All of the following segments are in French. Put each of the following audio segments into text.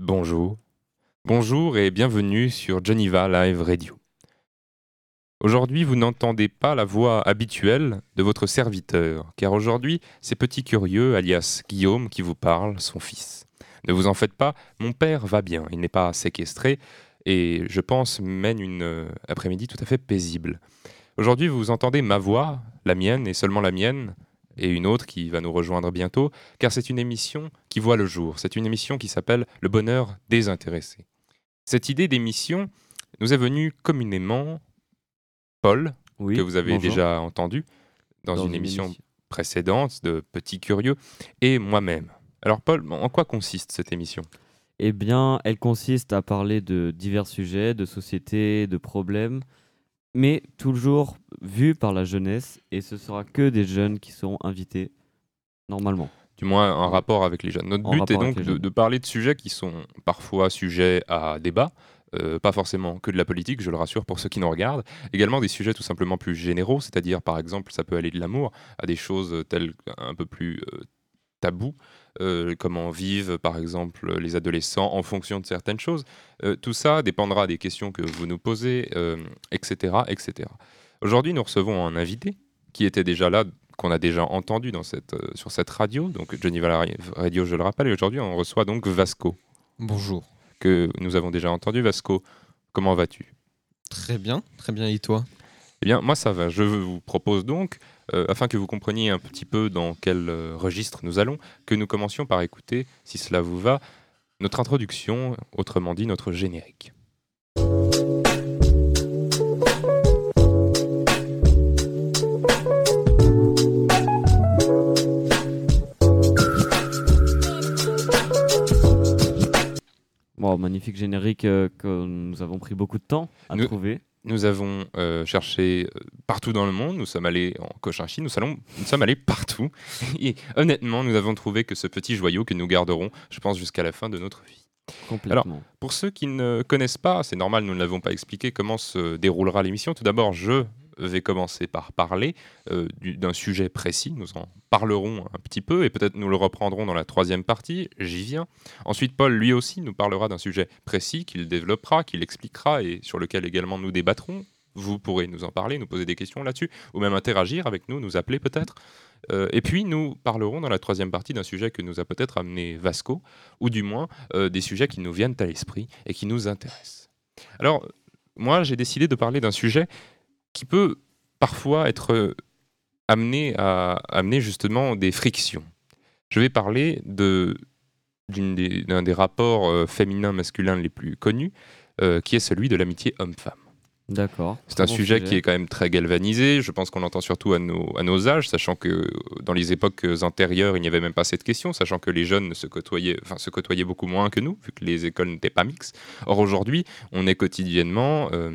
Bonjour. Bonjour et bienvenue sur Geneva Live Radio. Aujourd'hui, vous n'entendez pas la voix habituelle de votre serviteur, car aujourd'hui, c'est Petit Curieux, alias Guillaume, qui vous parle, son fils. Ne vous en faites pas, mon père va bien, il n'est pas séquestré, et je pense mène une euh, après-midi tout à fait paisible. Aujourd'hui, vous entendez ma voix, la mienne et seulement la mienne, et une autre qui va nous rejoindre bientôt, car c'est une émission qui voit le jour. C'est une émission qui s'appelle Le bonheur désintéressé. Cette idée d'émission nous est venue communément, Paul, Oui, que vous avez bonjour. déjà entendu dans, Dans une, une émission émission. précédente de Petit Curieux, et moi-même. Alors Paul, en quoi consiste cette émission? Eh bien, elle consiste à parler de divers sujets, de société, de problèmes, mais toujours vus par la jeunesse, et ce sera que des jeunes qui seront invités, normalement. du moins en rapport avec les jeunes. Notre En but est donc de parler de sujets qui sont parfois sujets à débat, euh, pas forcément que de la politique, je le rassure pour ceux qui nous regardent, également des sujets tout simplement plus généraux, c'est-à-dire par exemple ça peut aller de l'amour à des choses telles un peu plus euh, tabous, euh, comment vivent par exemple les adolescents en fonction de certaines choses. Euh, tout ça dépendra des questions que vous nous posez, euh, etc., etc. Aujourd'hui nous recevons un invité qui était déjà là qu'on a déjà entendu dans cette, sur cette radio, donc Geneva Radio, je le rappelle, et aujourd'hui on reçoit donc Vasco, Bonjour. que nous avons déjà entendu. Vasco, comment vas-tu? Très bien, très bien. Et toi? Eh bien, moi ça va. Je vous propose donc, euh, afin que vous compreniez un petit peu dans quel euh, registre nous allons, que nous commencions par écouter, si cela vous va, notre introduction, autrement dit notre générique. Bon, magnifique générique euh, que nous avons pris beaucoup de temps à Nous- trouver. Nous avons euh, cherché euh, partout dans le monde, nous sommes allés en Cochinchine, nous, allons- nous sommes allés partout. Et honnêtement, nous avons trouvé que ce petit joyau que nous garderons, je pense, jusqu'à la fin de notre vie. Complètement. Pour ceux qui ne connaissent pas, c'est normal, nous ne l'avons pas expliqué, comment se déroulera l'émission. Tout d'abord, je vais commencer par parler euh, du- d'un sujet précis. Nous en parlerons un petit peu et peut-être nous le reprendrons dans la troisième partie. J'y viens. Ensuite, Paul, lui aussi, nous parlera d'un sujet précis qu'il développera, qu'il expliquera et sur lequel également nous débattrons. Vous pourrez nous en parler, nous poser des questions là-dessus, ou même interagir avec nous, nous appeler peut-être. Euh, et puis, nous parlerons dans la troisième partie d'un sujet que nous a peut-être amené Vasco, ou du moins euh, des sujets qui nous viennent à l'esprit et qui nous intéressent. Alors, moi, j'ai décidé de parler d'un sujet qui peut parfois être euh, amené à amener justement des frictions. Je vais parler d'un des rapports euh, féminins-masculins les plus connus, euh, qui est celui de l'amitié homme-femme. D'accord. C'est un bon sujet, qui est quand même très galvanisé. Je pense qu'on l'entend surtout à nos, à nos âges, sachant que dans les époques antérieures, il n'y avait même pas cette question, sachant que les jeunes se côtoyaient, enfin, se côtoyaient beaucoup moins que nous, vu que les écoles n'étaient pas mixtes. Or, aujourd'hui, on est quotidiennement euh,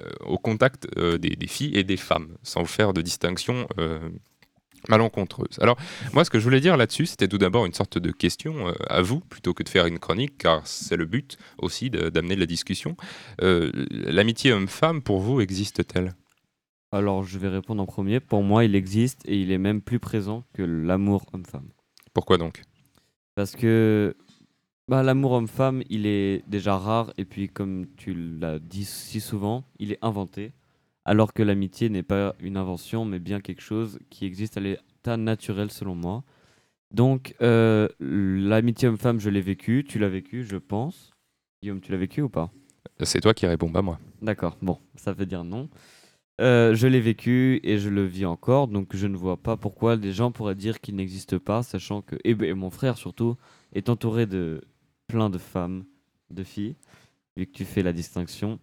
euh, au contact euh, des, des filles et des femmes, sans faire de distinction euh, malencontreuse. Alors, moi, ce que je voulais dire là-dessus, c'était tout d'abord une sorte de question euh, à vous, plutôt que de faire une chronique, car c'est le but aussi de- d'amener de la discussion. Euh, L'amitié homme-femme, pour vous, existe-t-elle? Alors, je vais répondre en premier. Pour moi, il existe et il est même plus présent que l'amour homme-femme. Pourquoi donc? Parce que bah, l'amour homme-femme, il est déjà rare et puis comme tu l'as dit si souvent, il est inventé. Alors que l'amitié n'est pas une invention, mais bien quelque chose qui existe à l'état naturel selon moi. Donc euh, l'amitié homme-femme, je l'ai vécu, tu l'as vécu, je pense. Guillaume, tu l'as vécu ou pas? C'est toi qui réponds, pas moi. D'accord, bon, ça veut dire non. Euh, je l'ai vécu et je le vis encore, donc je ne vois pas pourquoi des gens pourraient dire qu'il n'existe pas, sachant que, et, et mon frère surtout, est entouré de plein de femmes, de filles, vu que tu fais la distinction.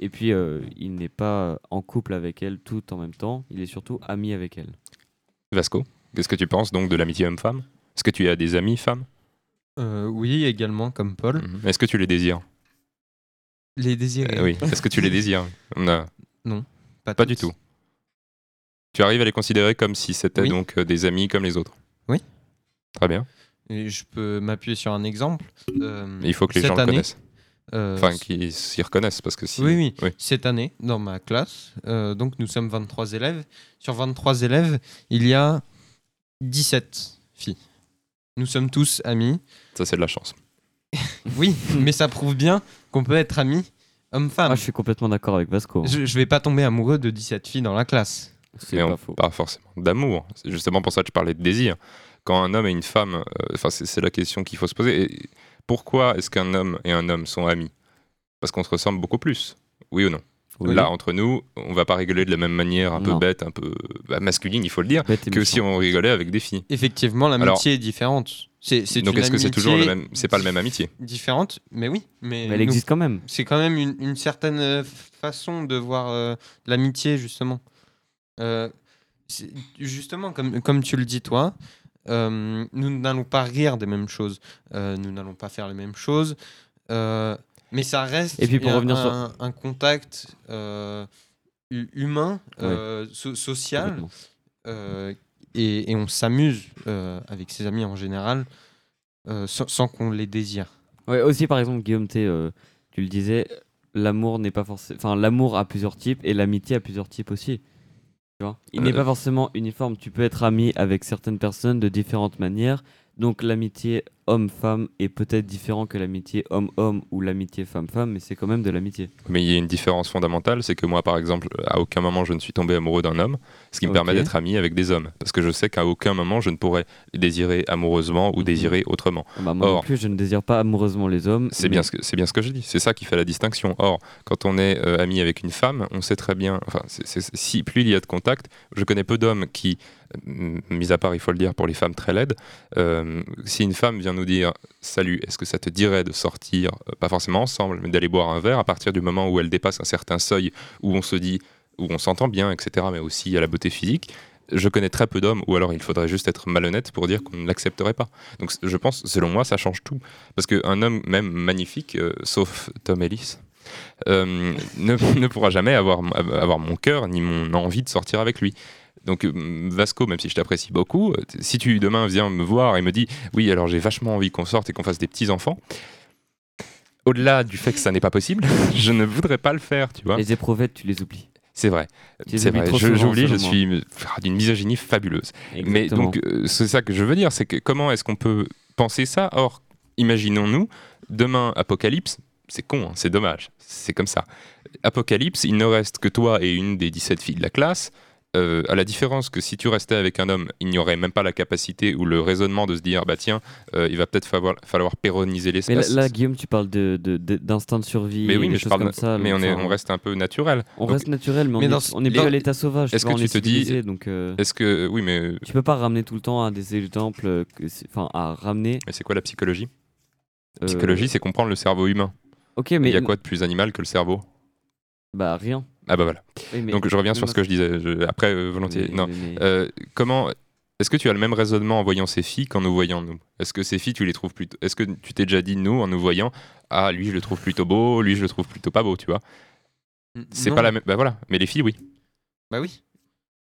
Et puis, euh, il n'est pas en couple avec elles tout en même temps, il est surtout ami avec elles. Vasco, qu'est-ce que tu penses donc de l'amitié homme-femme? Est-ce que tu as des amis femmes? Euh, Oui, également, comme Paul. Mhm. Est-ce que tu les désires? Les désirés. Euh, Oui. Est-ce que tu les désires? On a- Pas, Pas du tout. Tu arrives à les considérer comme si c'était Oui. donc des amis comme les autres? Oui. Très bien. Et je peux m'appuyer sur un exemple. Euh, il faut que les gens le connaissent. Euh, Enfin, qu'ils s'y reconnaissent parce que si. Oui, oui, Oui. Cette année, dans ma classe, euh, donc nous sommes 23 élèves. Sur 23 élèves, il y a 17 filles. Nous sommes tous amis. Ça, c'est de la chance. Oui, mais ça prouve bien qu'on peut être ami homme-femme. Ah, je suis complètement d'accord avec Vasco. je, je vais pas tomber amoureux de 17 filles dans la classe. C'est pas faux. pas forcément d'amour. C'est justement pour ça que je parlais de désir. Quand un homme et une femme, euh, enfin c'est c'est la question qu'il faut se poser. Et pourquoi est-ce qu'un homme et un homme sont amis? Parce qu'on se ressemble beaucoup plus. Oui ou non? Oui. Là, entre nous, on va pas rigoler de la même manière, un peu bête, un peu bah, masculine, il faut le dire, que si on rigolait avec des filles. Effectivement, l'amitié est différente. C'est, c'est Donc est-ce que c'est toujours le amitié même C'est pas le même amitié? Différente, mais oui. Mais, Mais elle existe quand même. c'est quand même une, une certaine euh, façon de voir euh, l'amitié, justement. Euh, justement, comme, comme tu le dis, toi, euh, nous n'allons pas rire des mêmes choses. Euh, nous n'allons pas faire les mêmes choses. Euh, mais ça reste Et puis pour un, revenir sur- un, un contact hu- humain, so- social, et, et on s'amuse avec ses amis en général, sans, sans qu'on les désire. Ouais, aussi par exemple Guillaume, tu le disais, l'amour n'est pas forcément, enfin l'amour a plusieurs types et l'amitié a plusieurs types aussi. Tu vois Il n'est Euh, pas forcément uniforme. Tu peux être ami avec certaines personnes de différentes manières. Donc l'amitié homme-femme est peut-être différent que l'amitié homme-homme ou l'amitié femme-femme, mais c'est quand même de l'amitié. Mais il y a une différence fondamentale, c'est que moi, par exemple, à aucun moment je ne suis tombé amoureux d'un homme, ce qui me permet d'être ami avec des hommes. Parce que je sais qu'à aucun moment je ne pourrais désirer amoureusement ou Mhm. désirer autrement. Ah bah, moi non Or- plus, je ne désire pas amoureusement les hommes. C'est mais- bien, ce que- c'est bien ce que je dis, c'est ça qui fait la distinction. Or, quand on est euh, ami avec une femme, on sait très bien, enfin, si plus il y a de contact, je connais peu d'hommes qui, mis à part, il faut le dire, pour les femmes très laides, euh, si une femme vient nous dire Salut, est-ce que ça te dirait de sortir, euh, pas forcément ensemble, mais d'aller boire un verre, à partir du moment où elle dépasse un certain seuil, où on se dit, où on s'entend bien, etc., mais aussi à la beauté physique, je connais très peu d'hommes, ou alors il faudrait juste être malhonnête pour dire qu'on ne l'accepterait pas. Donc je pense, selon moi, ça change tout. Parce qu'un homme, même magnifique, euh, sauf Tom Ellis, euh, ne, ne pourra jamais avoir, avoir mon cœur ni mon envie de sortir avec lui. Donc euh, Vasco, même si je t'apprécie beaucoup, euh, si tu demain viens me voir et me dis oui alors j'ai vachement envie qu'on sorte et qu'on fasse des petits enfants, au-delà du fait que ça n'est pas possible, je ne voudrais pas le faire, tu vois. Les éprouvettes, tu les oublies. C'est vrai, c'est vrai. Je- J'oublie, je moi. suis d'une misogynie fabuleuse. Mais donc, euh, c'est ça que je veux dire, c'est que comment est-ce qu'on peut penser ça? Or, imaginons-nous, demain, Apocalypse, c'est con, hein, c'est dommage, c'est comme ça. Apocalypse, il ne reste que toi et une des 17 filles de la classe. Euh, à la différence que si tu restais avec un homme, il n'y aurait même pas la capacité ou le raisonnement de se dire, bah tiens, euh, il va peut-être falloir, falloir pérenniser Mais là, l'espace. là, Guillaume, tu parles de, de- de- d'instinct de survie. mais oui, et mais des je choses parle, comme ça. mais on, est, reste un peu naturel. on donc- reste naturel, mais, Mais on est- on n'est les- pas à l'état sauvage. Est-ce que tu est te dis- donc euh, Est-ce que, oui, mais, tu peux pas ramener tout le temps à des exemples, enfin à ramener. mais c'est quoi la psychologie? Euh, Psychologie, c'est comprendre le cerveau humain. Ok, Il mais y a quoi de plus animal que le cerveau? Bah rien. Ah bah voilà. Oui, mais- Donc je reviens sur ce que je disais. Je- après, euh, volontiers. mais- non. mais- mais- Euh, comment Est-ce que tu as le même raisonnement en voyant ces filles qu'en nous voyant nous? Est-ce que ces filles, tu les trouves plutôt Est-ce que tu t'es déjà dit nous en nous voyant Ah lui, je le trouve plutôt beau. Lui, je le trouve plutôt pas beau. Tu vois? C'est pas la même. Bah voilà. Mais les filles, oui. Bah oui.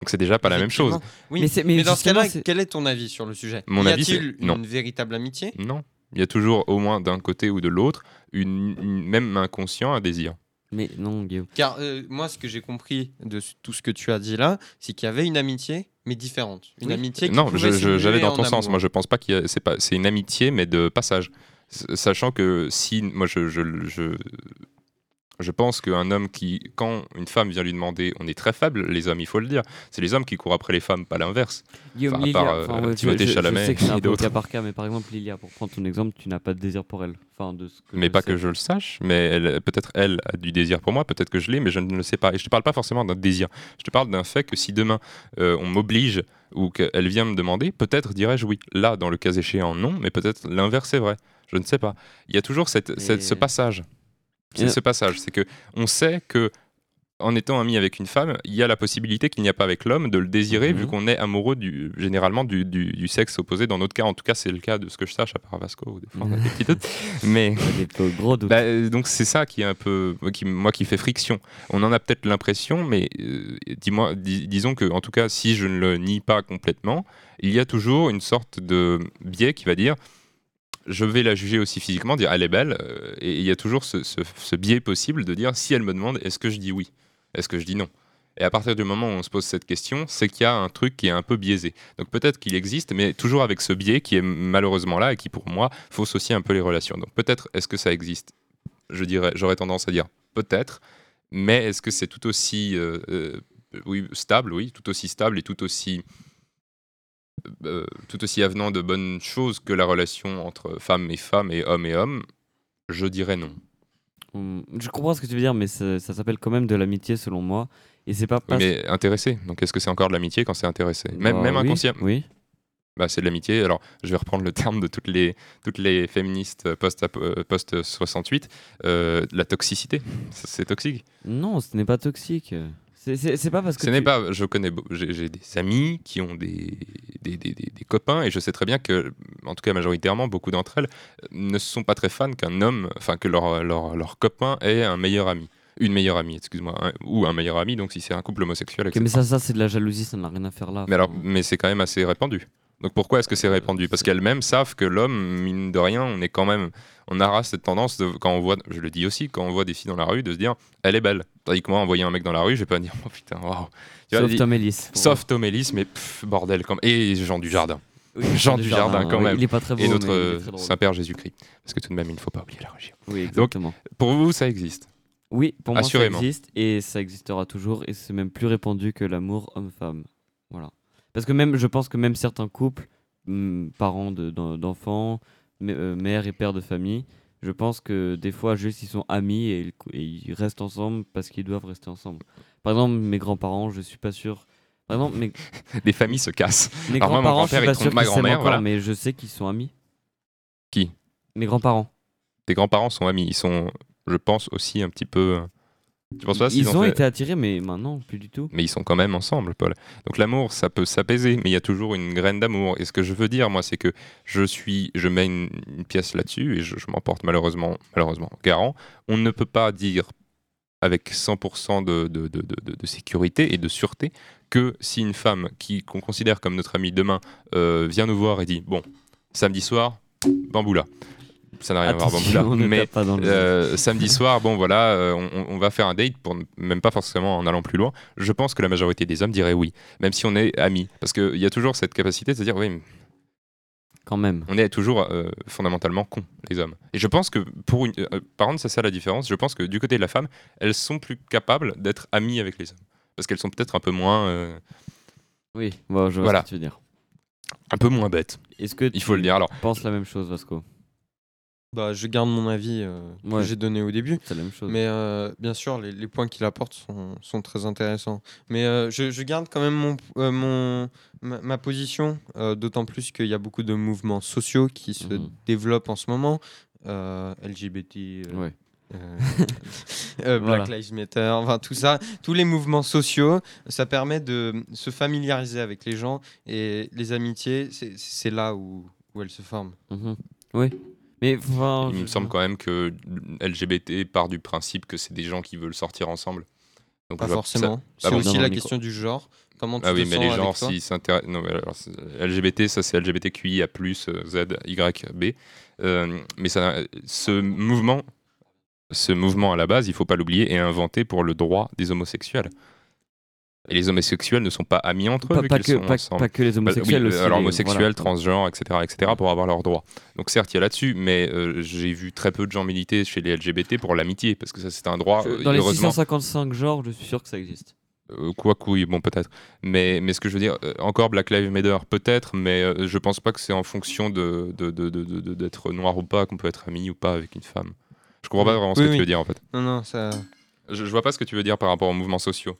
Donc c'est déjà pas la même chose. Oui. Mais c'est- Mais, mais dans ce cas-là, quel est ton avis sur le sujet? Mon y avis, a-t-il c'est- non. une véritable amitié? Non. Il y a toujours au moins d'un côté ou de l'autre une, une- même inconscient un désir. Mais non, Guillaume. Car euh, moi, ce que j'ai compris de tout ce que tu as dit là, c'est qu'il y avait une amitié, mais différente. Une Oui. amitié qui non, j'allais dans ton sens. amour. Moi, je pense pas qu'il c'est pas c'est une amitié, mais de passage. S- Sachant que si moi je je, je, je pense qu'un homme qui quand une femme vient lui demander, on est très faible, les hommes, il faut le dire. C'est les hommes qui courent après les femmes, pas l'inverse. Enfin, à part, euh, enfin, ouais, Timothée je, Chalamet sais que c'est un peu cas par cas, mais par exemple, Lilia, pour prendre ton exemple, tu n'as pas de désir pour elle. Enfin, de ce que Mais pas sais. que je le sache, mais peut-être elle a du désir pour moi, peut-être que je l'ai, mais je ne le sais pas. Et je te parle pas forcément d'un désir. Je te parle d'un fait que si demain euh, on m'oblige ou qu'elle vient me demander, peut-être dirais-je oui. Là, dans le cas échéant, non, mais peut-être l'inverse est vrai. Je ne sais pas. Il y a toujours cette, cette- ce passage. C'est ce passage. C'est que on sait que en étant ami avec une femme, il y a la possibilité qu'il n'y a pas avec l'homme de le désirer, vu qu'on est amoureux du, généralement du, du- du sexe opposé. Dans notre cas, en tout cas, c'est le cas de ce que je sache, à part Vasco, des fois on a des petits doutes. Mais Des gros doutes. bah, euh, donc c'est ça qui est un peu, qui, moi qui fait friction. On en a peut-être l'impression, mais euh, dis-moi, dis- disons que en tout cas, si je ne le nie pas complètement, il y a toujours une sorte de biais qui va dire, je vais la juger aussi physiquement, dire elle est belle, euh, et il y a toujours ce, biais possible de dire si elle me demande, est-ce que je dis oui, est-ce que je dis non? Et à partir du moment où on se pose cette question, c'est qu'il y a un truc qui est un peu biaisé. Donc peut-être qu'il existe, mais toujours avec ce biais qui est malheureusement là et qui pour moi fausse aussi un peu les relations. Donc peut-être est-ce que ça existe? Je dirais, j'aurais tendance à dire peut-être, mais est-ce que c'est tout aussi euh, euh, oui, stable, oui, tout aussi stable et tout aussi euh, tout aussi avenant de bonnes choses que la relation entre femmes et femmes et hommes et hommes Je dirais non. Hum, Je comprends ce que tu veux dire, mais ça, ça s'appelle quand même de l'amitié selon moi. Et c'est pas mais intéressé. Donc est-ce que c'est encore de l'amitié quand c'est intéressé? Même, Bah même oui, inconscient. Oui. Bah, c'est de l'amitié. Alors, je vais reprendre le terme de toutes les, toutes les féministes post-68, post 68 euh, la toxicité. C'est toxique. Non, ce n'est pas toxique. C'est- pas parce que. Ce n'est tu- pas. Je connais. J'ai des amis qui ont des des, des- des- des copains et je sais très bien que, en tout cas majoritairement, beaucoup d'entre elles euh, ne sont pas très fans qu'un homme, enfin que leur, leur, leur copain ait un meilleur ami. Une meilleure amie, excuse-moi. ou un meilleur ami, donc si c'est un couple homosexuel, Ok, etc. mais ça, ça c'est de la jalousie, ça n'a rien à faire là. Mais alors, mais c'est quand même assez répandu. Donc pourquoi est-ce que c'est répandu? Parce qu'elles-mêmes savent que l'homme, mine de rien, on est quand même, on aura cette tendance de, quand on voit, je le dis aussi, quand on voit des filles dans la rue, de se dire, elle est belle. Tandis que moi, en voyant un mec dans la rue, je vais pas dire, oh putain, waouh. Sauf Tom Ellis. Sauf Tom Ellis, mais pff, bordel, comme et Jean du Jardin Oui, Jean du Jardin, quand même. Il est pas très beau. et notre. Saint-Père Jésus-Christ. Parce que tout de même, il ne faut pas oublier la religion. Oui, exactement. Pour vous, ça existe. Oui, pour moi, ça existe et ça existera toujours et c'est même plus répandu que l'amour homme-femme. Voilà. Parce que même, je pense que même certains couples, hum, parents de- d'en- d'enfants, euh, mères et pères de famille, je pense que des fois, juste, ils sont amis et, ils cou- et ils restent ensemble parce qu'ils doivent rester ensemble. Par exemple, mes grands-parents, je suis pas sûr. Par exemple, mes, Les familles se cassent. mes grands-parents, je suis pas sûr ma grand-mère, voilà. mais je sais qu'ils sont amis. Qui? Mes grands-parents. Tes grands-parents sont amis. Ils sont, je pense, aussi un petit peu. Tu penses pas s'ils Ils ont fait- été attirés, mais maintenant, plus du tout. mais ils sont quand même ensemble, Paul. Donc l'amour, ça peut s'apaiser, mais il y a toujours une graine d'amour. Et ce que je veux dire, moi, c'est que je suis, je mets une, une pièce là-dessus et je, je m'en porte malheureusement, malheureusement garant. On ne peut pas dire avec 100% de, de, de, de- de sécurité et de sûreté que si une femme qui qu'on considère comme notre amie demain euh, vient nous voir et dit bon samedi soir bamboula ça n'a rien à voir ne mais pas dans le euh, samedi soir, bon voilà, euh, on, on va faire un date, pour même pas forcément en allant plus loin. Je pense que la majorité des hommes diraient oui, même si on est amis. Parce qu'il y a toujours cette capacité de se dire oui, Quand même. on est toujours euh, fondamentalement cons, les hommes. Et je pense que pour une. euh, par contre, c'est ça la différence. Je pense que du côté de la femme, elles sont plus capables d'être amies avec les hommes. Parce qu'elles sont peut-être un peu moins. euh, Oui, bon, je vois Voilà. ce que tu veux dire. un peu moins bêtes, Est-ce que il faut le dire. Alors, tu penses la même chose, Vasco? Bah, je garde mon avis euh, Ouais. que j'ai donné au début. C'est la même chose. Mais euh, bien sûr, les, les points qu'il apporte sont, sont très intéressants. Mais euh, je, je garde quand même mon, mon, ma, ma position, d'autant plus qu'il y a beaucoup de mouvements sociaux qui se Mhm. développent en ce moment. LGBT, Ouais. Black Voilà. Lives Matter, enfin tout ça, tous les mouvements sociaux, ça permet de se familiariser avec les gens et les amitiés, c'est- c'est là où, où elles se forment. Mhm. Oui. Mais enfin, il je- me semble quand même que LGBT part du principe que c'est des gens qui veulent sortir ensemble. Donc, Pas ça- forcément. C'est bon aussi la question du genre. Comment tu Ah te oui, mais sens les toi s'ils s'intéressent. Non, mais alors, c'est- LGBT, ça c'est LGBTQIA, euh, Z, Y, B. Euh, mais ça, ce mouvement, ce mouvement à la base, il faut pas l'oublier, est inventé pour le droit des homosexuels. Et les homosexuels ne sont pas amis entre eux, pas, vu pas qu'ils que, sont pas, ensemble. pas que les Bah, homosexuels oui, aussi. alors les- homosexuels, voilà. transgenres, etc., etc., pour avoir leurs droits. Donc certes, il y a là-dessus, mais euh, j'ai vu très peu de gens militer chez les LGBT pour l'amitié, parce que ça c'est un droit. Je- euh, Dans les heureusement, 655 genres, je suis sûr que ça existe. euh, quoi oui, bon peut-être. Mais, mais ce que je veux dire, euh, encore Black Lives Matter, peut-être, mais euh, je pense pas que c'est en fonction de, de, de- de- de- d'être noir ou pas qu'on peut être ami ou pas avec une femme. Je comprends pas vraiment ce que oui. tu veux dire en fait. Non, non, ça. Je, je vois pas ce que tu veux dire par rapport aux mouvements sociaux.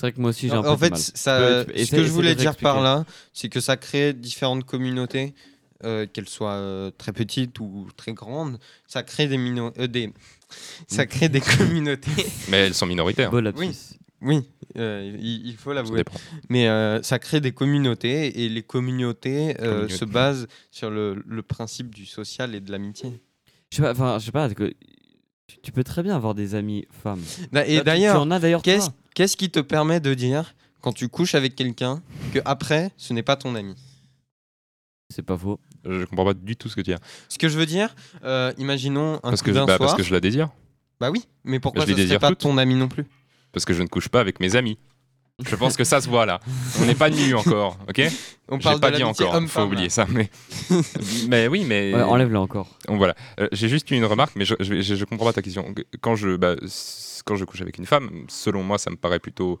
C'est vrai que moi aussi j'ai un peu En de fait, mal. ça, Tu peux- tu peux- ce que je voulais dire par là, c'est que ça crée différentes communautés, euh, qu'elles soient euh, très petites ou très grandes. Ça crée des, mino- euh, des... ça crée des communautés. Mais elles sont minoritaires. Oui. Oui, euh, il, il faut l'avouer. Mais euh, ça crée des communautés et les communautés euh, Communauté. se basent sur le, le principe du social et de l'amitié. Je sais pas, enfin, je sais pas, que tu, tu peux très bien avoir des amis femmes. Là, Et tu- d'ailleurs, tu en as d'ailleurs qu'est-ce toi. Qu'est-ce qui te permet de dire quand tu couches avec quelqu'un que après ce n'est pas ton ami? C'est pas faux. Je comprends pas du tout ce que tu dis. Ce que je veux dire, euh, imaginons un Parce coup que, je- d'un bah, soir. parce que je la désire. Bah oui, mais pourquoi Je les ça serait désire pas toutes. ton ami non plus? Parce que je ne couche pas avec mes amis. Je pense que ça se voit là. On n'est pas nus encore, ok On parle pas de dit encore, faut homme-femme, oublier ça. Mais, mais oui, mais Ouais, Enlève-le encore. donc voilà. Euh, J'ai juste une remarque, mais je, je, comprends pas ta question. Quand je, bah, quand je couche avec une femme, selon moi, ça me paraît plutôt,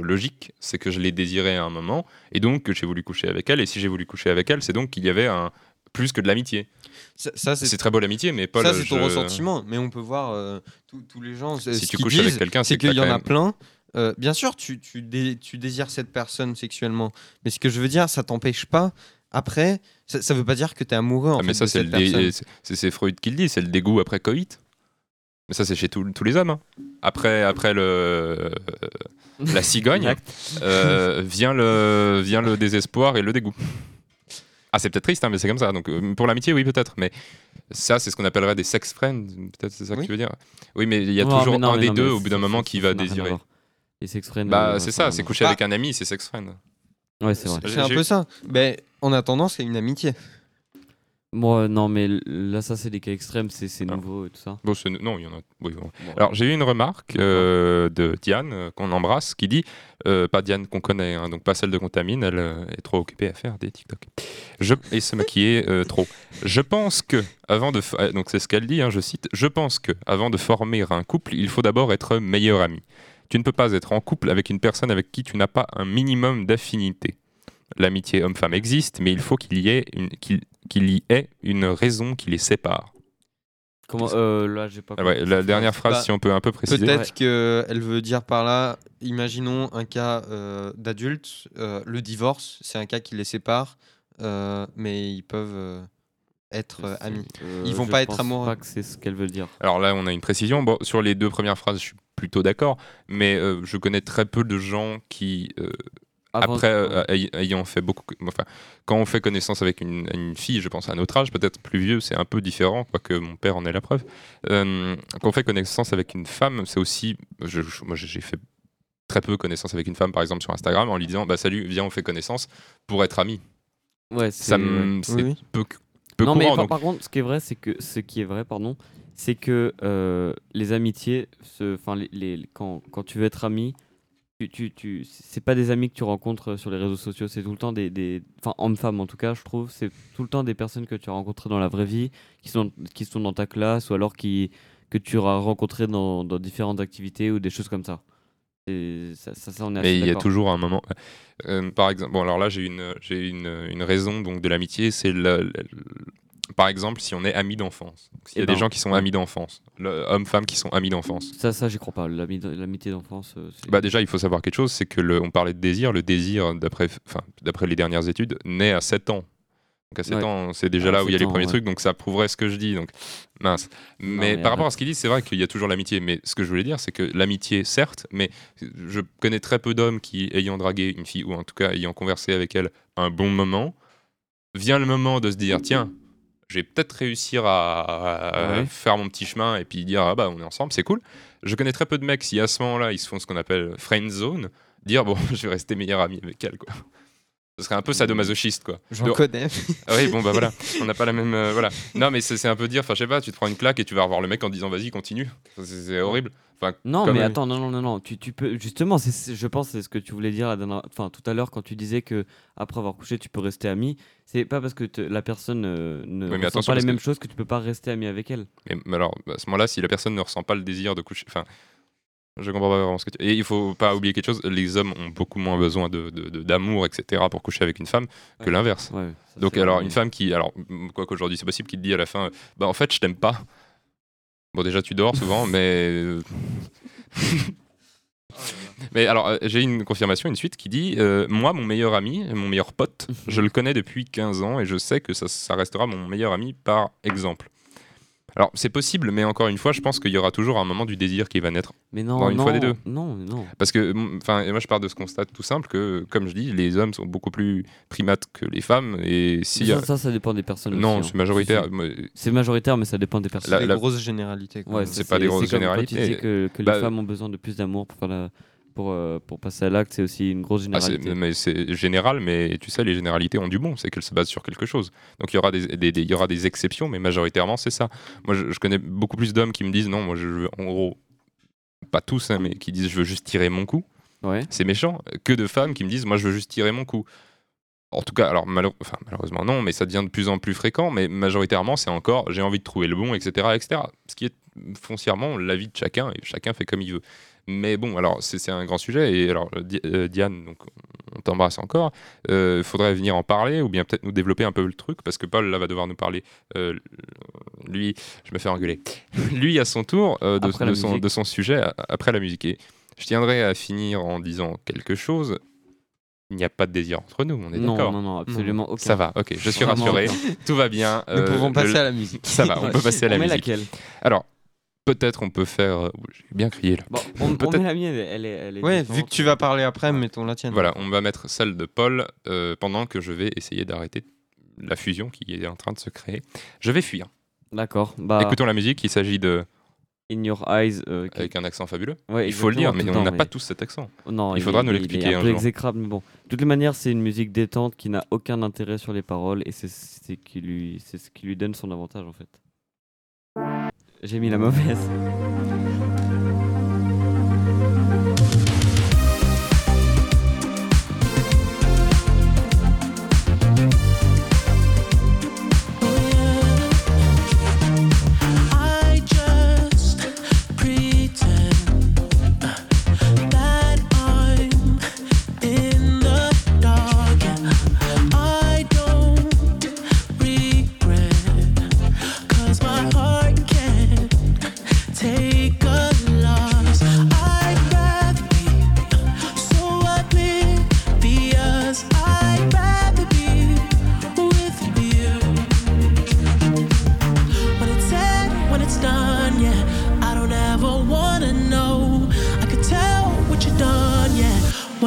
logique. C'est que je l'ai désirée à un moment, et donc que j'ai voulu coucher avec elle. Et si j'ai voulu coucher avec elle, c'est donc qu'il y avait un plus que de l'amitié. Ça, ça, c'est très beau l'amitié, mais Paul, ça, c'est ton je- ressentiment. Mais on peut voir euh, tous- les gens. Si ce tu couches avec quelqu'un, c'est qu'il y t'as en a plein. Euh, bien sûr, tu, tu, dé- tu désires cette personne sexuellement. Mais ce que je veux dire, ça t'empêche pas. Après, ça, ça veut pas dire que tu es amoureux en Ah, fait, mais ça, c'est dé- Freud qui le dit, c'est le dégoût après coït. Mais ça, c'est chez tous tous les hommes. hein. Après, après le, la cigogne, euh, vient, le, vient le désespoir et le dégoût. Ah, c'est peut-être triste, hein, mais c'est comme ça. Donc, euh, pour l'amitié, oui, peut-être. Mais ça, c'est ce qu'on appellerait des sex friends. Peut-être c'est ça que Oui. tu veux dire. Oui, mais il y a Non, toujours non, un des non, deux au bout d'un moment qui va désirer. Les sex friends. Bah, euh, c'est ça, c'est coucher avec un ami, c'est sex friend. Ouais, c'est vrai. C'est un peu ça. Mais en attendant, c'est une amitié. Moi, non, mais là, ça, c'est des cas extrêmes, c'est Ah. nouveau et tout ça. Bon, non, il y en a. Oui, bon. Bon. Alors j'ai eu une remarque euh, de Diane euh, qu'on embrasse qui dit, euh, pas Diane qu'on connaît, hein, donc pas celle de Contamine, elle euh, est trop occupée à faire des TikTok. Je, et se maquiller euh, trop. Je pense que avant de donc c'est ce qu'elle dit, hein, je cite, je pense que avant de former un couple, il faut d'abord être meilleur ami. Tu ne peux pas être en couple avec une personne avec qui tu n'as pas un minimum d'affinité. L'amitié homme-femme existe, mais il faut qu'il y ait une qu'il qu'il y ait une raison qui les sépare. Comment euh, Là, j'ai pas. Ah ouais, la dernière phrase, Bah, si on peut un peu préciser. Peut-être qu'elle veut dire par là, imaginons un cas euh, d'adulte, euh, le divorce, c'est un cas qui les sépare, euh, mais ils peuvent euh, être euh, amis. euh, Ils vont pas être pense amoureux. pas que c'est ce qu'elle veut dire. Alors là, on a une précision. Bon, sur les deux premières phrases, je suis plutôt d'accord, mais euh, je connais très peu de gens qui, euh, après, euh, ay- ayant fait beaucoup, enfin, quand on fait connaissance avec une, une fille, je pense à notre âge, peut-être plus vieux, c'est un peu différent, quoique mon père en est la preuve. Euh, quand on fait connaissance avec une femme, c'est aussi, je- je- moi j'ai fait très peu connaissance avec une femme, par exemple sur Instagram, en lui disant, bah salut, viens, on fait connaissance pour être amis. Ouais, Ça, c'est- me- ouais. c'est Oui, oui. peu, peu non, mais courant. par, donc- par contre, ce qui est vrai, c'est que ce qui est vrai, pardon, c'est que euh, les amitiés, se- les, les- quand, quand tu veux être ami, tu, tu, tu, c'est pas des amis que tu rencontres sur les réseaux sociaux, c'est tout le temps des, des enfin, hommes-femmes en tout cas, je trouve, c'est tout le temps des personnes que tu as rencontrées dans la vraie vie, qui sont, qui sont dans ta classe ou alors qui que tu auras rencontrées dans, dans différentes activités ou des choses comme ça. Et ça, ça, ça, on est assez Mais il y a toujours un moment. euh, par exemple, bon, alors là, j'ai une, j'ai une, une raison donc de l'amitié. C'est le, le- par exemple, si on est amis d'enfance. S'il y a Eh des ben, gens qui sont amis d'enfance, hommes-femmes qui sont amis d'enfance. Ça, ça, j'y crois pas. L'ami- L'amitié d'enfance, euh, Bah déjà, il faut savoir quelque chose, c'est que le, on parlait de désir. Le désir, d'après, enfin, d'après les dernières études, naît à 7 ans. Donc à 7 Ouais. ans, c'est déjà là où il y a 7 les ans, premiers ouais. trucs, donc ça prouverait ce que je dis. Donc mince. Mais mais par rapport à ce qu'ils disent, c'est vrai qu'il y a toujours l'amitié. Mais ce que je voulais dire, c'est que l'amitié, certes, mais je connais très peu d'hommes qui, ayant dragué une fille ou en tout cas ayant conversé avec elle un bon moment, vient le moment de se dire tiens, je vais peut-être réussir à, à Ouais. faire mon petit chemin et puis dire ah bah on est ensemble, c'est cool. Je connais très peu de mecs si à ce moment-là ils se font ce qu'on appelle friend zone, dire bon je vais rester meilleur ami avec elle quoi. Ce serait un peu sadomasochiste quoi. J'en Donc- connais. ah oui, bon bah voilà, on n'a pas la même. euh, voilà. Non, mais c'est un peu dire, enfin je sais pas, tu te prends une claque et tu vas revoir le mec en disant vas-y, continue. C'est horrible. Enfin, Non, mais attends, non, non, non, non. Tu, tu peux justement, je pense, c'est ce que tu voulais dire la dernière- enfin tout à l'heure quand tu disais que après avoir couché, tu peux rester ami. C'est pas parce que te- la personne euh, ne Oui, mais ressent pas les mêmes que- choses que tu peux pas rester ami avec elle. mais, mais alors, à ce moment-là, si la personne ne ressent pas le désir de coucher. Enfin, je comprends pas vraiment ce que tu. Et il faut pas oublier quelque chose les hommes ont beaucoup moins besoin d'amour, de, de- d'amour, etc., pour coucher avec une femme que Ouais. l'inverse. Ouais, Donc, alors, une mais- femme qui. Alors, quoi qu'aujourd'hui c'est possible, qui te dit à la fin Bah, en fait, je t'aime pas. Bon, déjà, tu dors souvent, mais. euh, Mais alors, euh, j'ai une confirmation, une suite qui dit euh, Moi, mon meilleur ami, mon meilleur pote, je le connais depuis 15 ans et je sais que ça, ça restera mon meilleur ami par exemple. Alors, c'est possible, mais encore une fois, je pense qu'il y aura toujours un moment du désir qui va naître. Mais non, dans une non, fois des deux. Non, non. Parce que, mm, enfin, moi, je pars de ce constat tout simple que, comme je dis, les hommes sont beaucoup plus primates que les femmes. Et si. ça, ça, ça dépend des personnes. non, c'est hein. majoritaire. C'est majoritaire, mais ça dépend des personnes. La- la- généralités. quoi. Ouais, c'est pas des grosses généralités. disais que, que Bah, les femmes ont besoin de plus d'amour pour, faire la- pour, euh, pour passer à l'acte, c'est aussi une grosse Ah, généralité. mais c'est général, mais tu sais, les généralités ont du bon, c'est qu'elles se basent sur quelque chose. Donc il y aura des, des- des- il y aura des exceptions, mais majoritairement c'est ça. Moi, je, je connais beaucoup plus d'hommes qui me disent non, moi je veux en gros pas tous, hein, mais qui disent je veux juste tirer mon coup. Ouais. C'est méchant. Que de femmes qui me disent moi je veux juste tirer mon coup. En tout cas, alors malheure- enfin, malheureusement non, mais ça devient de plus en plus fréquent. Mais majoritairement, c'est encore j'ai envie de trouver le bon, etc., etc. Ce qui est foncièrement l'avis de chacun et chacun fait comme il veut. Mais bon, alors c'est un grand sujet et alors Di- euh, Diane, donc on t'embrasse encore. Il faudrait venir en parler ou bien peut-être nous développer un peu le truc parce que Paul là va devoir nous parler. Euh, lui, je me fais engueuler. lui à son tour euh, de, son, musique. de son sujet a- après la musique. Et je tiendrai à finir en disant quelque chose. Il n'y a pas de désir entre nous, on est Non, d'accord. non, non, absolument aucun. Ça va, ok, je suis Vraiment rassuré, aucun. tout va bien. Nous euh, pouvons passer le- à la musique. Ça va, on peut passer à la on met musique. laquelle? Alors, peut-être on peut faire. euh, J'ai bien crié là. Bon, on, on Peut-être- met la mienne, elle est. Elle est Ouais, vu que tu vas parler après, mettons la tienne. Voilà, on va mettre celle de Paul euh, pendant que je vais essayer d'arrêter la fusion qui est en train de se créer. Je vais fuir. D'accord. Bah, Écoutons la musique, il s'agit de. In Your Eyes. euh, qui- avec un accent fabuleux. ouais, il faut le dire, mais on n'a pas tous cet accent. Non, il faudra nous l'expliquer Il est un un peu jour. exécrable, mais bon. De toutes les manières, c'est une musique détente qui n'a aucun intérêt sur les paroles et c'est ce qui lui donne son avantage en fait. J'ai mis la mauvaise.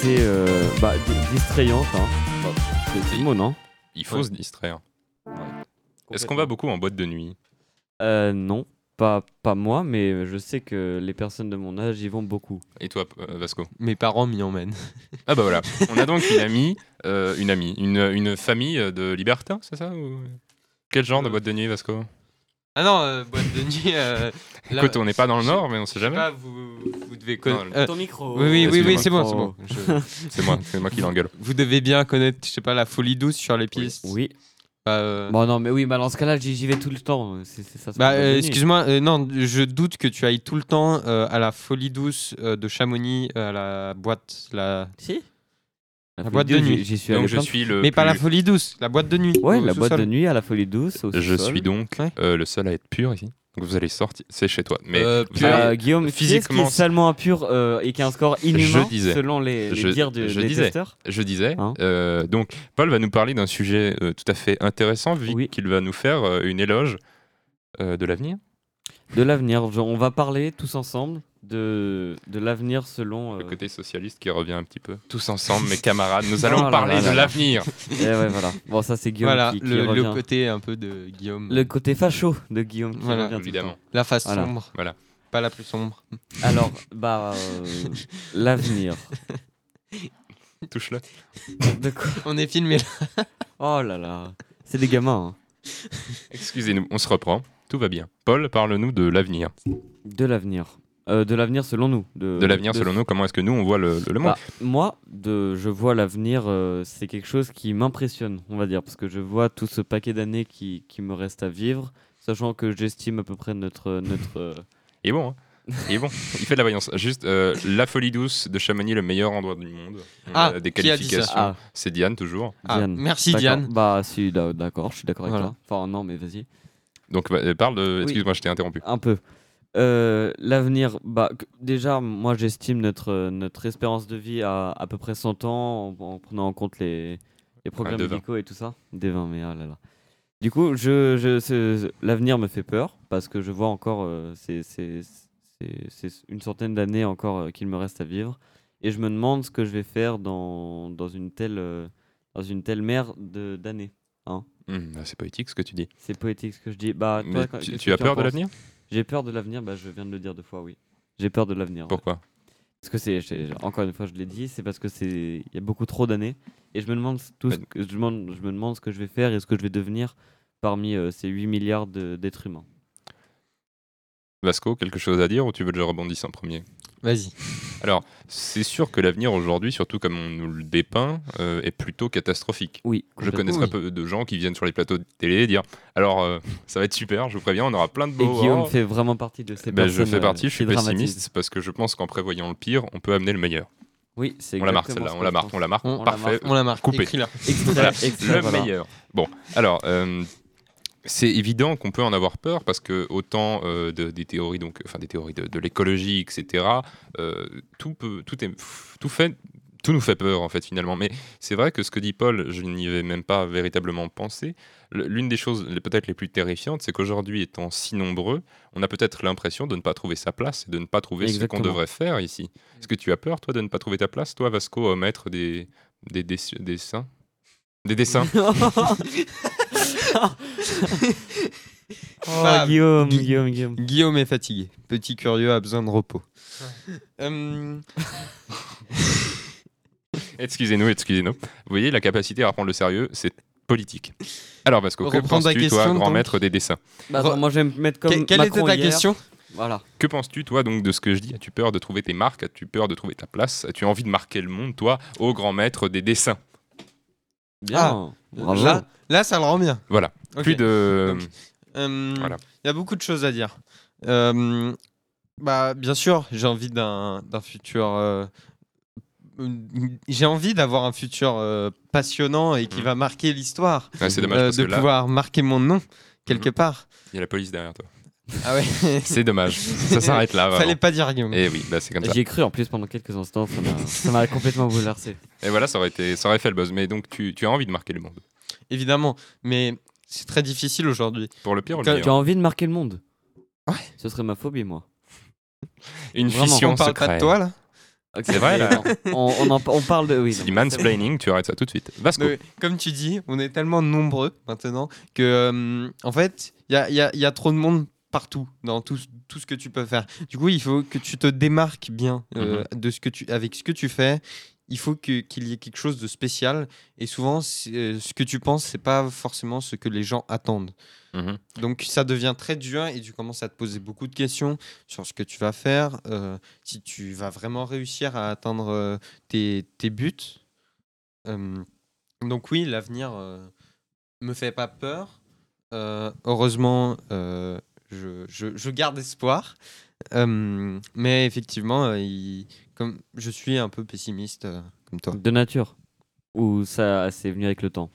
assez euh, bah, di- distrayante. Hein. Bah, c'est le mot, non Il faut Ouais. se distraire. Est-ce qu'on va beaucoup en boîte de nuit? Euh, non, pas, pas moi, mais je sais que les personnes de mon âge y vont beaucoup. Et toi, euh, Vasco? Mes parents m'y emmènent. Ah bah voilà, on a donc une amie, euh, une amie, une, une famille de libertins, c'est ça ou... Quel genre de Euh, boîte de nuit, Vasco? Ah non, euh, boîte de nuit. euh, là, Écoute, on n'est pas dans le je- nord, mais on sait je sais jamais. pas, vous, vous devez connaître. le- euh, Ton micro. oui, oui, oui, oui, c'est bon, c'est Micro. bon. Je- C'est moi, c'est moi qui l'engueule. vous devez bien connaître, je sais pas, la folie douce sur les pistes. Oui. Bah, euh, Bon, non, mais oui, bah, dans ce cas-là, j'y j'y vais tout le temps. C'est c'est ça. c'est Bah, pas euh, excuse-moi, euh, non, je doute que tu ailles tout le temps euh, à la folie douce euh, de Chamonix, euh, à la boîte, la... Si La, boîte de nuit. j'y- suis allé Donc je de suis le. mais pas la folie douce, la boîte de nuit. Ouais, la boîte de nuit à la folie douce. Au Je suis donc Ouais. euh, le seul à être pur ici. Donc vous allez sortir, c'est chez toi. Mais Euh, vous pur. allez- Euh, Guillaume, physiquement, est salement impur euh, et qui a un score inhumain Je disais. selon les, les Je- dires du- je des disais. testeurs. je disais, Hein euh, donc Paul va nous parler d'un sujet euh, tout à fait intéressant, vu Oui. qu'il va nous faire euh, une éloge euh, de l'avenir. De l'avenir, on va parler tous ensemble de, de l'avenir selon. Le euh, côté socialiste qui revient un petit peu. Tous ensemble, mes camarades, nous allons Oh parler là de là l'avenir. eh ouais, voilà. Bon, ça c'est Guillaume Voilà, qui, qui le, le côté un peu de Guillaume. Le côté facho de Guillaume. Qui Voilà, revient tout le évidemment. La face Voilà. sombre. Voilà. Pas la plus sombre. Alors, bah, euh, l'avenir. Touche-le. De quoi On est filmé là. Oh là là. C'est des gamins. hein. Excusez-nous, on se reprend. Tout va bien. Paul, parle-nous de l'avenir. De l'avenir. Euh, de l'avenir selon nous. De, De l'avenir de- selon nous, comment est-ce que nous on voit le, le monde Bah, moi, de, je vois l'avenir, euh, c'est quelque chose qui m'impressionne, on va dire, parce que je vois tout ce paquet d'années qui, qui me reste à vivre, sachant que j'estime à peu près notre... notre euh, Il est bon, hein Il est bon. Il fait de la voyance. Juste, euh, la folie douce de Chamonix, le meilleur endroit du monde. On Ah, des qualifications. Ah, C'est Diane, toujours. Ah, Diane. merci. Diane. Bah, si, d'a- d'accord, je suis d'accord avec toi. Enfin, non, mais vas-y. Donc, bah, euh, parle de. Oui. Excuse-moi, je t'ai interrompu. Un peu. Euh, l'avenir, bah, déjà, moi j'estime notre, euh, notre espérance de vie à à peu près 100 ans en, en prenant en compte les, les programmes de 20. médicaux et tout ça. Des 20, mais ah là là. Du coup, je, je, l'avenir me fait peur parce que je vois encore, euh, c'est, c'est, c'est, c'est une centaine d'années encore euh, qu'il me reste à vivre. Et je me demande ce que je vais faire dans, dans, une, telle, euh, dans une telle mer de, d'années. Hum, bah, c'est poétique ce que tu dis. C'est poétique ce que je dis. Bah, toi, Mais quand- tu, qu'est-ce tu que as en peur de penses? l'avenir? J'ai peur de l'avenir, bah, je viens de le dire deux fois, oui. J'ai peur de l'avenir. Pourquoi? Parce que c'est, encore une fois, je l'ai dit, c'est parce que c'est, il y a beaucoup trop d'années, et je me demande tout, ce Mais- que, je, demande, je me demande ce que je vais faire et ce que je vais devenir parmi euh, ces 8 milliards d'êtres humains. Vasco, quelque chose à dire ou tu veux que je rebondisse en premier? Vas-y. C'est sûr que l'avenir aujourd'hui, surtout comme on nous le dépeint, euh, est plutôt catastrophique. Oui. Je connais très Oui. peu de gens qui viennent sur les plateaux de télé et dire alors euh, ça va être super, je vous préviens, on aura plein de Et beaux. Guillaume oh. fait vraiment partie de ces Ben, personnes. je fais euh, partie, je suis pessimiste parce que je pense qu'en prévoyant le pire, on peut amener le meilleur. Oui, c'est On la marque celle-là, ce on la marque, on la marque. On- Parfait. On la marque. Coupé. Extrait, Voilà, extrait, le voilà. meilleur. Bon, alors, euh, c'est évident qu'on peut en avoir peur parce que autant euh, de- des théories, donc, enfin des théories de, de l'écologie, etc. euh, tout peut, tout est, tout fait, tout nous fait peur en fait finalement. Mais c'est vrai que ce que dit Paul, je n'y vais même pas véritablement penser. Le- L'une des choses peut-être les plus terrifiantes, c'est qu'aujourd'hui, étant si nombreux, on a peut-être l'impression de ne pas trouver sa place et de ne pas trouver ce qu'on devrait faire ici. Est-ce que tu as peur, toi, de ne pas trouver ta place, toi, Vasco, à mettre des, des, des dessins Des dessins? Oh, Fab. Guillaume, Gui- Guillaume, Guillaume. Guillaume est fatigué. Petit curieux a besoin de repos. Euh, Excusez-nous, excusez-nous. Vous voyez, la capacité à prendre le sérieux, c'est politique. Alors, Vasco, que penses-tu, toi, question, grand donc. maître des dessins Bah, attends, moi je vais me mettre comme que- quelle Macron était ta hier. question Voilà. Que penses-tu, toi, donc, de ce que je dis? As-tu peur de trouver tes marques? As-tu peur de trouver ta place? As-tu envie de marquer le monde, toi, au grand maître des dessins? Bien. Bravo. Là, là, ça le rend bien. Voilà. Plus de. Euh, Voilà. Il y a beaucoup de choses à dire. Euh, bah, bien sûr, j'ai envie d'un futur. euh, j'ai envie d'avoir un futur passionnant et qui Mhm. va marquer l'histoire. Ouais, c'est dommage parce de là, pouvoir marquer mon nom quelque Mhm. part. il y a la police derrière toi. Ah ouais. C'est dommage. Ça s'arrête là. Fallait vraiment. pas dire Guillaume. Et oui, bah, c'est comme ça. J'y ai cru en plus pendant quelques instants, ça m'a- complètement bouleversé. Et voilà, ça aurait, été, ça aurait fait le buzz. Mais donc, tu, tu as envie de marquer le monde. Évidemment, mais c'est très difficile aujourd'hui. Pour le pire ou le meilleur Tu as envie de marquer le monde Ouais. Ce serait ma phobie, moi. Une Vraiment. fission On parle secrète. pas de toi là C'est vrai, là. on, on, en- on parle de. Oui, C'est du mansplaining, tu arrêtes ça tout de suite. Vasco. Mais comme tu dis, on est tellement nombreux maintenant que, euh, en fait, il y a, il y a- il y a trop de monde partout dans tout, tout ce que tu peux faire. Du coup, il faut que tu te démarques bien euh, de ce que tu, avec ce que tu fais. Il faut qu'il y ait quelque chose de spécial. Et souvent, euh, ce que tu penses, c'est pas forcément ce que les gens attendent. Mhm. Donc ça devient très dur et tu commences à te poser beaucoup de questions sur ce que tu vas faire, euh, si tu vas vraiment réussir à atteindre tes, tes buts. Donc oui, l'avenir euh, me fait pas peur. Heureusement, je, je- je garde espoir. Euh, mais effectivement, euh, il- comme je suis un peu pessimiste euh, comme toi. De nature. Ou ça, c'est venu avec le temps?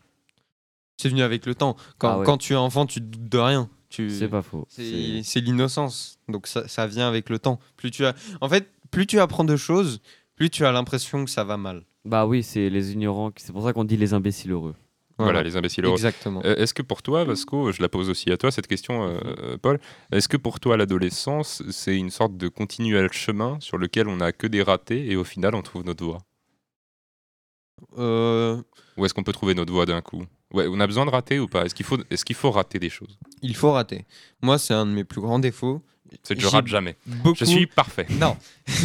C'est venu avec le temps. Quand, Ah ouais. quand tu es enfant, tu te doutes de rien. Tu... C'est pas faux. C'est l'innocence. Donc ça, ça vient avec le temps. Plus tu as... En fait, plus tu apprends de choses, plus tu as l'impression que ça va mal. Bah oui, c'est les ignorants. C'est pour ça qu'on dit les imbéciles heureux. Voilà, les imbéciles heureux. Exactement. Euh, Est-ce que pour toi, Vasco, je la pose aussi à toi cette question, euh, euh, Paul, est-ce que pour toi l'adolescence, c'est une sorte de continuel chemin sur lequel on n'a que des ratés et au final on trouve notre voie? Euh, Ou est-ce qu'on peut trouver notre voie d'un coup? Ouais, on a besoin de rater ou pas? Est-ce qu'il faut, est qu'il faut rater des choses? Il faut rater. Moi, c'est un de mes plus grands défauts. C'est que je rate jamais. Beaucoup... Je suis parfait. Non.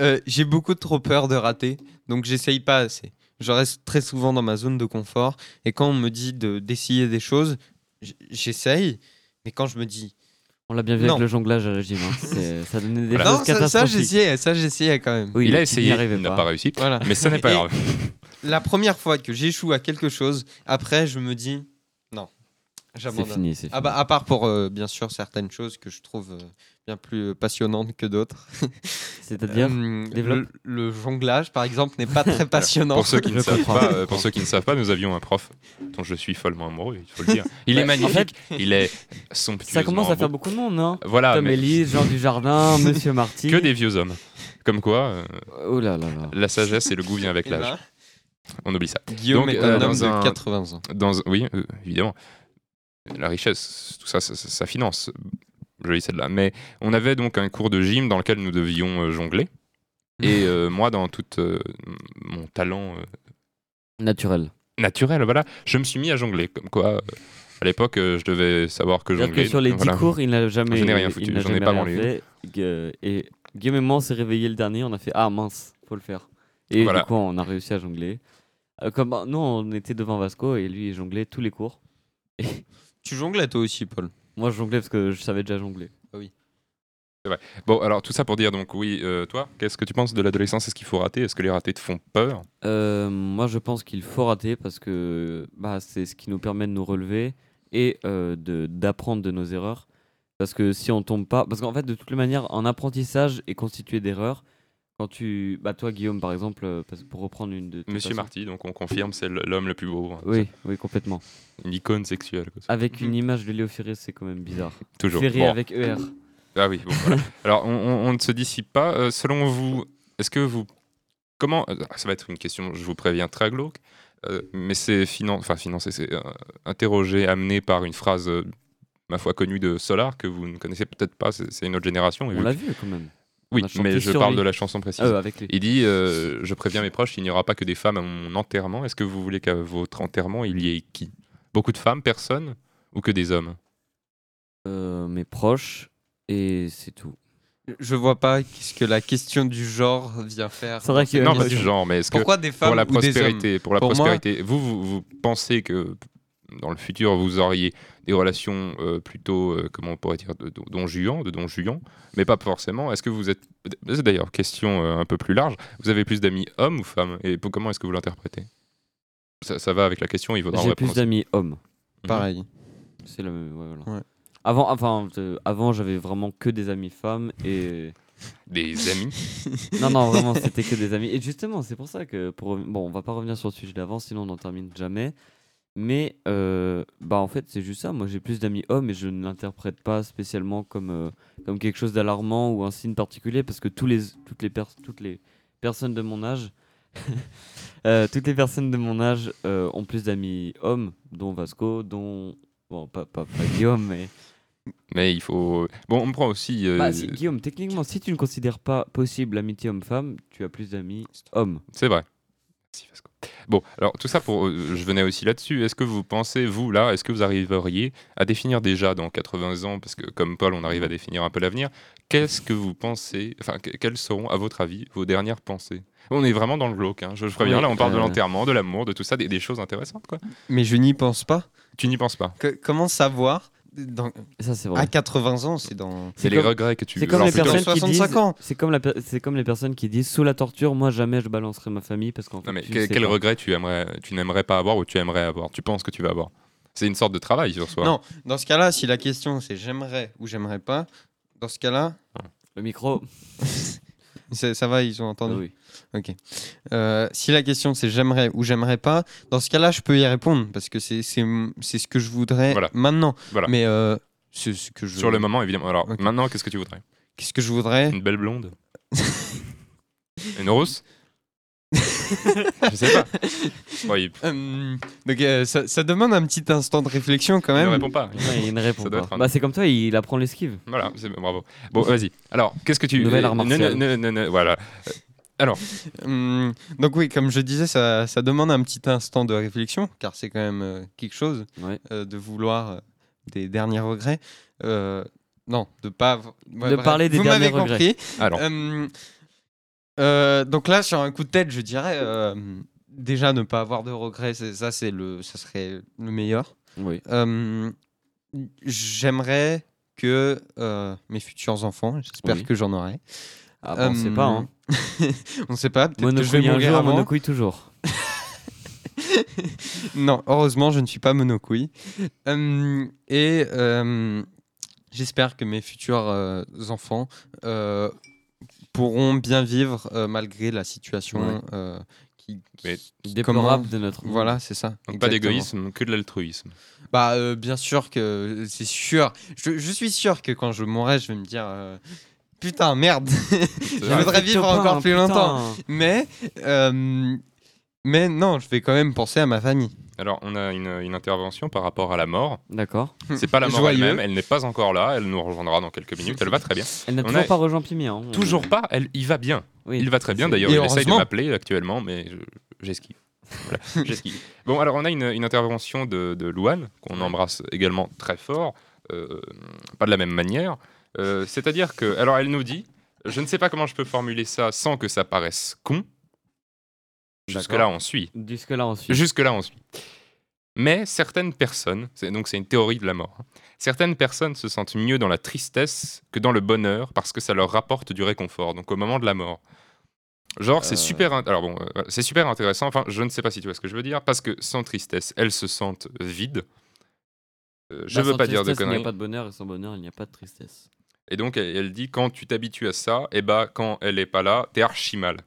Euh, J'ai beaucoup trop peur de rater, donc j'essaye pas assez. Je reste très souvent dans ma zone de confort, et quand on me dit de- d'essayer des choses, j'essaye, mais quand je me dis... On l'a bien vu Non. avec le jonglage à la gym. hein. C'est- Ça donnait des Voilà. choses Non, ça, j'essayais, ça j'essayais quand même. Oui, il a essayé, il n'a pas. pas réussi. Voilà. Mais ça n'est pas grave. La première fois que j'échoue à quelque chose, après je me dis C'est fini, c'est fini. Ah bah, à part pour euh, bien sûr certaines choses que je trouve euh, bien plus euh, passionnantes que d'autres. C'est-à-dire Euh, le, le jonglage par exemple n'est pas très passionnant. Pour ceux qui ne savent pas, pour ceux qui ne savent pas, nous avions un prof dont je suis follement amoureux, il faut le dire. Il est Ouais, en magnifique, il est somptueusement Ça commence à faire beau. beaucoup de monde, non? Voilà, Tom mais Elise, Jean Dujardin, Monsieur Marty. que des vieux hommes. Comme quoi, euh, Oh là là là. la sagesse et le goût vient avec Et l'âge. là, On oublie ça. Guillaume Donc, est euh, un dans homme un- de 80 ans. Dans, oui, euh, évidemment. La richesse, tout ça, ça, ça- ça finance. Jolie celle-là. Mais on avait donc un cours de gym dans lequel nous devions euh, jongler. Et euh, moi, dans tout euh, mon talent euh, Naturel. naturel, voilà, je me suis mis à jongler. Comme quoi, à l'époque, je devais savoir que jongler. que sur les 10 voilà. cours, il n'a jamais, J'en ai rien foutu, j'en ai pas. Gu- Et Guillaume et moi, on s'est réveillé le dernier, on a fait Ah mince, faut le faire. Et Voilà. du coup, on a réussi à jongler. Comme, bah, nous, on était devant Vasco et lui, il jonglait tous les cours. Tu jonglais toi aussi, Paul? Moi, je jonglais parce que je savais déjà jongler. Bon, alors tout ça pour dire, donc oui, euh, toi, qu'est-ce que tu penses de l'adolescence? Est-ce qu'il faut rater? Est-ce que les ratés te font peur? Euh, moi, je pense qu'il faut rater parce que bah, c'est ce qui nous permet de nous relever et euh, de- d'apprendre de nos erreurs. Parce que si on tombe pas. Parce qu'en fait, de toutes les manières, un apprentissage est constitué d'erreurs. Quand tu. Bah, toi, Guillaume, par exemple, euh, pour reprendre une de. tes Monsieur façons- Marty, donc on confirme, c'est l'homme le plus beau. hein. Oui, oui, complètement. Une icône sexuelle. quoi. Avec une Mhm. image de Léo Ferré, c'est quand même bizarre. Toujours. Ferré Bon. avec ER. Ah oui, bon, voilà. Alors, on, on- on ne se dissipe pas. Euh, selon vous, est-ce que vous. Comment. euh, Ça va être une question, je vous préviens, très glauque. euh, mais c'est finan... enfin, financé, c'est euh, interrogé, amené par une phrase, euh, ma foi, connue de Solar, que vous ne connaissez peut-être pas, c'est une autre génération. et On l'a vu quand même. Oui, mais je parle lui. de la chanson précise. Euh, avec lui. Il dit euh, Je préviens mes proches, il n'y aura pas que des femmes à mon enterrement. Est-ce que vous voulez qu'à votre enterrement, il y ait qui? Beaucoup de femmes, personne? Ou que des hommes? Euh, mes proches, et c'est tout. Je vois pas ce que la question du genre vient faire. C'est vrai que- Non, pas question. du genre, mais est-ce que Pourquoi des femmes pour la ou des hommes prospérité, pour la Pour moi- prospérité, vous, vous, vous pensez que dans le futur, vous auriez des relations euh, plutôt, euh, comment on pourrait dire, de, de, don Juan, de don Juan, mais pas forcément. Est-ce que vous êtes. C'est d'ailleurs question euh, un peu plus large. Vous avez plus d'amis hommes ou femmes? Et pour- comment est-ce que vous l'interprétez? Ça, ça va avec la question, il faudra J'ai plus d'amis hommes. aussi. Pareil. C'est le même. ouais, voilà. Ouais. Avant, enfin, euh, avant, j'avais vraiment que des amis femmes et. Des amis? Non, non, vraiment, c'était que des amis. Et justement, c'est pour ça que. Pour... Bon, on va pas revenir sur le sujet d'avant, sinon on n'en termine jamais. Mais, euh, bah, en fait, c'est juste ça. Moi, j'ai plus d'amis hommes et je ne l'interprète pas spécialement comme, euh, comme quelque chose d'alarmant ou un signe particulier parce que tous les, toutes, les pers- toutes les personnes de mon âge. euh, toutes les personnes de mon âge ont plus d'amis hommes, dont Vasco, dont. Bon, pas, pas, pas Guillaume, mais. Mais il faut. Bon, on me prend aussi. Bah, si- Guillaume, techniquement, si tu ne considères pas possible l'amitié homme-femme, tu as plus d'amis hommes. C'est vrai. Merci, Vasco. Bon, alors tout ça pour. euh, je venais aussi là-dessus. Est-ce que vous pensez, vous, là, est-ce que vous arriveriez à définir déjà dans 80 ans, parce que comme Paul, on arrive à définir un peu l'avenir, qu'est-ce que vous pensez, enfin, que- quelles seront, à votre avis, vos dernières pensées? On est vraiment dans le glauque, hein, je, je préviens, Oui, là, on parle de euh, l'enterrement, de l'amour, de tout ça, des, des choses intéressantes, quoi. Mais je n'y pense pas. Tu n'y penses pas? Que- comment savoir dans- Ça, c'est vrai. À 80 ans, c'est dans. C'est les comme- regrets que tu C'est comme les personnes qui 65 disent. ans. C'est comme, la per- c'est comme les personnes qui disent sous la torture, moi jamais je balancerai ma famille parce qu'en fait. Non, mais tu quel, sais quel pas. regret tu aimerais, tu n'aimerais pas avoir ou tu aimerais avoir? Tu penses que tu vas avoir? C'est une sorte de travail sur soi. Non, dans ce cas-là, si la question c'est j'aimerais ou j'aimerais pas, dans ce cas-là, Le micro. ça va, ils ont entendu. oui. Ok. Euh, si la question c'est j'aimerais ou j'aimerais pas, dans ce cas-là, je peux y répondre parce que c'est ce que je voudrais Voilà. maintenant. Voilà. Mais euh, ce que je. Sur le moment, évidemment. Alors maintenant, qu'est-ce que tu voudrais? Qu'est-ce que je voudrais? Une belle blonde? Une rousse? Je sais pas. Bon, il Euh, Donc euh, ça, ça demande un petit instant de réflexion quand il ne même. répond pas. Ouais, il ne répond Ça doit pas. être un- Bah, c'est comme toi, il apprend l'esquive. Voilà, c'est bravo. Bon, vas-y. Alors, qu'est-ce que tu Nouvelle art Non, non, martial. non, non, non, voilà. Euh, Alors, Hum, donc oui, comme je disais, ça, ça demande un petit instant de réflexion, car c'est quand même euh, quelque chose Ouais. euh, de vouloir euh, des derniers regrets. Euh, non, de pas. av- ouais, De bref, parler des vous derniers regrets. compris. alors, Hum, euh, donc là, sur un coup de tête, je dirais euh, déjà ne pas avoir de regrets, ça, c'est le, ça serait le meilleur. Oui. Hum, J'aimerais que euh, mes futurs enfants, j'espère Oui. que j'en aurai. Ah, on sait pas. Hein. on sait pas, peut-être que je vais mourir jour, avant. monocouille toujours. Non, heureusement, je ne suis pas monocouille. Et j'espère que mes futurs euh, enfants euh, pourront bien vivre euh, malgré la situation Ouais. euh, qui, Mais qui- Déplorable de notre monde. Voilà, c'est ça. donc pas d'égoïsme, que de l'altruisme. Bah, euh, bien sûr que c'est sûr. Je, je suis sûr que quand je mourrai, je vais me dire euh, putain, merde. je voudrais vivre encore plus putain. longtemps. Mais, euh, mais non, je vais quand même penser à ma famille. Alors, on a une, une intervention par rapport à la mort. D'accord. C'est pas la mort elle-même, elle n'est pas encore là, elle nous rejoindra dans quelques minutes, elle va très bien. Elle n'a toujours a- pas rejoint Pimi. Hein. Toujours pas, elle, il va bien. Oui. Il va très bien d'ailleurs, il essaye de m'appeler actuellement, mais je- j'esquive. Voilà, j'esquive. Bon, alors on a une, une intervention de, de Louane, qu'on embrasse également très fort, euh, pas de la même manière. Euh, C'est-à-dire que, alors elle nous dit, je ne sais pas comment je peux formuler ça sans que ça paraisse con. Jusque-là, on suit. Jusque-là, on suit. Jusque-là, on suit. Mais certaines personnes, donc c'est une théorie de la mort, hein, certaines personnes se sentent mieux dans la tristesse que dans le bonheur parce que ça leur rapporte du réconfort, donc au moment de la mort. Genre, c'est Euh. super, alors bon, euh, c'est super intéressant. Enfin, je ne sais pas si tu vois ce que je veux dire, parce que sans tristesse, elles se sentent vides. Euh, je Bah, veux pas dire de tristesse, Il n'y conneries. a pas de bonheur et sans bonheur, il n'y a pas de tristesse. Et donc, elle, elle dit quand tu t'habitues à ça, et bah quand elle est pas là, t'es archi mal.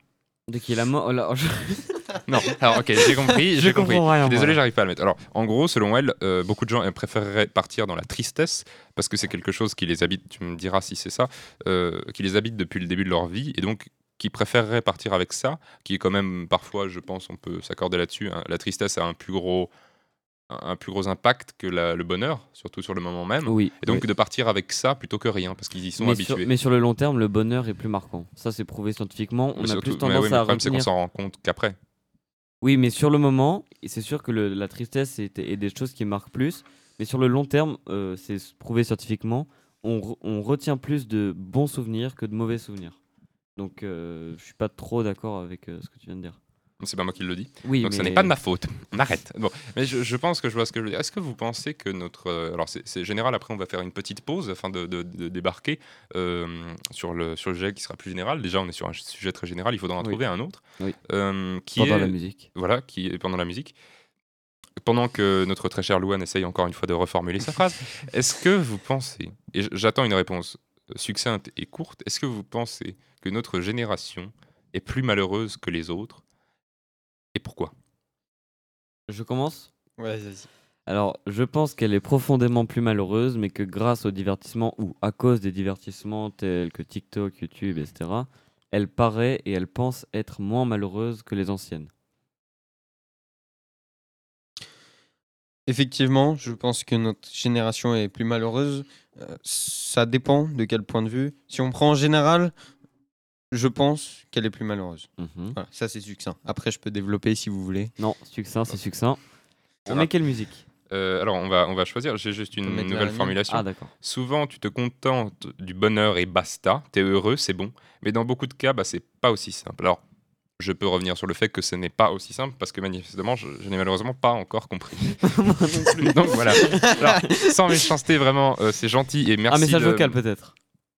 Dès qu'il a mort. oh je- Non, alors ok, j'ai compris, Je j'ai compris. comprends rien, Je suis Désolé, j'arrive pas à le mettre. Alors, en gros, selon elle, euh, beaucoup de gens préféreraient partir dans la tristesse parce que c'est quelque chose qui les habite. Tu me diras si c'est ça, euh, qui les habite depuis le début de leur vie et donc qui préféreraient partir avec ça, qui est quand même parfois, je pense, on peut s'accorder là-dessus. hein, la tristesse a un plus gros, un plus gros impact que la- le bonheur, surtout sur le moment même. Oui. Et donc oui. de partir avec ça plutôt que rien parce qu'ils y sont mais, habitués. sur, mais sur le long terme, le bonheur est plus marquant. Ça, c'est prouvé scientifiquement. On Mais a surtout- plus mais tendance oui, mais à le problème, c'est qu'on retenir. s'en rend compte qu'après. Oui, mais sur le moment, c'est sûr que le- la tristesse est, est des choses qui marquent plus. Mais sur le long terme, euh, c'est prouvé scientifiquement, on retient plus de bons souvenirs que de mauvais souvenirs. Donc, euh, je suis pas trop d'accord avec euh, ce que tu viens de dire. C'est pas moi qui le dis. Oui, Donc ce mais- n'est pas de ma faute. On arrête. Bon, mais je, je pense que je vois ce que je veux dire. Est-ce que vous pensez que notre... euh, alors c'est général, après on va faire une petite pause afin de, de- de débarquer euh, sur, le, sur le sujet qui sera plus général. Déjà on est sur un sujet très général, il faudra en Oui. trouver un autre. Oui. Euh, qui pendant est, la musique. Voilà, qui est pendant la musique. Pendant que notre très cher Louane essaye encore une fois de reformuler sa phrase, est-ce que vous pensez, et j'attends une réponse succincte et courte, est-ce que vous pensez que notre génération est plus malheureuse que les autres Et pourquoi? Je commence? Ouais, vas-y. Alors, je pense qu'elle est profondément plus malheureuse, mais que grâce au divertissement ou à cause des divertissements tels que TikTok, YouTube, etc., elle paraît et elle pense être moins malheureuse que les anciennes. Effectivement, je pense que notre génération est plus malheureuse. Euh, ça dépend de quel point de vue. Si on prend en général, je pense qu'elle est plus malheureuse. Mhm. Voilà, ça c'est succinct. Après, je peux développer si vous voulez. Non, succinct, c'est succinct. On met quelle musique Euh, alors, on va, on va choisir. J'ai juste une nouvelle formulation. Ah. Souvent, tu te contentes du bonheur et basta. T'es heureux, c'est bon. Mais dans beaucoup de cas, bah, c'est pas aussi simple. Alors, je peux revenir sur le fait que ce n'est pas aussi simple parce que manifestement, je, je n'ai malheureusement pas encore compris. Donc voilà. Alors, sans méchanceté, vraiment, euh, c'est gentil et merci. un message de- vocal peut-être.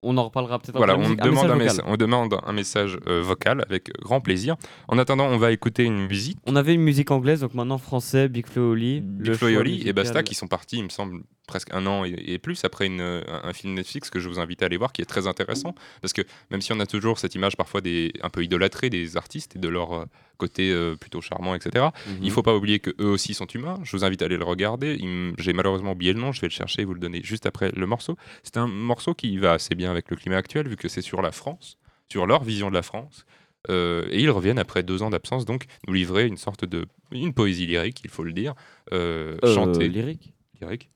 On en reparlera peut-être Voilà, on demande, un message on demande un message euh, vocal avec grand plaisir. En attendant, on va écouter une musique. On avait une musique anglaise, donc maintenant français, Big Flo et Oli. Big Flo et Oli et Basta qui sont partis, il me semble, presque un an et, et plus après une, un, un film Netflix que je vous invite à aller voir qui est très intéressant parce que même si on a toujours cette image parfois des, un peu idolâtrée des artistes et de leur euh, côté euh, plutôt charmant, etc., Mhm. il faut pas oublier que eux aussi sont humains. Je vous invite à aller le regarder. J'ai malheureusement oublié le nom, je vais le chercher et vous le donner juste après le morceau. C'est un morceau qui va assez bien avec le climat actuel vu que c'est sur la France, sur leur vision de la France. Euh, et ils reviennent après deux ans d'absence, donc nous livrer une sorte de une poésie lyrique, il faut le dire, euh, Euh, chantée lyrique? Lyrique.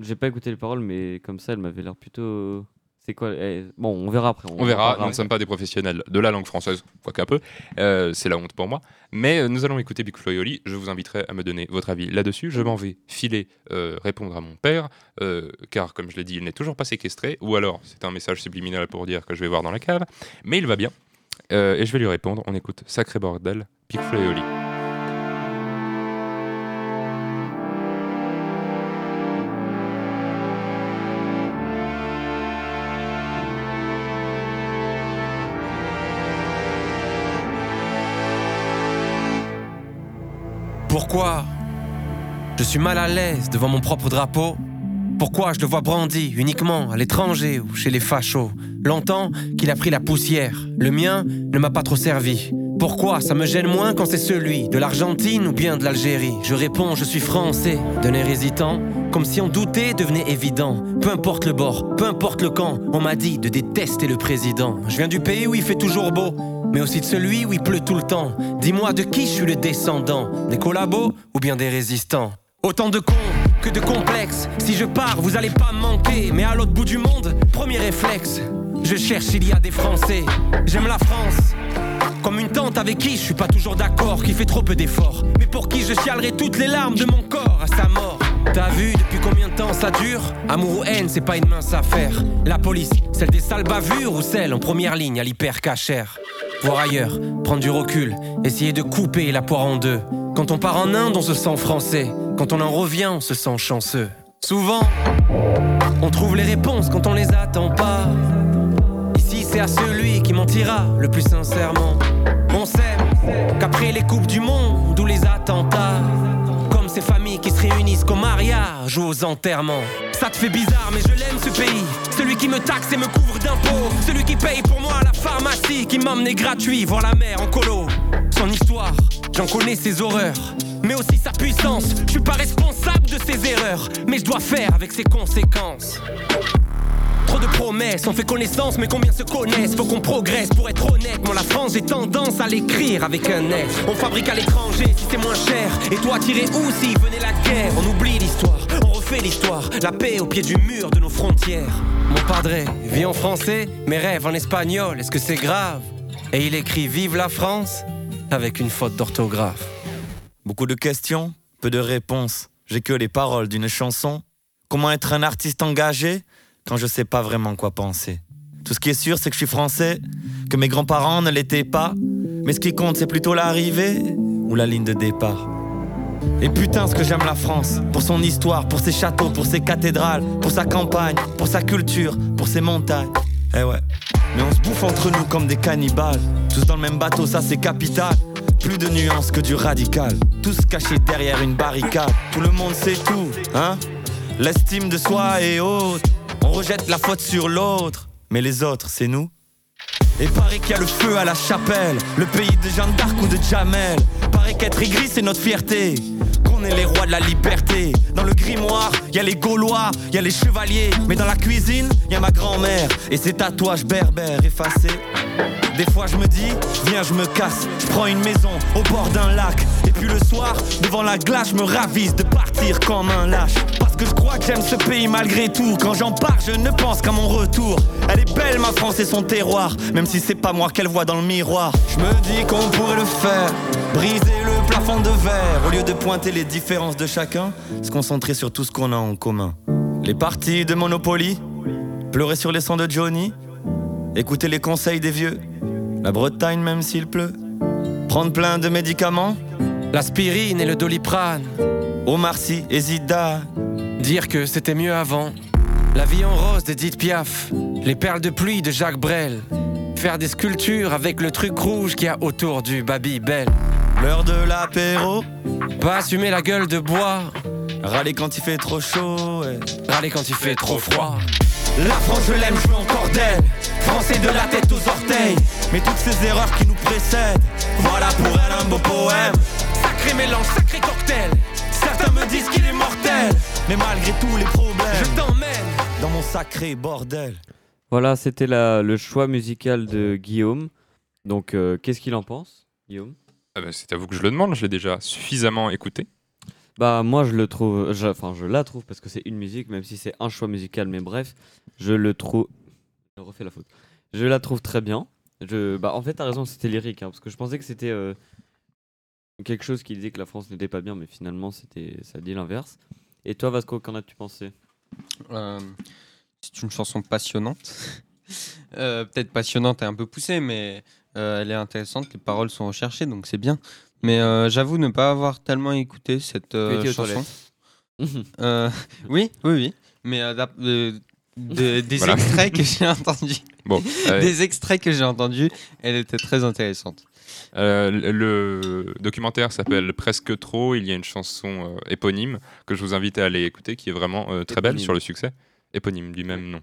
J'ai pas écouté les paroles, mais comme ça, elle m'avait l'air plutôt. C'est quoi eh, Bon, on verra après. On verra, nous ne sommes pas des professionnels de la langue française, quoique un peu, Euh, c'est la honte pour moi. Mais euh, nous allons écouter Big Flo et Oli, je vous inviterai à me donner votre avis là-dessus. Je m'en vais filer euh, répondre à mon père, car comme je l'ai dit, il n'est toujours pas séquestré, ou alors c'est un message subliminal pour dire que je vais voir dans la cave, mais il va bien. Et je vais lui répondre, on écoute Sacré Bordel, Big Flo Pourquoi je suis mal à l'aise devant mon propre drapeau? Pourquoi je le vois brandi uniquement à l'étranger ou chez les fachos? Longtemps qu'il a pris la poussière, le mien ne m'a pas trop servi. Pourquoi ça me gêne moins quand c'est celui de l'Argentine ou bien de l'Algérie? Je réponds, je suis français, d'un air hésitant, comme si en douter devenait évident. Peu importe le bord, peu importe le camp, on m'a dit de détester le président. Je viens du pays où il fait toujours beau, mais aussi de celui où il pleut tout le temps. Dis-moi de qui je suis le descendant Des collabos ou bien des résistants? Autant de cons que de complexes. Si je pars, vous allez pas me manquer. Mais à l'autre bout du monde, premier réflexe. Je cherche s'il y a des Français. J'aime la France. Comme une tante avec qui je suis pas toujours d'accord, qui fait trop peu d'efforts. Mais pour qui je chialerai toutes les larmes de mon corps à sa mort? T'as vu depuis combien de temps ça dure? Amour ou haine, c'est pas une mince affaire. La police, celle des sales bavures ou celle en première ligne à l'hyper cachère Voir ailleurs, prendre du recul, essayer de couper la poire en deux. Quand on part en Inde, on se sent français. Quand on en revient, on se sent chanceux. Souvent, on trouve les réponses quand on les attend pas. Ici, c'est à celui qui mentira le plus sincèrement. On sait qu'après les coupes du monde ou les attentats, ces familles qui se réunissent qu'au mariage ou aux enterrements. Ça te fait bizarre, mais je l'aime ce pays. Celui qui me taxe et me couvre d'impôts. Celui qui paye pour moi la pharmacie, qui m'emmenait gratuit voir la mer en colo. Son histoire, j'en connais ses horreurs. Mais aussi sa puissance, je suis pas responsable de ses erreurs, mais je dois faire avec ses conséquences. Trop de promesses, on fait connaissance, mais combien se connaissent? Faut qu'on progresse pour être honnête. Moi, la France, j'ai tendance à l'écrire avec un S. On fabrique à l'étranger si c'est moins cher. Et toi, tirer où si venait la guerre? On oublie l'histoire, on refait l'histoire. La paix au pied du mur de nos frontières. Mon padré vit en français, mes rêves en espagnol. Est-ce que c'est grave? Et il écrit Vive la France avec une faute d'orthographe. Beaucoup de questions, peu de réponses. J'ai que les paroles d'une chanson. Comment être un artiste engagé? Quand je sais pas vraiment quoi penser Tout ce qui est sûr, c'est que je suis français, que mes grands-parents ne l'étaient pas. Mais ce qui compte, c'est plutôt l'arrivée ou la ligne de départ. Et putain, ce que j'aime la France, pour son histoire, pour ses châteaux, pour ses cathédrales, pour sa campagne, pour sa culture, pour ses montagnes. Eh ouais. Mais on se bouffe entre nous comme des cannibales. Tous dans le même bateau, ça c'est capital. Plus de nuances que du radical. Tous cachés derrière une barricade. Tout le monde sait tout, hein L'estime de soi est haute. On rejette la faute sur l'autre. Mais les autres, c'est nous. Et paraît qu'il y a le feu à la chapelle, le pays de Jeanne d'Arc ou de Jamel. Paraît qu'être aigri, c'est notre fierté. Qu'on est les rois de la liberté. Dans le grimoire, il y a les Gaulois, il y a les chevaliers. Mais dans la cuisine, il y a ma grand-mère et ses tatouages berbères effacés. Des fois, je me dis, viens, je me casse. Je prends une maison au bord d'un lac. Et puis le soir, devant la glace, je me ravise de partir comme un lâche. Que je crois que j'aime ce pays malgré tout. Quand j'en pars, je ne pense qu'à mon retour. Elle est belle, ma France et son terroir. Même si c'est pas moi qu'elle voit dans le miroir. Je me dis qu'on pourrait le faire. Briser le plafond de verre. Au lieu de pointer les différences de chacun, se concentrer sur tout ce qu'on a en commun. Les parties de Monopoly. Pleurer sur les sons de Johnny. Écouter les conseils des vieux. La Bretagne, même s'il pleut. Prendre plein de médicaments. L'aspirine et le doliprane. Omar Sy et Zidane. Dire que c'était mieux avant. La vie en rose d'Edith Piaf. Les perles de pluie de Jacques Brel. Faire des sculptures avec le truc rouge qu'il y a autour du Babybel. L'heure de l'apéro. Pas assumer la gueule de bois. Râler quand il fait trop chaud. Râler quand il fait trop froid. La France, je l'aime, je veux encore d'elle. Français de la tête aux orteils. Mais toutes ces erreurs qui nous précèdent. Voilà pour elle un beau poème. Sacré mélange, sacré cocktail. Certains me disent qu'il est mortel. Mais malgré tous les problèmes, Je t'emmène. dans mon sacré bordel. Voilà, c'était le choix musical de Guillaume. Donc, euh, qu'est-ce qu'il en pense, Guillaume? Ah bah, c'est à vous que je le demande, je l'ai déjà suffisamment écouté. Bah, moi, je le trouve. je- Enfin, je la trouve parce que c'est une musique, même si c'est un choix musical, mais bref, je le trouve. Je refais la faute. Je la trouve très bien. Je... Bah, en fait, t'as raison, c'était lyrique, hein, parce que je pensais que c'était euh, quelque chose qui disait que la France n'était pas bien, mais finalement, c'était ça dit l'inverse. Et toi, Vasco, qu'en as-tu pensé? Euh, c'est une chanson passionnante. Euh, Peut-être passionnante et un peu poussée, mais euh, elle est intéressante. Les paroles sont recherchées, donc c'est bien. Mais euh, j'avoue ne pas avoir tellement écouté cette euh, chanson. Euh, oui, oui, oui. Mais euh, euh, de- des Voilà. extraits que j'ai entendus, Bon, euh, des extraits que j'ai entendus, elle était très intéressante. Euh, le documentaire s'appelle Presque trop. Il y a une chanson euh, éponyme que je vous invite à aller écouter qui est vraiment euh, très belle sur le succès. Éponyme du même nom.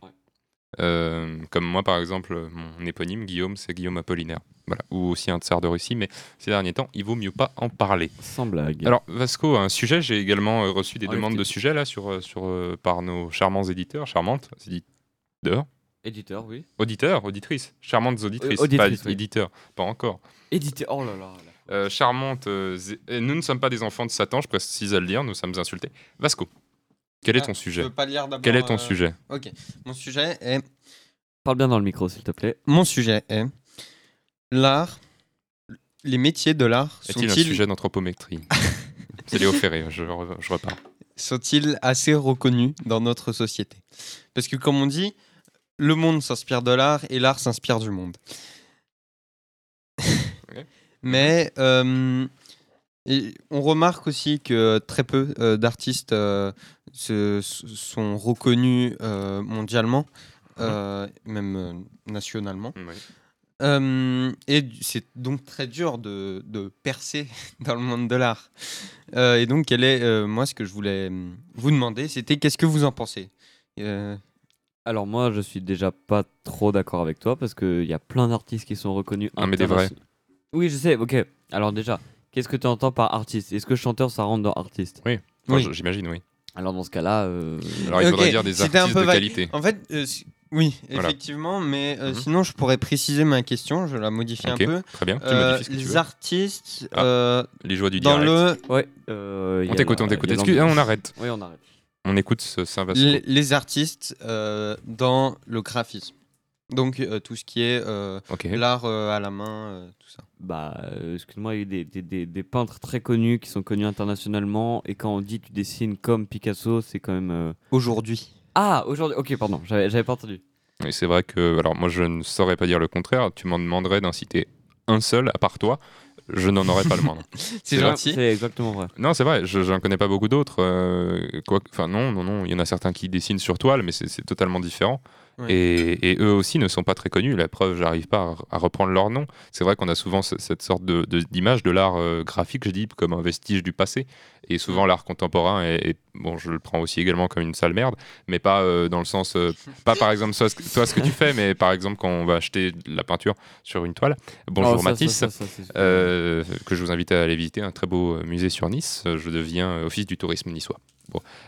Euh, comme moi, par exemple, mon éponyme, Guillaume, c'est Guillaume Apollinaire. Voilà. Ou aussi un tsar de Russie, mais ces derniers temps, il vaut mieux pas en parler. Sans blague. Alors, Vasco, un sujet, j'ai également euh, reçu des Enlève demandes de sujets là, sur, euh, sur, euh, par nos charmants éditeurs, charmantes éditeurs, Éditeur, oui. auditeurs, auditrices, charmantes auditrices, auditrices, pas oui. éditeurs, pas encore. Éditeur, oh là là. là. Euh, charmantes, euh, zé- et nous ne sommes pas des enfants de Satan, je précise à le dire, nous sommes insultés. Vasco, quel est Ah, ton tu sujet veux pas lire d'abord, Quel est ton euh, sujet Ok. Mon sujet est Parle bien dans le micro, s'il te plaît. mon sujet est l'art. Les métiers de l'art Est-il un sont-ils sujet d'anthropométrie C'est Léo Ferré, je, re- je repars. sont-ils assez reconnus dans notre société? Parce que comme on dit, le monde s'inspire de l'art et l'art s'inspire du monde. Mais euh, et on remarque aussi que très peu euh, d'artistes euh, se- sont reconnus euh, mondialement, euh, même nationalement. Oui. Euh, et c'est donc très dur de, de percer dans le monde de l'art. Euh, et donc, quel est, euh, moi, ce que je voulais vous demander, c'était qu'est-ce que vous en pensez? Euh, Alors moi, je suis déjà pas trop d'accord avec toi parce qu'il y a plein d'artistes qui sont reconnus. Ah, mais des vrais. Oui, je sais. Ok. Alors déjà, qu'est-ce que tu entends par artiste? Est-ce que chanteur, ça rentre dans artiste? Enfin, Oui. J'imagine, oui. Alors dans ce cas-là, euh, Alors il Ok, faudrait dire des c'était un artistes peu de vague. qualité. En fait, euh, si- oui, Voilà. effectivement, mais euh, Mhm. sinon, je pourrais préciser ma question, je la modifie Ok, un peu. très bien. Tu Euh, modifies ce que tu les veux. artistes Ah, euh, Les joies du dans direct. le ouais. euh, y On a t'écoute, la- on t'écoute. il y a Excuse- l'ambiance. on arrête. Oui, on arrête. On écoute ce Saint-Vasco. les, les artistes euh, dans le graphisme. Donc euh, tout ce qui est euh, Ok. l'art euh, à la main, euh, tout ça. Bah, euh, excuse-moi, il y a des, des, des, des peintres très connus qui sont connus internationalement et quand on dit tu dessines comme Picasso, c'est quand même. euh, Aujourd'hui. Ah, aujourd'hui. Ok, pardon, j'avais j'avais pas entendu. Et c'est vrai que, alors moi je ne saurais pas dire le contraire, tu m'en demanderais d'inciter un seul, à part toi, je n'en aurais pas le moindre. C'est gentil. C'est exactement vrai. Non, c'est vrai, je n'en connais pas beaucoup d'autres. euh, Enfin, non, non, non, il y en a certains qui dessinent sur toile, mais c'est c'est totalement différent. Ouais. Et, et eux aussi ne sont pas très connus. La preuve, j'arrive pas à, à reprendre leur nom. C'est vrai qu'on a souvent ce- cette sorte de- de- d'image de, l'art euh, graphique, je dis, comme un vestige du passé. Et souvent, l'art contemporain, est, est- bon, je le prends aussi également comme une sale merde, mais pas euh, dans le sens, euh, pas par exemple toi, ce que- toi, ce que tu fais, mais par exemple quand on va acheter de la peinture sur une toile. Bonjour Oh, ça, ça, Mathis. ça, ça, c'est super. Euh, que je vous invite à aller visiter un très beau musée sur Nice. Je deviens office du tourisme niçois.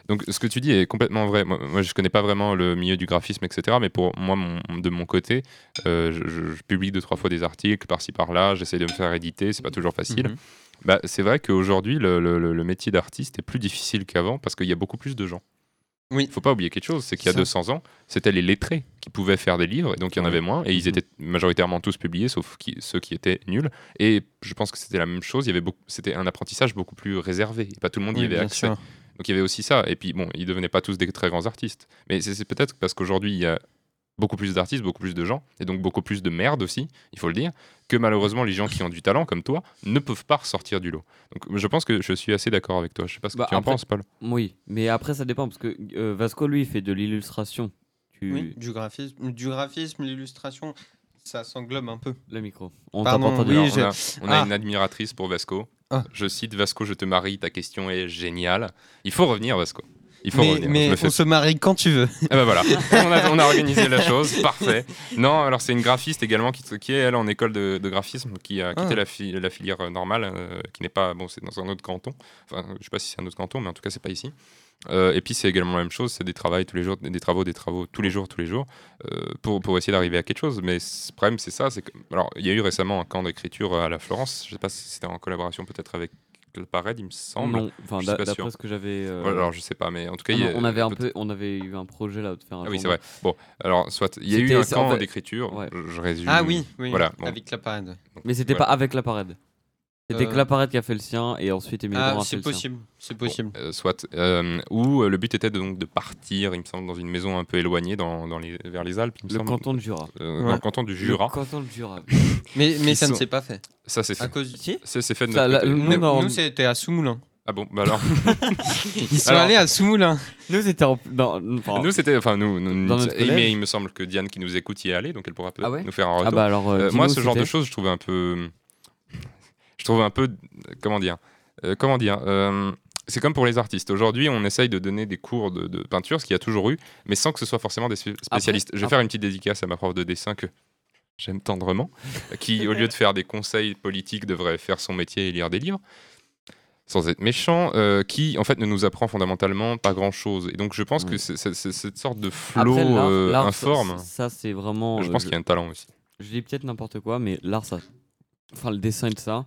Donc ce que tu dis est complètement vrai. Moi, moi, je connais pas vraiment le milieu du graphisme, etc. Mais pour moi, mon- de mon côté, euh, je, publie deux trois fois des articles par-ci par-là. J'essaie de me faire éditer. C'est pas toujours facile. Mhm. Bah, c'est vrai qu'aujourd'hui, le, le- le- le métier d'artiste est plus difficile qu'avant parce qu'il y a beaucoup plus de gens. Oui. Il faut pas oublier quelque chose, c'est qu'il y a Ça. 200 ans, c'était les lettrés qui pouvaient faire des livres, et donc il y en Ouais. avait moins, et ils Mhm. étaient majoritairement tous publiés, sauf qui- ceux qui étaient nuls. Et je pense que c'était la même chose, il y avait beaucoup, c'était un apprentissage beaucoup plus réservé, et pas tout le monde y avait accès. sûr. Donc il y avait aussi ça. Et puis bon, ils devenaient pas tous des très grands artistes. Mais c'est peut-être parce qu'aujourd'hui, il y a beaucoup plus d'artistes, beaucoup plus de gens, et donc beaucoup plus de merde aussi, il faut le dire, que malheureusement les gens qui ont du talent comme toi ne peuvent pas ressortir du lot. Donc je pense que je suis assez d'accord avec toi. Je sais pas ce que Bah, tu en penses, Paul. Oui, mais après ça dépend parce que euh, Vasco lui il fait de l'illustration. Tu Oui, du graphisme, du graphisme, l'illustration, ça s'englobe un peu. le micro. On Pardon, t'a pas entendu. oui, on a, on a Ah. une admiratrice pour Vasco. Ah. Je cite Vasco, je te marie, ta question est géniale. Il faut revenir, Vasco. Il faut Mais, revenir. mais on se marie quand tu veux. Ah bah voilà, on a, on a organisé la chose, parfait. Non, alors c'est une graphiste également qui, qui est elle en école de, de graphisme, qui a quitté Ah. la, fi- la filière normale, euh, qui n'est pas, bon c'est dans un autre canton, enfin je sais pas si c'est un autre canton, mais en tout cas c'est pas ici. Euh, et puis c'est également la même chose, c'est des travaux tous les jours, des travaux, des travaux tous les jours, tous les jours, euh, pour, pour essayer d'arriver à quelque chose. Mais c- le problème c'est ça, c'est que, alors il y a eu récemment un camp d'écriture à la Florence, je sais pas si c'était en collaboration peut-être avec le Parade, il me semble. Non, enfin d'après ce que j'avais. euh, alors je sais pas, mais en tout cas ah non, on avait un peu, on avait eu un projet là de faire un. ah oui, c'est vrai. Bon, alors, soit, il y a eu un en camp fait- d'écriture, ouais. je, je résume. Ah oui, oui. Voilà, bon. Avec la parade. Mais c'était voilà. pas avec la parade. C'était Euh, parade qui a fait le sien et ensuite Émile Ah, Laurent a fait c'est le sien. possible. C'est Bon, possible. euh, soit, euh, où euh, le but était de, donc de partir, il me semble, dans une maison un peu éloignée, dans, dans les, vers les Alpes, il me Le semble. canton de Jura. Euh, Ouais. Dans le canton du Jura. Le canton de Jura. Mais, mais Ils ça ne sont- s'est pas fait. Ça, c'est À fait. cause. Si C'est c'est fait de Ça, notre la- côté. nous, Nous, non, nous, c'était à Soumoulin. Ah bon, bah alors. Ils sont Alors- allés à Soumoulin. Nous c'était en. dans- enfin, nous, c'était. Enfin, nous. nous- Dans nous- notre et- mais il me semble que Diane qui nous écoute y est allée, donc elle pourra peut-être Ah ouais nous faire un retour. Ah bah alors. euh, Euh, moi, ce genre de choses, je trouve un peu. Je trouve un peu. Comment dire Euh, Comment dire Euh, C'est comme pour les artistes. Aujourd'hui, on essaye de donner des cours de, de peinture, ce qu'il y a toujours eu, mais sans que ce soit forcément des spé- spécialistes. je vais après- faire une petite dédicace à ma prof de dessin que j'aime tendrement, qui, au lieu de faire des conseils politiques, devrait faire son métier et lire des livres. Sans être méchant, euh, qui en fait ne nous apprend fondamentalement pas grand chose. Et donc je pense Ouais. que c'est c'est cette sorte de euh, ça- informe. Ça, c'est vraiment. je euh, pense qu'il y a un talent aussi. Je dis peut-être n'importe quoi, mais l'art, ça. Enfin, le dessin et tout ça,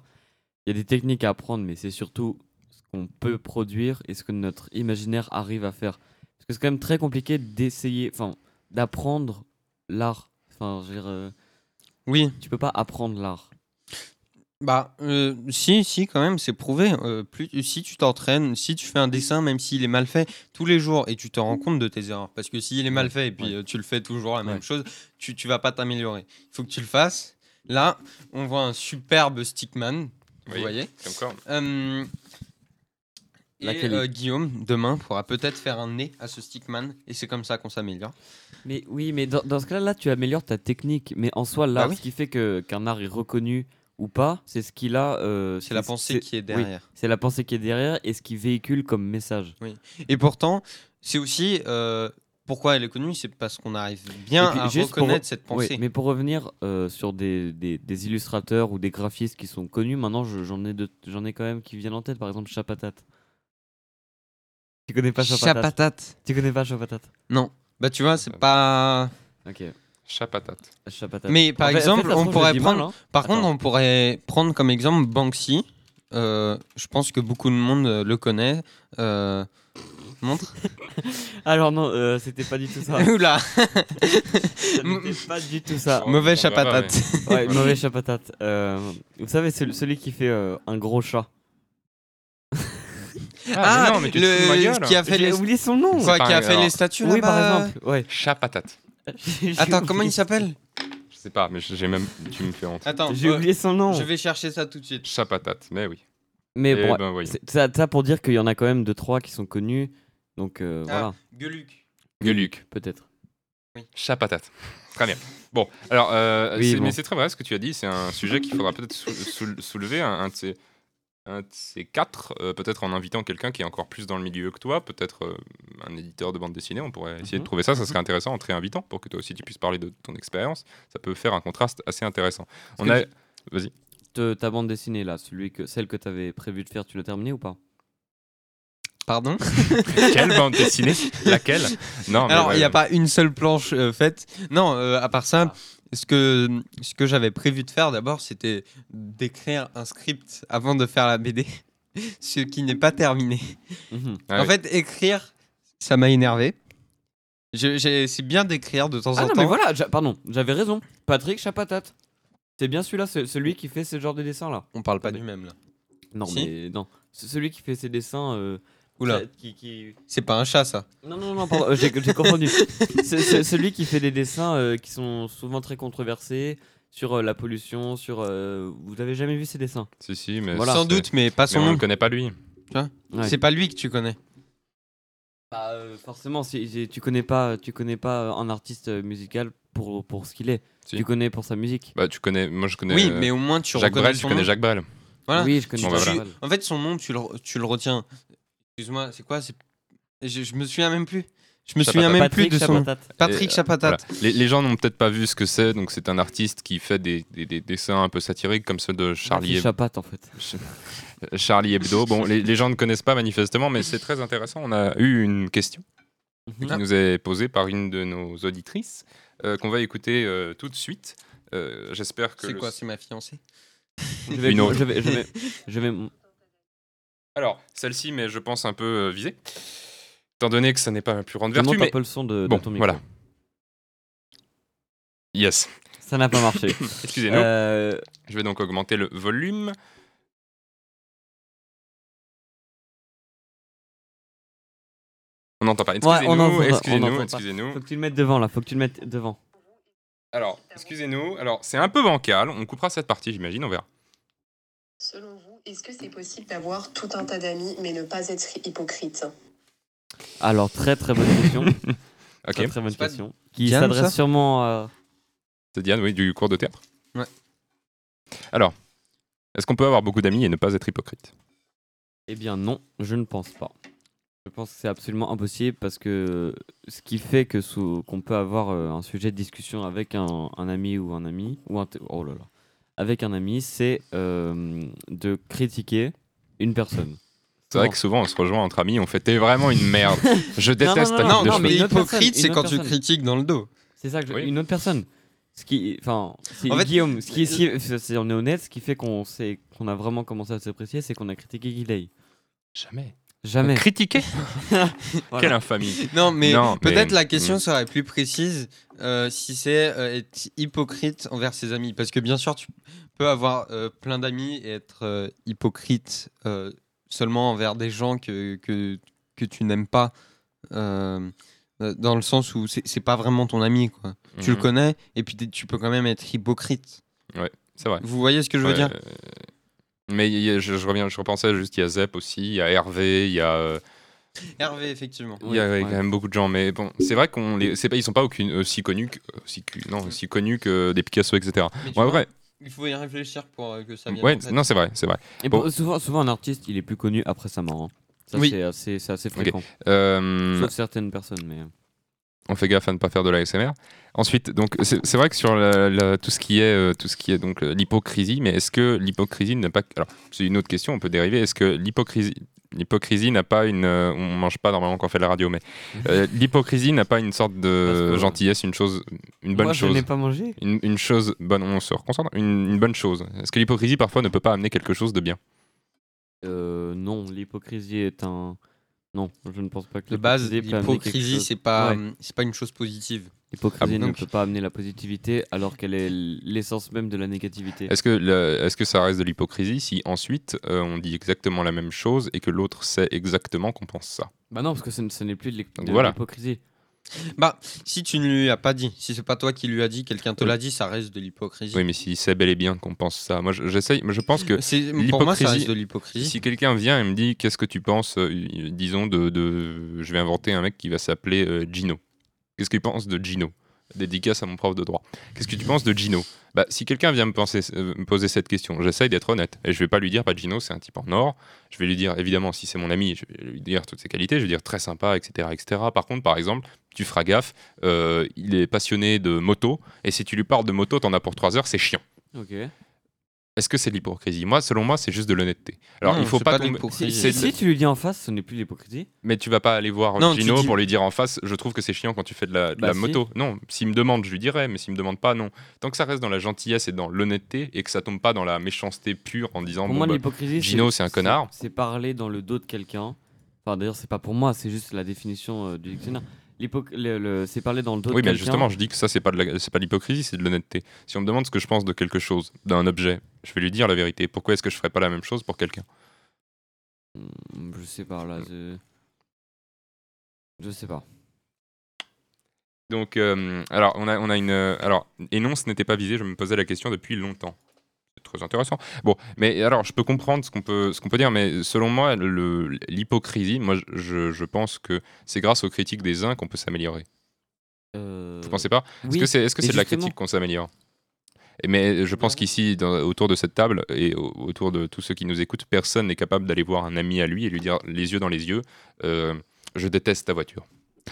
il y a des techniques à apprendre, mais c'est surtout ce qu'on peut produire et ce que notre imaginaire arrive à faire. Parce que c'est quand même très compliqué d'essayer, enfin, d'apprendre l'art. Enfin, je veux dire, euh, Oui. tu peux pas apprendre l'art. Bah, euh, si, si, quand même, c'est prouvé. Euh, plus, si tu t'entraînes, si tu fais un dessin, même s'il est mal fait, tous les jours, et tu te rends compte de tes erreurs. Parce que s'il est mal fait et puis Ouais. euh, tu le fais toujours la même Ouais. chose, tu, tu vas pas t'améliorer. Il faut que tu le fasses. Là, on voit un superbe stickman. Vous Oui. voyez Comme quoi, Euh, et euh, Guillaume, demain, pourra peut-être faire un nez à ce stickman. Et c'est comme ça qu'on s'améliore. Mais oui, mais dans, dans ce cas-là, là, tu améliores ta technique. Mais en soi, l'art, Bah oui. ce qui fait que qu'un art est reconnu ou pas, c'est ce qu'il a. euh, C'est la pensée qui est oui, derrière. c'est la pensée qui est derrière et ce qu'il véhicule comme message. Et pourtant, c'est aussi euh, pourquoi elle est connue, c'est parce qu'on arrive bien puis, à juste pour- reconnaître cette Oui, pensée. mais pour revenir euh, sur des, des- des illustrateurs ou des graphistes qui sont connus, maintenant je- j'en ai, de- j'en ai quand même qui viennent en tête. Par exemple, Chapatat. Tu connais pas Chapatat Chapatate? Tu connais pas Chapatat Non. Bah tu vois, c'est pas. Ok. chapatate. Chapatat. Mais par En fait- en fait, exemple, on pourrait mal, prendre. hein. Par Attends. contre, on pourrait prendre comme exemple Banksy. Euh, je pense que beaucoup de monde euh, le connaît. Euh, Montre. Alors non, euh, c'était pas du tout ça. Oula, Ça n'était pas du tout ça. mauvais On verra, chapatate. Ouais, mauvais Chapatat. Euh, vous savez, c'est celui qui fait euh, un gros chat. Ah, mais non, mais tu te fous de ma le gueule. qui a fait J'ai les oublié son nom. quoi, qui a fait alors- les statues Oui, par là-bas exemple. Ouais. Chapatate. J'ai Attends, comment il s'appelle? Je sais pas, mais j'ai même. Tu me fais honte. Attends, J'ai euh, oublié son nom. je vais chercher ça tout de suite. Chapatate, mais oui. Mais Eh bon, ben, voyons. c'est- ça, ça pour dire qu'il y en a quand même deux trois qui sont connus. Donc euh, Ah. voilà, Gueuluc. Gueuluc. peut-être. Chapatate. Très bien. Bon, alors, euh, Oui, bon. mais c'est très vrai ce que tu as dit. C'est un sujet qu'il faudra peut-être sou- sou- soulever, un, un de ces, un de ces quatre, euh, peut-être en invitant quelqu'un qui est encore plus dans le milieu que toi, peut-être euh, un éditeur de bande dessinée. On pourrait essayer de Mhm. trouver ça. Ça serait intéressant en te réinvitant pour que toi aussi tu puisses parler de ton expérience. Ça peut faire un contraste assez intéressant. On a. tu- Vas-y. Te- ta bande dessinée là, celui que, celle que tu avais prévu de faire, tu l'as terminée ou pas? Pardon Quelle bande dessinée Laquelle Non, mais Alors, il ouais, n'y a pas une seule planche euh, faite. Non, euh, à part ça, ce que, ce que j'avais prévu de faire d'abord, c'était d'écrire un script avant de faire la BD, ce qui n'est pas terminé. Mhm. Ah en oui. fait, écrire, ça m'a énervé. Je- j'ai- C'est bien d'écrire de temps Ah en non, temps. mais voilà, j'a- pardon, j'avais raison. Patrick Chapatate. C'est bien celui-là, c'est celui qui fait ce genre de dessin là. On parle pas du même là. Non, Si. mais non. C'est celui qui fait ces dessins. euh, Oula, qui, qui- c'est pas un chat ça. Non, non, non, pardon, j'ai j'ai confondu. C'est c'est celui qui fait des dessins euh, qui sont souvent très controversés sur euh, la pollution, sur. euh, Vous avez jamais vu ces dessins? Si, si, mais Voilà. Sans c'est- doute, mais pas Mais son on nom. ne connaît pas lui. Ouais. C'est pas lui que tu connais. Bah, euh, forcément, si, si tu connais pas, tu connais pas un artiste musical pour, pour ce qu'il est. Si. Tu connais pour sa musique. Bah, tu connais. Moi, je connais. Oui, euh, mais au moins tu Jacques reconnais Brel, son je connais nom. Jacques Brel. Voilà. Oui, je connais. Bon, bah, voilà. Tu- En fait, son nom, tu le, tu le retiens. Excuse-moi, c'est quoi je, je me souviens même plus. Je me souviens même Patrick plus de son. Patrick Et, Chapatate. Voilà. Les, les gens n'ont peut-être pas vu ce que c'est, donc c'est un artiste qui fait des, des- des dessins un peu satiriques comme ceux de Charlie, Patrick Heb- Chapat en fait. Charlie Hebdo. Bon, les, les gens ne connaissent pas manifestement, mais c'est très intéressant. On a eu une question Mhm. qui nous est posée par une de nos auditrices euh, qu'on va écouter euh, tout de suite. Euh, J'espère que. C'est le- quoi C'est ma fiancée? Je vais, Une autre. je vais, je vais, je vais- Alors, celle-ci, mais je pense un peu euh, visée, étant donné que ça n'est pas ma plus grande vertu. monte un Mais peu le son de, de bon, ton micro. voilà. Yes. Ça n'a pas marché. Excusez-nous. Euh, Je vais donc augmenter le volume. On n'entend pas. Ouais, Excusez-nous, on excusez-nous, excusez-nous. faut que tu le mettes devant là, faut que tu le mettes devant. Alors, excusez-nous. Alors, c'est un peu bancal. On coupera cette partie, j'imagine, on verra. Selon vous, est-ce que c'est possible d'avoir tout un tas d'amis mais ne pas être hypocrite? Alors très très bonne question. Ok. Très très bonne question. Qui Diane, s'adresse sûrement à. C'est Diane, oui, du cours de théâtre. Ouais. Alors, est-ce qu'on peut avoir beaucoup d'amis et ne pas être hypocrite? Eh bien non, je ne pense pas. Je pense que c'est absolument impossible parce que ce qui fait que sous- qu'on peut avoir euh, un sujet de discussion avec un, un ami ou un ami ou un t- oh là là, avec un ami, c'est euh, de critiquer une personne. C'est vrai Non. que souvent, on se rejoint entre amis, on fait t'es vraiment une merde. Je déteste non, non, Non, non, cheveux. mais hypocrite, c'est quand tu critiques dans le dos. C'est ça que je- Oui. une autre personne. Ce qui, enfin, En fait, Guillaume, ce qui, si, si on est honnête, ce qui fait qu'on sait qu'on a vraiment commencé à s'apprécier, c'est qu'on a critiqué Gilay. Jamais. Jamais. Critiquer Voilà. Quelle infamie. Non, mais peut-être la question Mm. serait plus précise euh, si c'est euh, être hypocrite envers ses amis. Parce que bien sûr, tu peux avoir euh, plein d'amis et être hypocrite seulement envers des gens que, que, que tu n'aimes pas. dans le sens où c'est pas vraiment ton ami. Quoi. Tu le Mhm. connais et puis tu peux quand même être hypocrite. C'est vrai. Vous voyez ce que je veux Ouais, dire? Mais il y a- je, je reviens, je repensais juste, il y a Zep aussi, il y a Hervé, il y a, euh, Hervé, effectivement. il y a Ouais, quand ouais. même beaucoup de gens. Mais bon, c'est vrai qu'on les, c'est pas, ils sont pas aucune- aussi connus, que, aussi, cu- non, aussi connus que des Picasso, etc. Ouais, vois, vrai. Il faut y réfléchir pour euh, que ça vienne. Ouais, en fait. non, c'est vrai, c'est vrai. Et Bon. bon, souvent, souvent, un artiste, il est plus connu après sa mort. hein. Ça, Oui. c'est assez, c'est assez fréquent. Euh, Sauf certaines personnes, mais. On fait gaffe à ne pas faire de l'ASMR. Ensuite, donc c'est vrai que sur la- la- tout ce qui est euh, tout ce qui est donc euh, l'hypocrisie, mais est-ce que l'hypocrisie n'a pas alors c'est une autre question, on peut dériver. Est-ce que l'hypocrisie L'hypocrisie n'a pas une. euh, on mange pas normalement quand on fait de la radio, mais euh, l'hypocrisie n'a pas une sorte de que- gentillesse, une chose, une bonne Moi, je chose? n'ai pas mangé. Une, une chose bonne, on se reconcentre, une, une bonne chose. Est-ce que l'hypocrisie parfois ne peut pas amener quelque chose de bien? Euh, non, l'hypocrisie est un. Non, je ne pense pas que De base, l'hypocrisie l'hypocrisie, c'est pas, Ouais. c'est pas une chose positive. L'hypocrisie Ah ne peut pas amener la positivité alors qu'elle est l'essence même de la négativité. Est-ce que, le- est-ce que ça reste de l'hypocrisie si ensuite euh, on dit exactement la même chose et que l'autre sait exactement qu'on pense ça? Bah non, parce que ce, n'est plus de l'hy- Donc de voilà. Bah, si tu ne lui as pas dit, si c'est pas toi qui lui as dit, quelqu'un te l'a dit, ça reste de l'hypocrisie. Oui, mais si c'est bel et bien qu'on pense ça, moi je- j'essaye, mais je pense que C'est- pour moi, ça reste de l'hypocrisie. si quelqu'un vient et me dit qu'est-ce que tu penses, euh, disons de, de- je vais inventer un mec qui va s'appeler euh, Gino. Qu'est-ce qu'il pense de Gino? Dédicace à mon prof de droit. Qu'est-ce que tu penses de Gino? Bah, Si quelqu'un vient euh, me poser cette question, j'essaye d'être honnête. Et je vais pas lui dire, bah, Gino, c'est un type en or. Je vais lui dire, évidemment, si c'est mon ami, je vais lui dire toutes ses qualités. Je vais dire très sympa, etc. etc. Par contre, par exemple, tu feras gaffe, euh, il est passionné de moto. Et si tu lui parles de moto, t'en as pour 3 heures, c'est chiant. Est-ce que c'est de l'hypocrisie? Moi, selon moi, c'est juste de l'honnêteté. Alors, Non, il faut pas, pas tomber- Si tu lui dis en face, ce n'est plus l'hypocrisie. Mais tu vas pas aller voir Non, Gino dis- pour lui dire en face, je trouve que c'est chiant quand tu fais de la, de Bah, la si. moto. Non, s'il me demande, je lui dirais, mais s'il me demande pas, non. Tant que ça reste dans la gentillesse et dans l'honnêteté et que ça tombe pas dans la méchanceté pure en disant Pour bon, moi, bah, l'hypocrisie, Gino, c'est un connard. C'est parler dans le dos de quelqu'un. Enfin, d'ailleurs, c'est pas pour moi, c'est juste la définition euh, du dictionnaire. L'hypoc- le- le- c'est parler dans le dos Oui, de mais justement, je dis que ça, c'est pas de la- c'est pas de l'hypocrisie, c'est de l'honnêteté. Si on me demande ce que je pense de quelque chose, d'un objet, je vais lui dire la vérité. Pourquoi est-ce que je ferais pas la même chose pour quelqu'un? Hmm, Je sais pas, là. Je, je sais pas. Donc, euh, alors, on a, on a une. euh, alors, et non, ce n'était pas visé, je me posais la question depuis longtemps. C'est très intéressant. Bon, mais alors, je peux comprendre ce qu'on peut, ce qu'on peut dire, mais selon moi, l'hypocrisie, moi, je, je pense que c'est grâce aux critiques des uns qu'on peut s'améliorer. Euh, Vous pensez pas? Est-ce oui, que c'est est -ce de la critique qu'on s'améliore? Mais je pense qu'ici, autour de cette table et au- autour de tous ceux qui nous écoutent, personne n'est capable d'aller voir un ami à lui et lui dire les yeux dans les yeux euh, Je déteste ta voiture.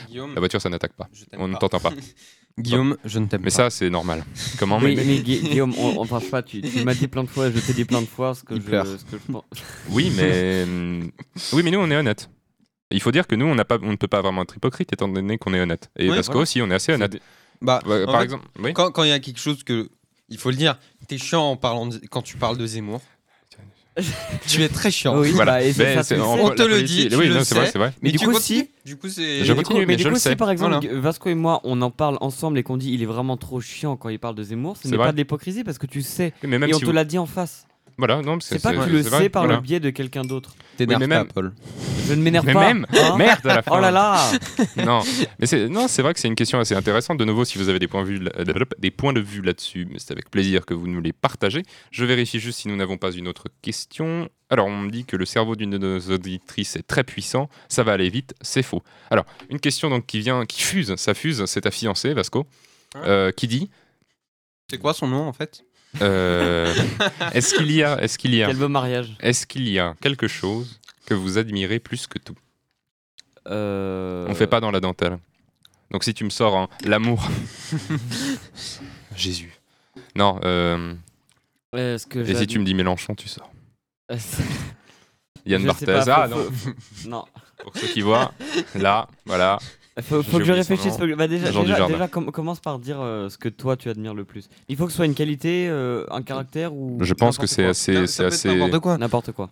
Guillaume, La voiture, ça n'attaque pas. On ne t'entend pas. Guillaume, je ne t'aime Mais pas. ça, c'est normal. Comment Oui, mais- mais Gui- Guillaume, on, enfin, je sais pas, tu, tu m'as dit plein de fois, je t'ai dit plein de fois ce que, je, pleure. ce que je pense. Oui, mais hum, oui, mais nous on est honnête. Il faut dire que nous on n'a pas, on ne peut pas vraiment être hypocrite étant donné qu'on est honnête. Et Oui, Vasco voilà. aussi, on est assez honnête. Bah, par fait, exemple, oui. quand quand il y a quelque chose que il faut le dire, t'es chiant en parlant de- quand tu parles de Zemmour. tu es très chiant. Oui, Voilà. bah, et Mais ça, on te le dit, tu oui, le non, c'est vrai, sais. vrai. Mais Mais du coup, coup, si- du coup, c'est. Je continue, mais du je coup, le sais. si par exemple Voilà. Vasco et moi on en parle ensemble et qu'on dit il est vraiment trop chiant quand il parle de Zemmour, ce C'est n'est pas de l'hypocrisie parce que tu sais mais même et on si te vous- l'a dit en face. Voilà, non, C'est pas que tu le vrai, sais par voilà. le biais de quelqu'un d'autre. T'énerve Oui, pas, Paul. Je ne m'énerve Mais pas. même, hein. merde à la fin. Oh là là Non, mais c'est non, c'est vrai que c'est une question assez intéressante. De nouveau, si vous avez des points de vue, là- euh, des points de vue là-dessus, mais c'est avec plaisir que vous nous les partagez. Je vérifie juste si nous n'avons pas une autre question. Alors, on me dit que le cerveau d'une de nos auditrices est très puissant. Ça va aller vite, c'est faux. Alors, une question donc qui vient, qui fuse, ça fuse. C'est ta fiancée, Vasco, euh, qui dit C'est quoi son nom en fait? Euh, Est-ce qu'il y a, est-ce qu'il y a, Quel beau mariage. est-ce qu'il y a quelque chose que vous admirez plus que tout? Euh, On fait pas dans la dentelle. Donc si tu me sors l'amour. Jésus. Non, euh, Est-ce que et si tu me dis Mélenchon, tu sors. Yann Je sais Barthès. Ah non. pour ceux qui voient, là, voilà. Faut, faut que je réfléchisse. nom. faut que- bah, déjà, déjà, Dujardin. déjà, com- commence par dire euh, ce que toi tu admires le plus. Il faut que ce soit une qualité, euh, un caractère ou. Je pense que c'est assez, c'est assez, n'importe quoi. N'importe quoi.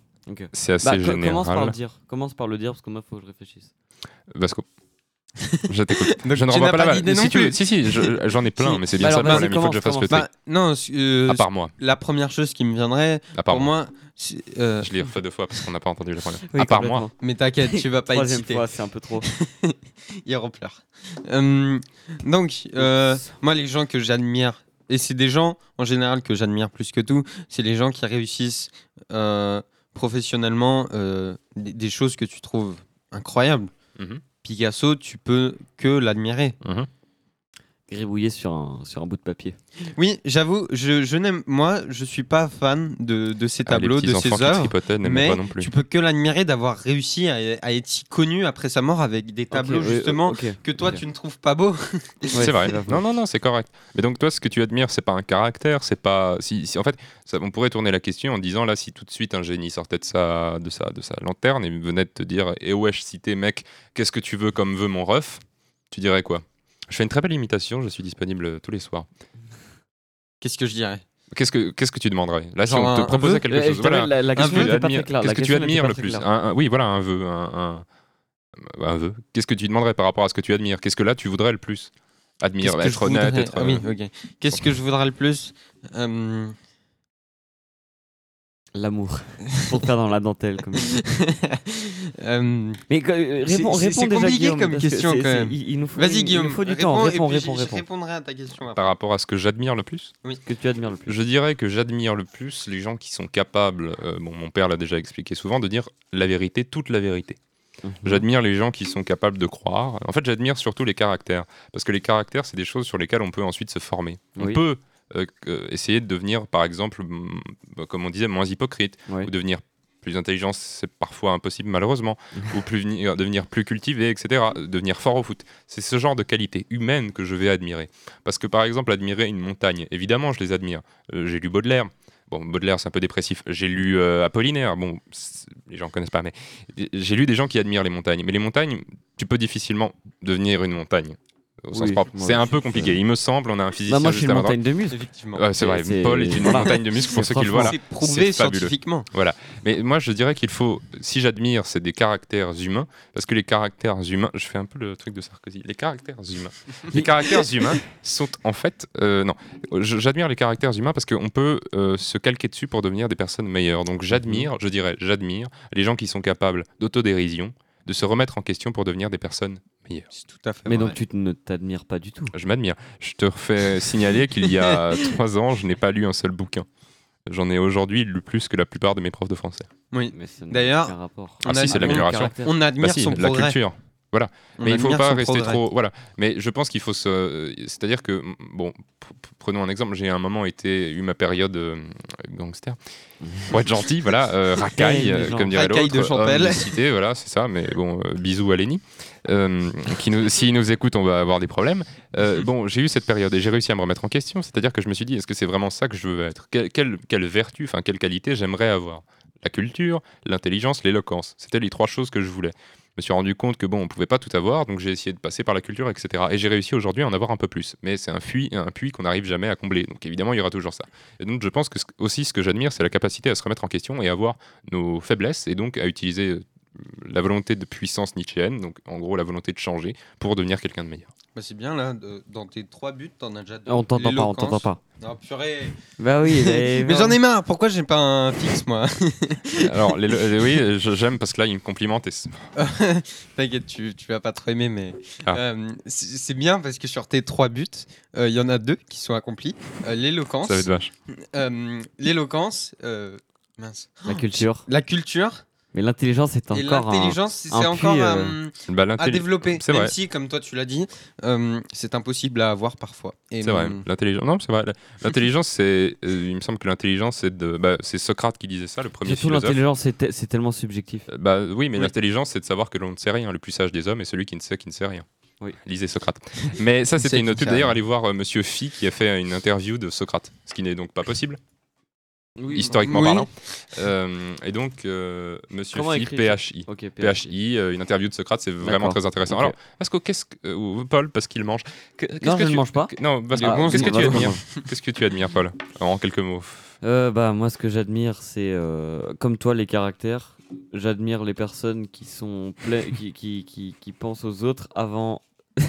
C'est assez Bah, co- commence par le général. dire. Commence par le dire parce que moi faut que je réfléchisse. Vasco. Je t'écoute. Donc, je ne renvoie pas la balle. Si, tu- si, si, je- j'en ai plein, Si. mais c'est Bah bien ça le problème. Il faut que je fasse le. Bah, non, euh, À part moi. la première chose qui me viendrait, À part pour moi. euh, Je l'ai refait deux fois parce qu'on n'a pas entendu la première. Oui, à part moi. mais t'inquiète, tu vas pas cité. fois, c'est un peu trop. Il repleure. Euh, donc, euh, moi, les gens que j'admire, et c'est des gens en général que j'admire plus que tout, c'est les gens qui réussissent euh, professionnellement euh, des, des choses que tu trouves incroyables. Picasso, tu peux que l'admirer. mhm. Gribouillé sur un, sur un bout de papier. Oui, j'avoue, je, je n'aime, moi, je suis pas fan de, de ces Ah, tableaux, petits de enfants ces qui œuvres. Mais pas non plus. tu peux que l'admirer d'avoir réussi à, à être si connu après sa mort avec des tableaux justement que toi tu ne trouves pas beaux. c'est vrai. Non, non, non, c'est correct. Mais donc toi, ce que tu admires, c'est pas un caractère, c'est pas. Si, si- en fait, ça- on pourrait tourner la question en disant là, si tout de suite un génie sortait de sa, de sa, de sa lanterne et venait de te dire, et wesh, cité mec, qu'est-ce que tu veux comme veut mon ref? Tu dirais quoi? Je fais une très belle imitation. Je suis disponible tous les soirs. Qu'est-ce que je dirais? Qu'est-ce que qu'est-ce que tu demanderais? Là, si on te proposait quelque Euh, chose, voilà. la, question n'était pas très claire. La Qu'est-ce que tu admires le plus? claire. un, un- Oui, voilà, un vœu. Un, vœu. Qu'est-ce que tu demanderais par rapport à ce que tu admires? Qu'est-ce que là, tu voudrais le plus? Admire, être honnête, voudrais- être. Ah oui, euh, ok. Qu'est-ce que je voudrais le plus? Euh, L'amour. Pour faire dans la dentelle. Comme... euh, Mais euh, réponds, c'est- réponds c'est déjà, compliqué Guillaume, comme que question, quand même. Il, il nous faut, Vas-y il- Guillaume, il nous faut du réponds, temps. et Réponds, puis réponds, je- répondrai à ta question après. Par rapport à ce que j'admire le plus Que tu admires le plus. Je dirais que j'admire le plus les gens qui sont capables, euh, bon, mon père l'a déjà expliqué souvent, de dire la vérité, toute la vérité. Mhm. J'admire les gens qui sont capables de croire. En fait, j'admire surtout les caractères. Parce que les caractères, c'est des choses sur lesquelles on peut ensuite se former. On Oui. peut essayer de devenir, par exemple, comme on disait, moins hypocrite, Oui. ou devenir plus intelligent, c'est parfois impossible malheureusement, ou plus, devenir plus cultivé, etc., devenir fort au foot. C'est ce genre de qualité humaine que je vais admirer. Parce que par exemple, admirer une montagne, évidemment, je les admire. Euh, J'ai lu Baudelaire, bon, Baudelaire, c'est un peu dépressif. J'ai lu euh, Apollinaire. Bon, les gens connaissent pas, mais j'ai lu des gens qui admirent les montagnes. Mais les montagnes, tu peux difficilement devenir une montagne Oui, c'est un peu compliqué. Il me semble, on a un physicien Bah, moi, je suis une montagne de muscles. Effectivement. Ouais, c'est vrai. Paul est une voilà. montagne de muscles pour ceux qui le voient là. c'est prouvé scientifiquement. Mais moi, je dirais qu'il faut, si j'admire, c'est des caractères humains, parce que les caractères humains, je fais un peu le truc de Sarkozy, les caractères humains. les caractères humains sont en fait, euh, non, j'admire les caractères humains parce qu'on peut euh, se calquer dessus pour devenir des personnes meilleures. Donc j'admire, je dirais, j'admire les gens qui sont capables d'autodérision, de se remettre en question pour devenir des personnes meilleures. C'est tout à fait Mais vrai. donc tu ne t'admires pas du tout. Je m'admire. Je te refais signaler qu'il y a trois ans, je n'ai pas lu un seul bouquin. J'en ai aujourd'hui lu plus que la plupart de mes profs de français. Oui. Mais D'ailleurs, rapport. Ah On si. On admire Bah si, son la progrès. On mais il faut pas rester progrès. trop. Voilà. Mais je pense qu'il faut se. C'est-à-dire que, bon, prenons un exemple. J'ai un moment été eu ma période euh, gangster. Pour être gentil, voilà, euh, racaille, euh, comme dirait Racaille l'autre. de Champel. cité, voilà, c'est ça. Mais bon, euh, bisous à Lenny. Qui nous, s'il nous écoute, on va avoir des problèmes. Bon, j'ai eu cette période et j'ai réussi à me remettre en question. C'est-à-dire que je me suis dit, est-ce que c'est vraiment ça que je veux être? Quelle, quelle, quelle vertu, enfin, quelle qualité j'aimerais avoir? La culture, l'intelligence, l'éloquence. C'était les trois choses que je voulais. Je me suis rendu compte que bon, on pouvait pas tout avoir, donc j'ai essayé de passer par la culture, etc. Et j'ai réussi aujourd'hui à en avoir un peu plus. Mais c'est un puits, un puits qu'on n'arrive jamais à combler. Donc évidemment, il y aura toujours ça. Et donc je pense que aussi ce que j'admire, c'est la capacité à se remettre en question et à voir nos faiblesses et donc à utiliser euh, la volonté de puissance nietzschéenne, donc en gros la volonté de changer pour devenir quelqu'un de meilleur. Bah, c'est bien là, de- dans tes trois buts, t'en as déjà deux. On t'entend pas, on L'éloquence. t'entend pas. Oh purée. Bah oui, mais, Mais j'en ai marre, pourquoi j'ai pas un fixe moi Alors les- les- oui, je- j'aime parce que là il me complimente et c'est- T'inquiète, tu, tu vas pas trop aimer, mais Ah. euh, c'est c'est bien parce que sur tes trois buts, euh, il y en a deux qui sont accomplis. Euh, l'éloquence, ça va être vache. euh, l'éloquence, euh, mince, La culture. la culture Mais l'intelligence est encore l'intelligence, c'est un encore euh, Bah, à développer. C'est Même vrai. si, comme toi tu l'as dit, euh, c'est impossible à avoir parfois. C'est vrai, l'intelligence. Non, c'est vrai. L'intelligence, c'est. euh, il me semble que l'intelligence, c'est de. Bah, c'est Socrate qui disait ça, le premier Surtout l'intelligence, c'est te- c'est tellement subjectif. Euh, Bah oui, mais Oui. l'intelligence, c'est de savoir que l'on ne sait rien. Le plus sage des hommes est celui qui ne sait qui ne sait rien. Oui. Lisez Socrate. Mais ça, c'était une sait D'ailleurs, allez voir euh, Monsieur Phi qui a fait une interview de Socrate, ce qui n'est donc pas possible, historiquement oui. parlant. Euh, et donc, euh, Monsieur Comment Phi, écrire PHI. Ok, PHI, euh, une interview de Socrate, c'est vraiment très intéressant. Ok. Alors, parce que qu'est-ce que euh, Paul, parce qu'il mange. qu'est-ce Non, que je ne tu- mange pas. Non, parce que bon, qu'est-ce que tu admires Qu'est-ce que tu admires, Paul En quelques mots? Euh, bah, moi, ce que j'admire, c'est euh, comme toi, les caractères. J'admire les personnes qui sont pleines, qui, qui, qui, qui pensent aux autres avant.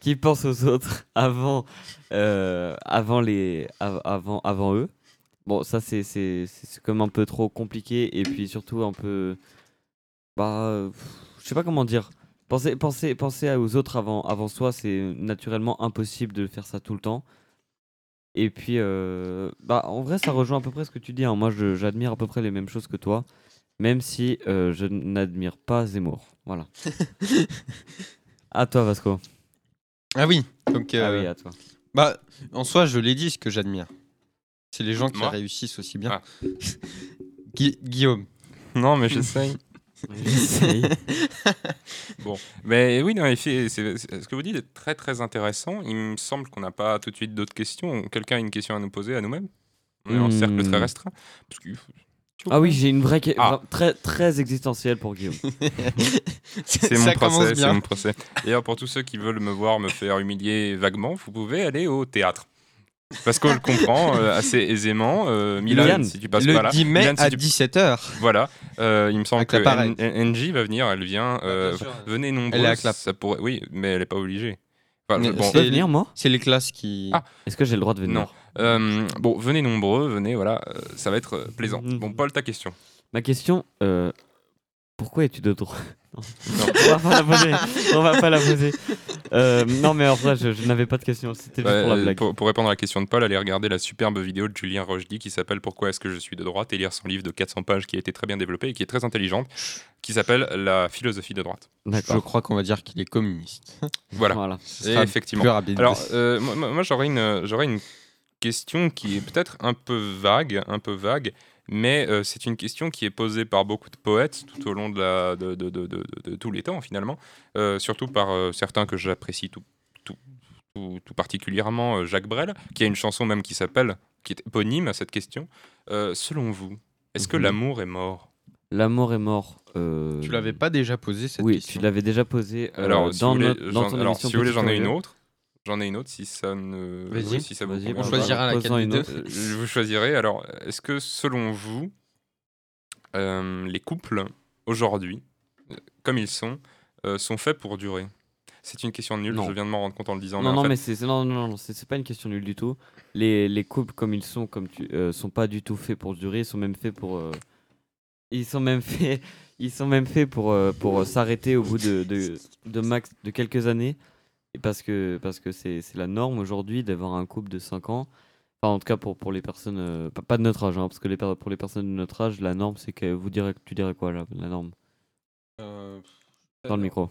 qui pensent aux autres avant, euh, avant, les, av- avant, avant eux. Bon, ça, c'est c'est- comme un peu trop compliqué et puis surtout un peu. Bah. euh, Je sais pas comment dire. Penser, penser, penser aux autres avant, avant soi, c'est naturellement impossible de faire ça tout le temps. Et puis, euh, bah, en vrai, ça rejoint à peu près ce que tu dis. hein. Moi, je- j'admire à peu près les mêmes choses que toi, même si euh, je n'admire pas Zemmour. Voilà. à toi, Vasco. Ah oui, donc Ah euh, oui, à toi. bah, en soi, je l'ai dit, ce que j'admire. C'est les gens qui Moi réussissent aussi bien. Ah. Gui- Guillaume. Non, mais j'essaye. J'essaye. Bon, mais oui, non, effet, ce que vous dites est très très intéressant. Il me semble qu'on n'a pas tout de suite d'autres questions. Quelqu'un a une question à nous poser à nous-mêmes? On est en cercle très restreint. Parce que- ah oui, j'ai une vraie question Ah. très, très existentielle pour Guillaume. c'est mon procès. Mon procès. D'ailleurs, pour tous ceux qui veulent me voir me faire humilier vaguement, vous pouvez aller au théâtre. Parce qu'on le comprend euh, assez aisément. Euh, Milan, Milan. si tu passes Le pas là. 10 mai Milan, si à tu- 17h. Voilà, Euh, il me semble Avec que NJ va venir, elle vient. euh, sûr. venez nombreux. Elle est à Clap. ça pourrait... Oui, mais elle n'est pas obligée. Enfin, je- bon, venir, moi C'est les classes qui. Ah. Est-ce que j'ai le droit de venir Non. Euh, bon, venez nombreux, venez, voilà, ça va être plaisant. Bon, Paul, ta question. Ma question, euh, pourquoi es-tu de droit Non. On va pas la poser. On va pas la poser. Euh, non, mais en vrai, je, je n'avais pas de question. C'était juste pour la euh, blague. pour, pour répondre à la question de Paul, allez regarder la superbe vidéo de Julien Rochdy qui s'appelle Pourquoi est-ce que je suis de droite et lire son livre de 400 pages qui a été très bien développé et qui est très intelligente, qui s'appelle La philosophie de droite. Je crois qu'on va dire qu'il est communiste. Voilà, Voilà. Et effectivement. plus rapide. Alors, euh, moi, moi, j'aurais une, une question qui est peut-être un peu vague, un peu vague, mais euh, c'est une question qui est posée par beaucoup de poètes tout au long de, la, de, de- de- de- de tous les temps, finalement, euh, surtout par euh, certains que j'apprécie tout, tout, tout- tout particulièrement, euh, Jacques Brel, qui a une chanson même qui s'appelle qui est éponyme à cette question. Euh, selon vous, est-ce que Mhm. l'amour est mort? L'amour est mort. euh, Tu l'avais pas déjà posé cette Oui, question tu l'avais déjà posé euh, Alors, si dans, voulez, notre- dans ton alors, émission si vous voulez, j'en ai une autre. J'en ai une autre si ça ne. Vas-y. oui, si ça vous on choisira laquelle une deux. autre. Je vous choisirai. Alors, est-ce que selon vous, euh, les couples aujourd'hui, euh, comme ils sont, euh, sont faits pour durer? C'est une question nulle. Non. Je viens de m'en rendre compte en le disant. Non, mais non, fait- mais c'est non, non, non, c'est pas une question nulle du tout. Les, les couples comme ils sont, comme tu, euh, sont pas du tout faits pour durer. Ils sont même faits pour. euh, ils sont même faits. Ils sont même faits pour euh, pour s'arrêter au bout de, de, de max de quelques années. Et parce que parce que c'est c'est la norme aujourd'hui d'avoir un couple de 5 ans. Enfin, en tout cas pour pour les personnes euh, pas, pas de notre âge, hein, parce que les per- pour les personnes de notre âge, la norme c'est que vous direz tu dirais quoi la, la norme? Euh, dans le micro.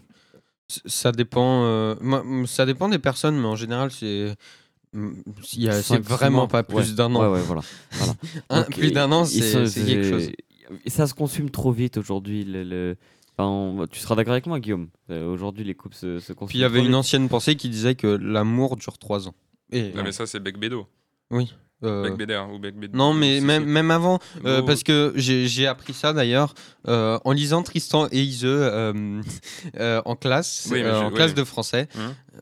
Ça dépend. euh, moi, m- ça dépend des personnes, mais en général, c'est. il y a- C'est Cinq, six vraiment mois. pas plus Ouais. d'un an. Ouais, ouais, voilà. Un- Donc, plus d'un an, ils c'est sont- c'est quelque chose. Ça se consume trop vite aujourd'hui. Le, le- enfin, on- tu seras d'accord avec moi, Guillaume. Euh, aujourd'hui, les couples se, se consument. Puis il y avait une ancienne pensée qui disait que l'amour dure trois ans. Et, Non, mais ça, c'est Bec Bédo. oui. euh, Bec Béder ou Bec Bédo. non, mais même, même avant, euh, Bon, parce que j'ai j'ai appris ça d'ailleurs euh, en lisant Tristan et Iseux euh, euh, en classe, Oui, mais euh, je- en oui. classe de français.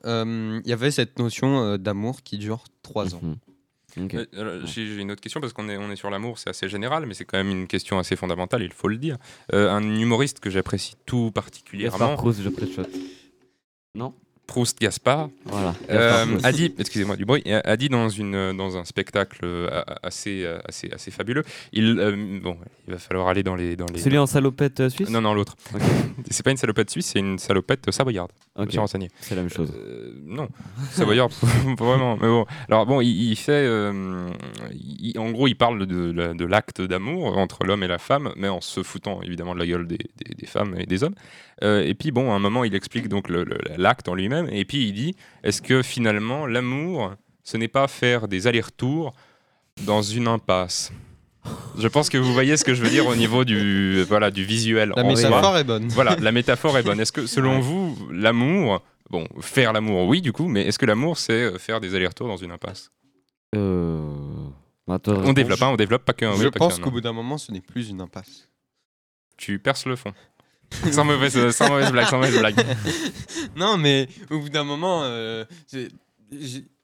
Euh, Il y avait cette notion euh, d'amour qui dure trois ans. Mhm. Euh, J'ai une autre question parce qu'on est, on est sur l'amour, c'est assez général, mais c'est quand même une question assez fondamentale, il faut le dire. Euh, un humoriste que j'apprécie tout Gaspard particulièrement, Proust, je. Non? Proust Gaspard, Voilà. euh, Gaspard a dit, excusez-moi du bruit, a a dit dans, une, dans un spectacle euh, a- assez, euh, assez, assez fabuleux, il, euh, bon, il va falloir aller dans les... Dans les Celui en salopette euh, suisse non, non, l'autre. Ok. c'est pas une salopette suisse, c'est une salopette savoyarde. Je me Ok, suis renseigné. c'est la même chose. Euh, non, Savoyard, pas vraiment. Mais bon, alors bon, il, il fait, euh, il- en gros, il parle de, de l'acte d'amour entre l'homme et la femme, mais en se foutant évidemment de la gueule des, des- des femmes et des hommes. Euh, et puis bon, à un moment, il explique donc l'acte en lui-même, et puis il dit, est-ce que finalement, l'amour, ce n'est pas faire des allers-retours dans une impasse? Je pense que vous voyez ce que je veux dire au niveau du, voilà, du visuel. La soi. métaphore est bonne. Voilà, la métaphore est bonne. Est-ce que selon vous, l'amour, bon, faire l'amour, oui, du coup, mais est-ce que l'amour, c'est euh, faire des allers-retours dans une impasse? Euh... On développe, hein, on développe pas qu'un. oui, Je pas pense qu'au bout d'un moment, ce n'est plus une impasse. Tu perces le fond. sans, mauvaise, sans mauvaise blague, sans mauvaise blague. non, mais au bout d'un moment, euh,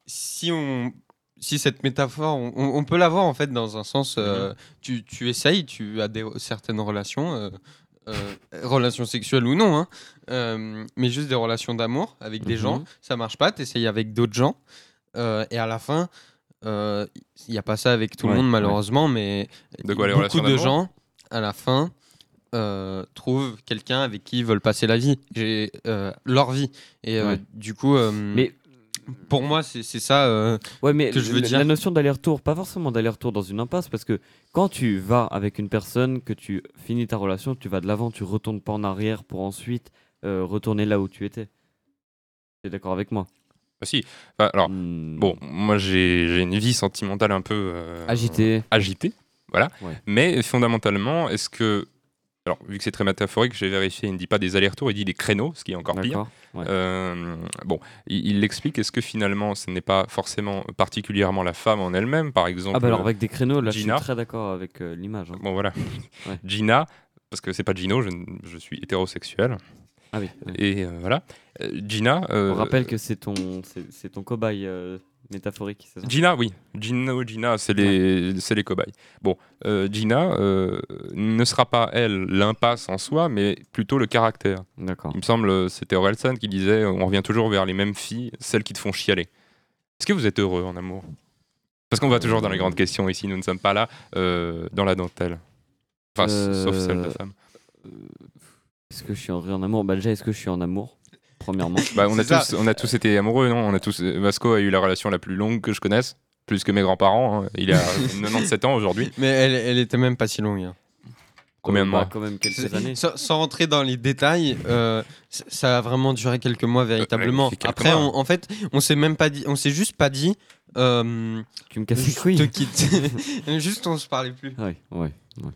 si on, si cette métaphore, on, on peut la voir en fait dans un sens, euh, tu, tu essayes, tu as des, certaines relations, euh, euh, relations sexuelles ou non, hein, euh, mais juste des relations d'amour avec des Mhm. gens, ça marche pas, tu essayes avec d'autres gens, euh, et à la fin, il n'y a pas ça avec tout le monde ouais. malheureusement, mais De quoi, les beaucoup de gens, à la fin, euh, trouvent quelqu'un avec qui ils veulent passer la vie, J'ai, euh, leur vie. Et euh, Ouais. du coup, euh, Mais pour moi, c'est c'est ça. euh, Ouais, mais que je veux la- dire. la notion d'aller-retour, pas forcément d'aller-retour dans une impasse, parce que quand tu vas avec une personne, que tu finis ta relation, tu vas de l'avant, tu retournes pas en arrière pour ensuite euh, retourner là où tu étais. Tu es d'accord avec moi? Ah, si. Enfin, alors, Hmm, bon, moi, j'ai j'ai une vie sentimentale un peu. euh, Agité. agitée, voilà. Ouais. Mais fondamentalement, est-ce que. Alors, vu que c'est très métaphorique, j'ai vérifié, il ne dit pas des allers-retours, il dit des créneaux, ce qui est encore pire. Ouais. Euh, bon, il l'explique. Est-ce que finalement, ce n'est pas forcément particulièrement la femme en elle-même, par exemple Ah bah alors avec des créneaux, là je Gina. suis très d'accord avec euh, l'image. hein. Bon, voilà. Ouais. Gina, parce que c'est pas Gino, je, je suis hétérosexuel. Ah oui. Et euh, voilà. Gina. On rappelle que c'est ton, c'est ton cobaye métaphorique, c'est ça Gina, oui. Gino, Gina, c'est les, c'est les cobayes. Bon, euh, Gina euh, ne sera pas, elle, l'impasse en soi, mais plutôt le caractère. D'accord. Il me semble, c'était Orelsan qui disait on revient toujours vers les mêmes filles, celles qui te font chialer. Est-ce que vous êtes heureux en amour? Parce qu'on va toujours dans les grandes questions ici, nous ne sommes pas là euh, dans la dentelle. Enfin, Euh, sauf celle de femme. Est-ce que je suis heureux en amour? Bah déjà, est-ce que je suis en amour? Premièrement. Bah, on, a tous, on a tous été amoureux, non? On a tous. Vasco a eu la relation la plus longue que je connaisse, plus que mes grands-parents. hein. Il a 97 ans aujourd'hui. mais elle, elle était même pas si longue. hein. Combien de Bah, mois? Quand même quelques années. Sans, sans rentrer dans les détails, euh, c- ça a vraiment duré quelques mois véritablement. c'est quelques Après, mois. on- en fait, on s'est même pas dit, on s'est juste pas dit. euh, Tu me casses les je couilles te quitte. juste, on se parlait plus. Ouais, ouais, ouais.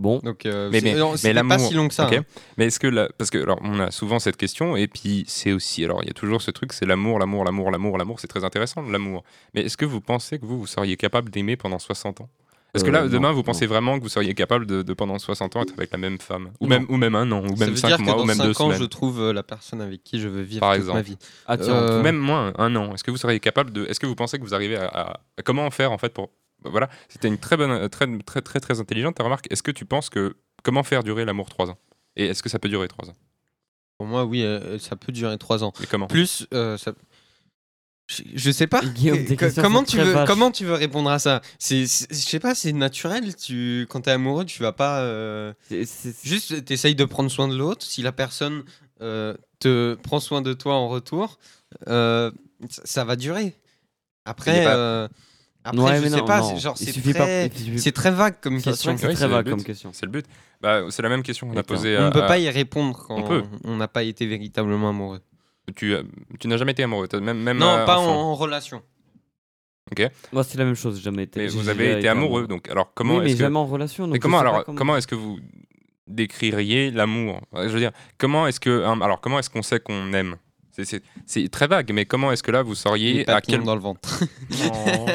Bon, Donc, euh, Mais- c'est- mais- non, mais pas l'amour, si long que ça. hein. Mais est-ce que la- parce que alors on a souvent cette question et puis c'est aussi alors il y a toujours ce truc c'est l'amour l'amour l'amour l'amour l'amour c'est très intéressant l'amour mais est-ce que vous pensez que vous vous seriez capable d'aimer pendant 60 ans? Est-ce que Euh, là non, demain vous non. pensez vraiment que vous seriez capable de, de, pendant 60 ans être avec la même femme? Ou Non. même ou même un an ou Ça même veut 5 dire que mois dans ou même 2 cinq ans, semaines? je trouve euh, la personne avec qui je veux vivre Par toute exemple. ma vie. ah tiens, Euh, ou même moins un an est-ce que vous seriez capable de est-ce que vous pensez que vous arrivez à, à- à- comment faire en fait pour voilà c'était une très bonne très très très très intelligente ta remarque est-ce que tu penses que comment faire durer l'amour 3 ans? Et est-ce que ça peut durer 3 ans? Pour moi, oui, euh, ça peut durer trois ans. mais comment? Plus, euh, ça... je, je sais pas. Comment tu veux comment tu veux répondre à ça? Je sais pas, c'est naturel. Tu quand t'es amoureux, tu vas pas euh, juste t'essayes de prendre soin de l'autre. Si la personne euh, te prend soin de toi en retour, euh, ça, ça va durer. Après, après, Ouais, je mais sais non, pas. non. c'est Genre, Il c'est suffit pas- très, très vague comme question. c'est très vague but. comme question. C'est le but. Bah, c'est la même question qu'on a posée On à. ne peut pas y répondre quand On peut. on n'a pas été véritablement amoureux. Tu, euh, tu n'as jamais été amoureux, même, même Non, euh, pas en, relation. Moi, c'est la même chose, jamais été. Mais vous avez été amoureux, donc alors comment oui, mais est-ce que jamais en relation. donc mais comment pas alors comment, est-ce que vous décririez l'amour? Je veux dire, comment est-ce que alors comment est-ce qu'on sait qu'on aime? C'est- très vague, mais comment est-ce que là vous sauriez à quel dans le ventre. Oh,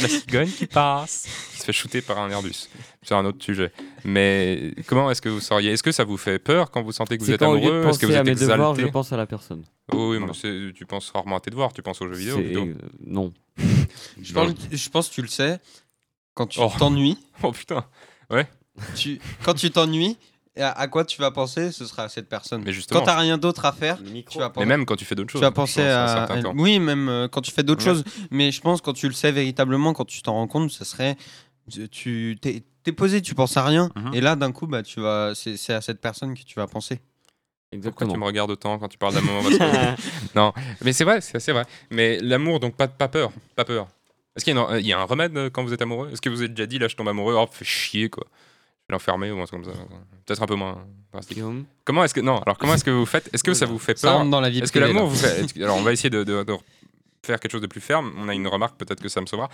la cigogne qui passe, qui se fait shooter par un Airbus. C'est un autre sujet. Mais comment est-ce que vous sauriez Est-ce que ça vous fait peur quand vous sentez que vous êtes quand amoureux Est-ce que vous à êtes mes devoirs, je pense à la personne. Oh oui, mais Voilà. c'est- tu penses rarement à tes devoirs, tu penses aux jeux vidéo. Plutôt. euh, non. Je, parle- je pense que tu le sais. Quand tu Oh. t'ennuies, Oh putain. tu, quand tu t'ennuies, à, à quoi tu vas penser Ce sera à cette personne. Mais justement. Quand t'as rien d'autre à faire, tu vas Mais penser, même quand tu fais d'autres tu choses. vas je penser pense, à. Oui, même euh, quand tu fais d'autres Ouais. choses. Mais je pense quand tu le sais véritablement, quand tu t'en rends compte, ce serait. Tu t'es posé, tu penses à rien. Mhm. Et là, d'un coup, bah, tu vas. C'est à cette personne que tu vas penser. Pourquoi Exactement. tu me regardes autant quand tu parles d'amour parce que- Non, mais c'est vrai, c'est assez vrai. Mais l'amour, donc pas, pas peur, pas peur. Est-ce qu'il y, a une- il y a un remède euh, quand vous êtes amoureux? Est-ce que vous avez déjà dit là je tombe amoureux, oh fais chier quoi? Je vais l'enfermer ou un truc comme ça. Peut-être un peu moins drastique. Guillaume Comment est-ce que non Alors comment est-ce que vous faites? Est-ce que ça vous fait peur? dans la vie Est-ce que l'amour vous fait Alors on va essayer de, de- de faire quelque chose de plus ferme. On a une remarque, peut-être que ça me sauvera.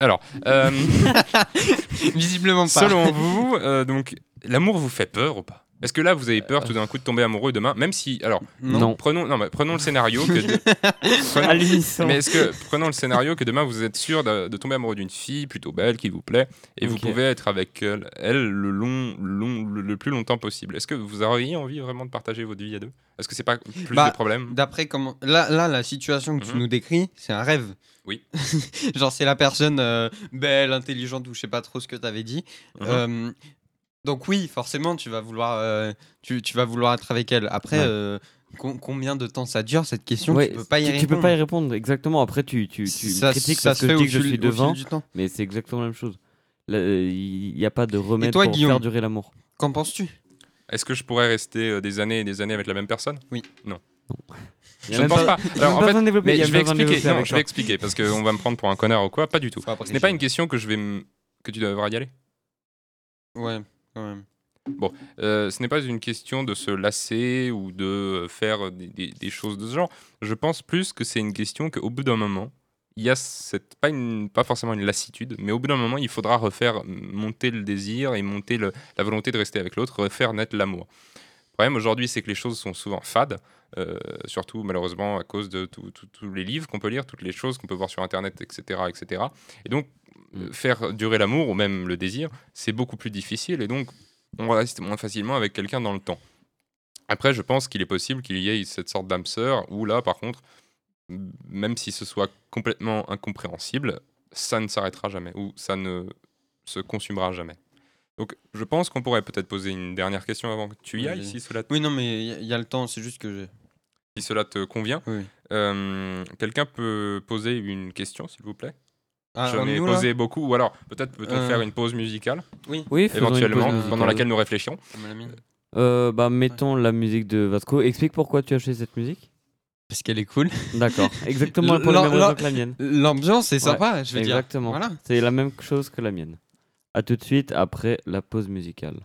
Alors, euh, Visiblement pas. selon vous, euh, donc l'amour vous fait peur ou pas? Est-ce que là vous avez peur tout d'un coup de tomber amoureux demain, même si alors Non. prenons non mais prenons le scénario que de- prenons- l'unisson. mais est-ce que prenons le scénario que demain vous êtes sûr de, de tomber amoureux d'une fille plutôt belle qui vous plaît et vous pouvez être avec elle, elle le long, long le, le plus longtemps possible. Est-ce que vous auriez envie vraiment de partager votre vie à deux? Est-ce que c'est pas plus Bah, de problèmes? D'après comment. Là, là, la situation que tu Mhm. nous décris, c'est un rêve. Oui. Genre, c'est la personne euh, belle, intelligente, ou je sais pas trop ce que tu avais dit. Mhm. Euh, donc, oui, forcément, tu vas vouloir, euh, tu, tu vas vouloir être avec elle. Après, Ouais. euh, com- combien de temps ça dure cette question Ouais, Tu peux pas y tu, tu répondre. peux pas y répondre, exactement. Après, tu, tu, tu ça, me critiques ça parce se que fait je que je fil- suis devant, du temps. mais c'est exactement la même chose. Euh, Il n'y a pas de remède toi, pour Guillaume faire durer l'amour. Qu'en penses-tu? Est-ce que je pourrais rester euh, des années et des années avec la même personne? Il y Je a ne pense pas. Alors, en fait, mais je vais expliquer. Non, je vais expliquer parce qu'on va me prendre pour un connard ou quoi Pas du tout. Ce n'est pas une question que je vais m- que tu devras y aller. Ouais, même. Euh, ce n'est pas une question de se lasser ou de euh, faire des, choses de ce genre. Je pense plus que c'est une question qu'au bout d'un moment, il y a cette, pas, une, pas forcément une lassitude, mais au bout d'un moment, il faudra refaire monter le désir et monter la volonté de rester avec l'autre, refaire naître l'amour. Le problème aujourd'hui, c'est que les choses sont souvent fades, euh, surtout malheureusement à cause de tous les livres qu'on peut lire, toutes les choses qu'on peut voir sur Internet, etc. etc. Et donc, Mm. euh, faire durer l'amour ou même le désir, c'est beaucoup plus difficile et donc on reste moins facilement avec quelqu'un dans le temps. Après, je pense qu'il est possible qu'il y ait cette sorte d'âme sœur où là, par contre, même si ce soit complètement incompréhensible, ça ne s'arrêtera jamais ou ça ne se consumera jamais. Donc, je pense qu'on pourrait peut-être poser une dernière question avant que tu y ailles, si cela, Oui, non, mais il y a- il y, a le temps, c'est juste que j'ai. si cela te convient. Oui. Euh, Quelqu'un peut poser une question, s'il vous plaît? Ah, J'en ai nous, là posé beaucoup, ou alors peut-être peut-on Euh, faire une pause musicale, Oui, éventuellement, pause musicale. pendant laquelle nous mienne. Euh, bah, mettons la musique de Vasco. Explique pourquoi tu as acheté cette musique. Parce qu'elle est cool. D'accord. Exactement pour la- mêmes la- raisons que la mienne. L'ambiance est sympa, je veux dire. Exactement. Voilà. C'est la même chose que la mienne. À tout de suite après la pause musicale.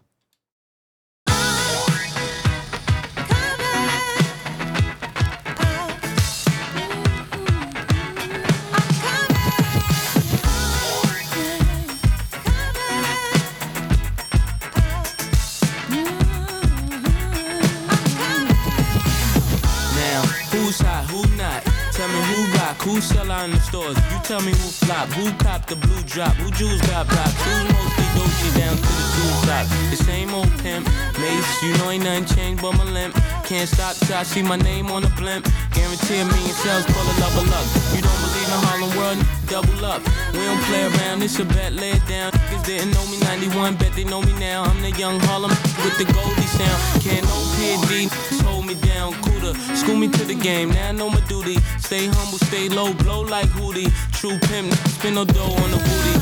Who sell out in the stores. You tell me who flop, who cop the blue drop, who jewels got pop, who's mostly Dolce down to the jewel top. The same old pimp, Mace, you know ain't nothing changed but my limp. Can't stop till I see my name on the blimp. Guarantee a million sales, pull a level up. You don't believe in Harlem World, double up. We don't play around, it's a bet, lay it down. Didn't know me 91, bet they know me now. I'm the young Harlem with the Goldie sound. Can't no PD, hold me down, cooler. School me to the game, now I know my duty. Stay humble, stay low, blow like Hootie. True pimp, spin no dough on the booty.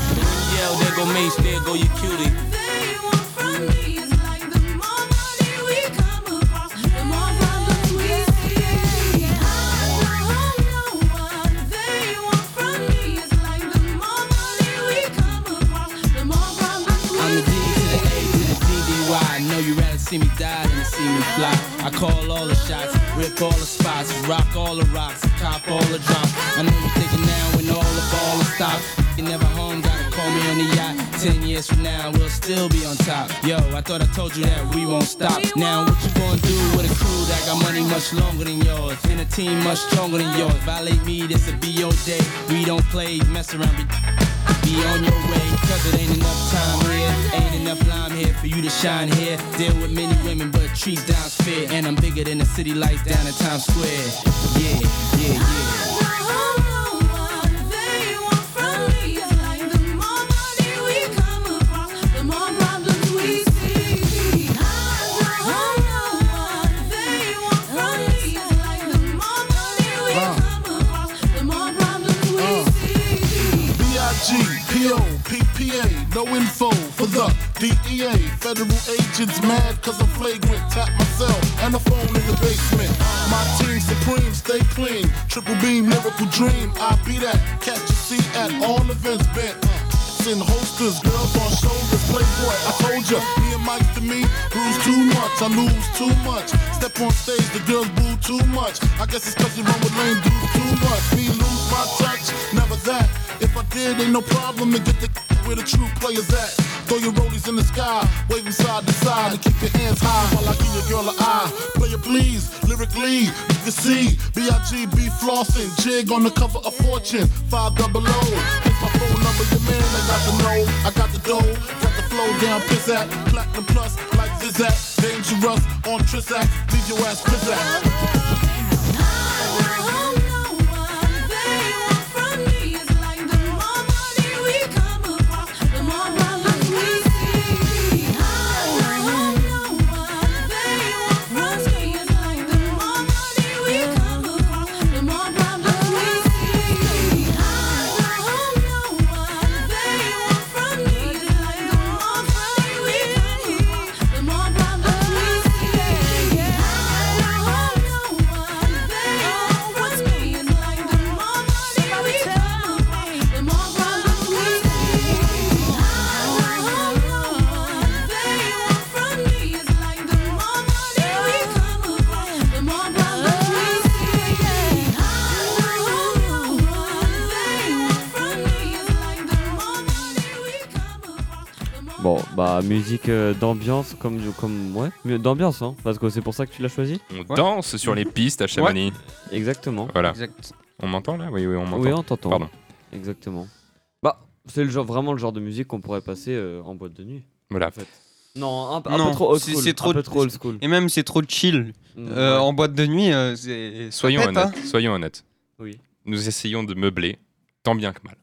Yell, there go Mace, there go your cutie. All the spots, rock all the rocks, top all the drops. I know you're thinking now when all the ball is stopped. You never home, gotta call me on the yacht. Ten years from now, we'll still be on top. Yo, I thought I told you that we won't stop. Now, what you gonna do with a crew that got money much longer than yours? And a team much stronger than yours. Violate me, this'll be your day. We don't play, mess around, be be on your way, cause it ain't enough time here. Ain't enough lime here for you to shine here. Deal with many women, but treat down's fair. And I'm bigger than the city lights down in Times Square. Yeah, yeah, yeah. No info DEA. Federal agents mad cause I'm flagrant. Tap myself and the phone in the basement. My team supreme, stay clean. Triple beam, lyrical dream. I be that. Catch a seat at all events bent. In holsters, girls on shoulders, playboy. I told ya, me and Mike to me, lose too much, I lose too much. Step on stage, the girls boo too much. I guess it's cause you run with lame dudes too much. Me lose my touch, never that. If I did, ain't no problem and get the where the true players at. Throw your rollies in the sky, them side to side, and keep your hands high while I give your girl an eye. Player please, lyrically, you can see B.I.G.B. flossing, jig on the cover of Fortune, 5 double O. Here's my phone number, your man, I got the know, I got the dough, got the flow down, piss at, platinum plus, like Zizak, dangerous on Trisac, leave your ass piss Bon, bah musique euh, d'ambiance comme comme ouais, d'ambiance hein, parce que c'est pour ça que tu l'as choisi. On Ouais. danse sur les pistes à Chamonix. Exactement. Voilà. Exact. On m'entend là? Oui, oui, on m'entend. Oui, on t'entend. Pardon. Exactement. Bah, c'est le genre vraiment le genre de musique qu'on pourrait passer euh, en boîte de nuit. Voilà. En fait. Non, un, un Non, peu trop old c'est- school. c'est trop- un peu trop old school. Et même, c'est trop chill. Mm, Euh, ouais. En boîte de nuit, euh, Soyons honnêtes. hein. Soyons honnêtes. Oui. Nous essayons de meubler tant bien que mal.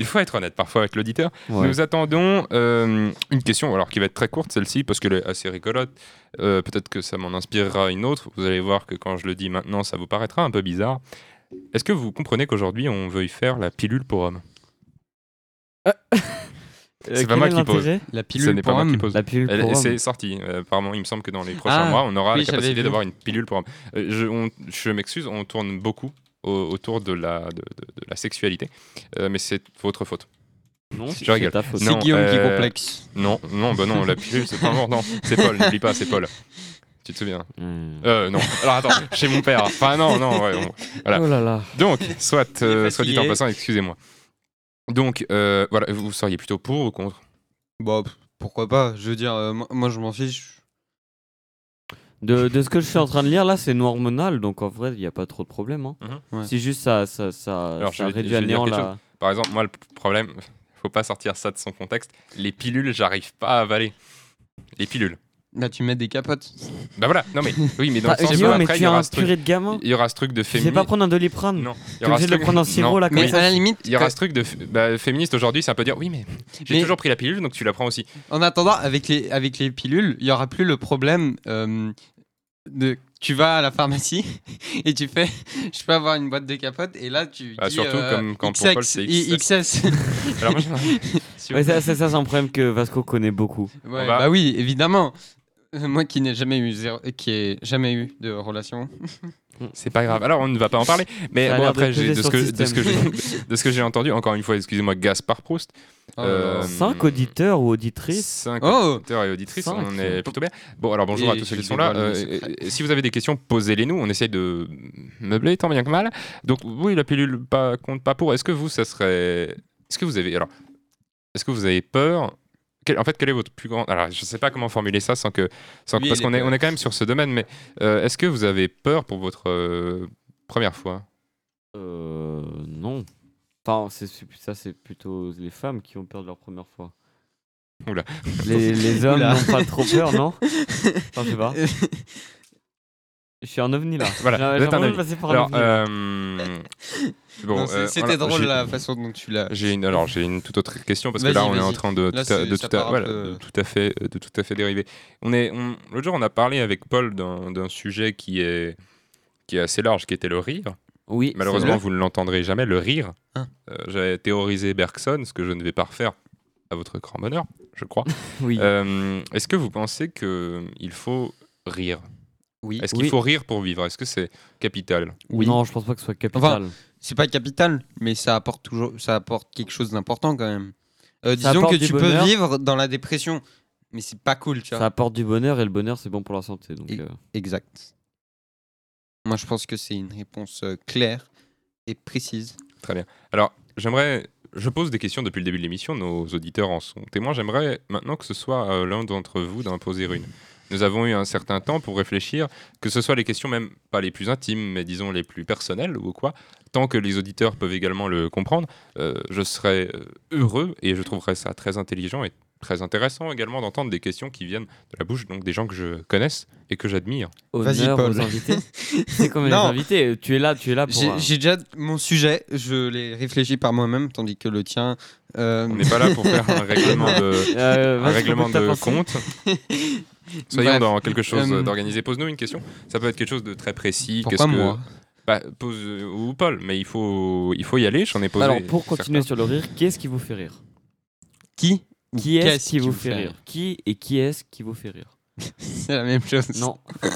Il faut être honnête parfois avec l'auditeur. Ouais. Nous attendons euh, une question, alors qui va être très courte celle-ci parce qu'elle est assez rigolote. Euh, Peut-être que ça m'en inspirera une autre. Vous allez voir que quand je le dis maintenant, ça vous paraîtra un peu bizarre. Est-ce que vous comprenez qu'aujourd'hui on veuille faire la pilule pour hommes Euh, c'est pas moi qui pose. La pilule pour moi qui homme. pose. La pilule Elle- pour homme. C'est sorti. Euh, apparemment, il me semble que dans les prochains Ah, mois, on aura oui, la capacité d'avoir une pilule pour hommes. Euh, je je m'excuse, on tourne beaucoup au- autour de la, de, de- de la sexualité, Euh, mais c'est votre faute. Non, Je rigole. c'est ta faute. Non. C'est Guillaume qui euh, complexe. Non, non, bah non, la pilule, c'est pas important. C'est Paul, n'oublie pas, c'est Paul. Tu te souviens Hmm. Euh, non. Alors attends, chez mon père. Enfin, non, non, ouais, bon. Voilà. Oh là là. Donc, soit, euh, soit dit en passant, excusez-moi. Donc, euh, voilà, vous seriez plutôt pour ou contre? Bon, pff, pourquoi pas? Je veux dire, euh, moi, moi, je m'en fiche. De, de ce que je suis en train de lire là, c'est hormonal, donc en vrai, il n'y a pas trop de problème. Hein. Mhm. Ouais. C'est juste ça, ça, ça, Alors, je ça vais- réduit je à néant la. Par exemple, moi, le problème, faut pas sortir ça de son contexte. Les pilules, j'arrive pas à avaler. Les pilules. Là, tu mets des capotes. Bah voilà, non mais oui, mais dans Ah, le sens où après, il tu y as aura un ce truc, purée de gamin il y aura ce truc de Tu sais féministe. pas prendre un doliprane Non, il y aura obligé ce de le truc- prendre en sirop là Mais ça à la limite, Il y aura ce truc de bah, féministe aujourd'hui, c'est un peu dire oui, mais j'ai Mais- toujours pris la pilule, donc tu la prends aussi. En attendant, avec les, avec les pilules, il y aura plus le problème euh, de. Tu vas à la pharmacie et tu fais je peux avoir une boîte de capotes et là tu Bah, dis surtout euh, comme quand pour XX, Paul, c'est I- XS. Alors moi, je- si Ouais, vous- ça, ça, c'est un problème que Vasco connaît beaucoup. Ouais, Bah oui, évidemment. Euh, Moi qui n'ai jamais eu zéro- qui ai jamais eu de relation. c'est pas grave. Alors on ne va pas en parler, mais bon de après de ce que le de ce que système. j'ai de ce que j'ai entendu, encore une fois, excusez-moi, Gaspard Proust. Oh, Euh, 5 auditeurs ou auditrices 5 Oh auditeurs et auditrices, Cinq. on est plutôt bien. Bon, alors bonjour Et à tous ceux qui sont là. Euh, si vous avez des questions, posez-les nous. On essaye de meubler tant bien que mal. Donc oui, la pilule pas, compte pas pour. Est-ce que vous, ça serait... Est-ce que vous avez... Alors, est-ce que vous avez peur Quel- En fait, quel est votre plus grand... Alors, je sais pas comment formuler ça sans que... Sans que- Lui, parce qu'on est est, on est quand même sur ce domaine, mais euh, est-ce que vous avez peur pour votre euh, première fois? Euh. Non. Enfin, ça, c'est plutôt les femmes qui ont peur de leur première fois. Oula. Les, les hommes n'ont pas trop peur, non? Enfin, je sais pas. Je suis un ovni là. Voilà, J'ai- un ovni. passer par un Alors, ovni. euh, bon, euh, C'était voilà, drôle la façon dont tu l'as. J'ai une, alors j'ai une toute autre question parce que là on est en train de Là, tout à, de tout un voilà, peu- de tout à fait de tout à fait dériver. On est on- l'autre jour on a parlé avec Paul d'un sujet qui est qui est assez large qui était le rire. oui, Malheureusement vous ne l'entendrez jamais le rire. Euh, J'avais théorisé Bergson, ce que je ne vais pas refaire à votre grand bonheur, je crois. Oui. Euh, Est-ce que vous pensez que il faut rire? Oui. Est-ce qu'il Oui. faut rire pour vivre? Est-ce que c'est capital? Oui. Non, je pense pas que ce soit capital. C'est pas capital, mais ça apporte toujours, ça apporte quelque chose d'important quand même. Euh, Ça disons que tu bonheur. peux vivre dans la dépression, mais c'est pas cool, tu ça vois. apporte du bonheur et le bonheur, c'est bon pour la santé. Donc, euh, Exact. Moi, je pense que c'est une réponse euh, claire et précise. Très bien. Alors, j'aimerais. Je pose des questions depuis le début de l'émission, nos auditeurs en sont témoins. J'aimerais maintenant que ce soit euh, l'un d'entre vous d'en poser une. Nous avons eu un certain temps pour réfléchir, que ce soit les questions même pas les plus intimes, mais disons les plus personnelles ou quoi. Tant que les auditeurs peuvent également le comprendre, euh, je serais euh, heureux et je trouverais ça très intelligent et très intéressant également d'entendre des questions qui viennent de la bouche donc des gens que je connaisse et que j'admire. Vas-y, honneur Paul. aux invités. c'est comme les invités. Tu es là, tu es là pour. J'ai euh, déjà mon sujet, je l'ai réfléchi par moi-même, tandis que le tien. euh, On n'est pas là pour faire un règlement de, euh, un règlement de compte. Soyons Bref, dans quelque chose euh, d'organisé. Pose-nous une question. Ça peut être quelque chose de très précis. Pourquoi Qu'est-ce que- moi Bah, pose ou Paul, mais il faut, il faut y aller. J'en ai posé. Alors, pour continuer certains. sur le rire, qui est-ce qui vous fait rire? Qui? Qui est-ce qui vous fait rire Qui et qui est-ce qui vous fait rire? C'est la même chose. Non,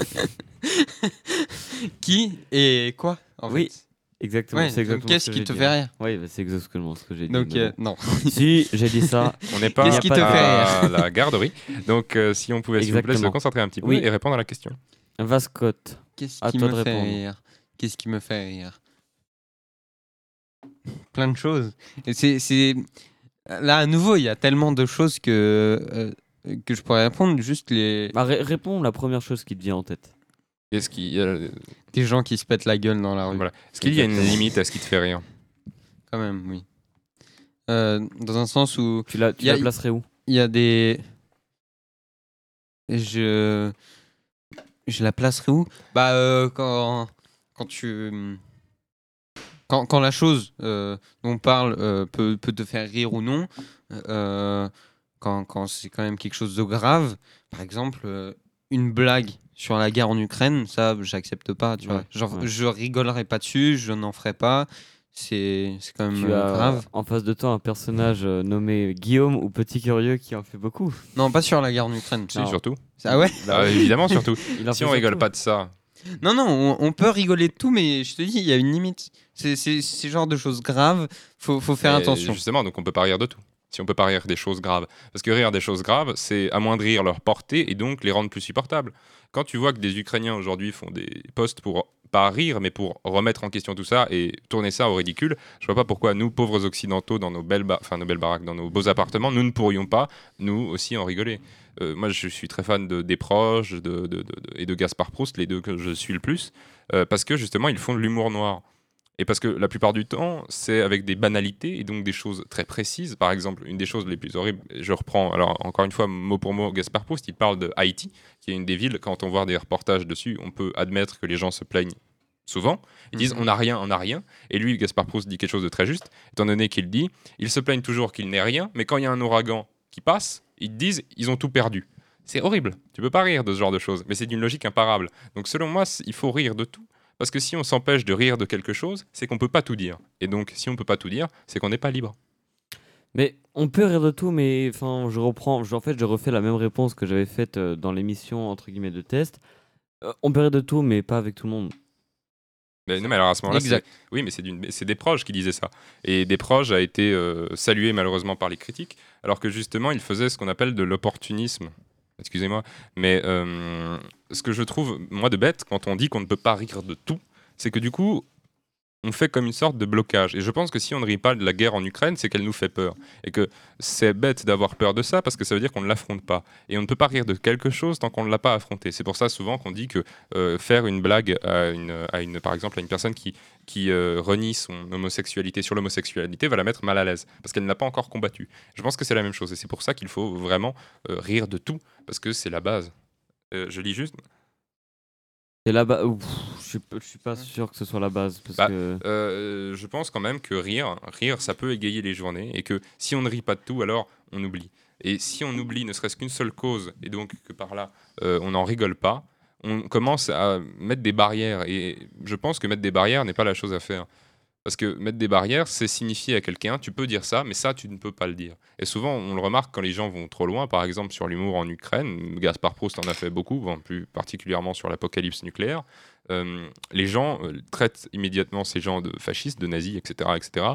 Qui et quoi en Oui, fait? exactement. Ouais, c'est donc exactement qu'est-ce ce que qui te fait rire? Oui, bah, c'est exactement ce que j'ai dit. Donc, euh, non. si, j'ai dit ça. On n'est pas Qu'est-ce qui te à fait la garderie. Donc, euh, si on pouvait, s'il vous plaît, se concentrer un petit peu Oui. et répondre à la question. Vascotte. Qu'est-ce qui me fait rire? Qu'est-ce qui me fait rire? Plein de choses. Et c'est- Là, à nouveau, il y a tellement de choses que, euh, que je pourrais répondre. Juste les... Bah, ré- réponds la première chose qui te vient en tête. Est-ce qu'il y a, des gens qui se pètent la gueule dans la rue. voilà. Est-ce qu'il y a une limite à ce qui te fait rire? Quand même, oui. Euh, dans un sens où Tu la, tu Y a- la placerais où? Il y a des. Je. Je la placerai où? Bah, euh, quand, quand tu. Quand, quand la chose euh, dont on parle euh, peut, peut te faire rire ou non, euh, quand, quand c'est quand même quelque chose de grave, par exemple, euh, une blague sur la guerre en Ukraine, ça, j'accepte pas. Tu vois. Genre, ouais. je rigolerai pas dessus, je n'en ferai pas. C'est c'est quand même Tu as grave. en face de toi un personnage euh, nommé Guillaume ou Petit Curieux qui en fait beaucoup. Non, pas sur la guerre en Ukraine. Si, surtout. Ah ouais? Ah, évidemment, surtout. Si on rigole pas de ça, Non, non, on, on peut rigoler de tout, mais je te dis, il y a une limite. C'est ce genre de choses graves, faut, faut faire Et attention. Justement, donc on peut pas rire de tout. Si on peut pas rire des choses graves. Parce que rire des choses graves, c'est amoindrir leur portée et donc les rendre plus supportables. Quand tu vois que des Ukrainiens aujourd'hui font des posts pour pas rire, mais pour remettre en question tout ça et tourner ça au ridicule. Je vois pas pourquoi nous, pauvres occidentaux, dans nos belles, enfin nos belles baraques, dans nos beaux appartements, nous ne pourrions pas, nous aussi, en rigoler. Euh, moi, je suis très fan de, des proches de, de- et de Gaspard Proust, les deux que je suis le plus, euh, parce que justement, ils font de l'humour noir. Et parce que la plupart du temps, c'est avec des banalités et donc des choses très précises. Par exemple, une des choses les plus horribles, je reprends, alors encore une fois, mot pour mot, Gaspard Proust, il parle de Haïti, qui est une des villes, quand on voit des reportages dessus, on peut admettre que les gens se plaignent souvent. Ils disent on n'a rien, on n'a rien. Et lui, Gaspard Proust dit quelque chose de très juste, étant donné qu'il dit ils se plaignent toujours qu'il n'ait rien, mais quand il y a un ouragan qui passe, ils disent ils ont tout perdu. C'est horrible. Tu peux pas rire de ce genre de choses, mais c'est d'une logique imparable. Donc selon moi, il faut rire de tout. Parce que si on s'empêche de rire de quelque chose, c'est qu'on peut pas tout dire. Et donc, si on peut pas tout dire, c'est qu'on n'est pas libre. Mais on peut rire de tout, mais enfin, je reprends, je- fait, je refais la même réponse que j'avais faite euh, dans l'émission entre guillemets de test. Euh, on peut rire de tout, mais pas avec tout le monde. Mais non, mais alors à ce moment-là, oui, mais c'est des proches qui disaient ça. Et des proches a été euh, salué malheureusement par les critiques, alors que justement, il faisait ce qu'on appelle de l'opportunisme. Excusez-moi, mais euh, ce que je trouve, moi, de bête, quand on dit qu'on ne peut pas rire de tout, c'est que du coup, on fait comme une sorte de blocage. Et je pense que si on ne rit pas de la guerre en Ukraine, c'est qu'elle nous fait peur. Et que c'est bête d'avoir peur de ça parce que ça veut dire qu'on ne l'affronte pas. Et on ne peut pas rire de quelque chose tant qu'on ne l'a pas affronté. C'est pour ça souvent qu'on dit que euh, faire une blague à une, par exemple, à une personne qui, qui euh, renie son homosexualité sur l'homosexualité va la mettre mal à l'aise parce qu'elle n'a pas encore combattu. Je pense que c'est la même chose. Et c'est pour ça qu'il faut vraiment euh, rire de tout parce que c'est la base. Je lis juste. Et là-bas, je suis pas- je suis pas sûr que ce soit la base. Parce Bah, que... Euh, je pense quand même que rire, rire, ça peut égayer les journées et que si on ne rit pas de tout, alors on oublie. Et si on oublie ne serait-ce qu'une seule cause et donc que par là euh, on n'en rigole pas, on commence à mettre des barrières. Et je pense que mettre des barrières n'est pas la chose à faire. Parce que mettre des barrières, c'est signifier à quelqu'un, tu peux dire ça, mais ça, tu ne peux pas le dire. Et souvent, on le remarque quand les gens vont trop loin, par exemple sur l'humour en Ukraine, Gaspard Proust en a fait beaucoup, plus particulièrement sur l'apocalypse nucléaire. Euh, les gens euh, traitent immédiatement ces gens de fascistes, de nazis, etc. etc.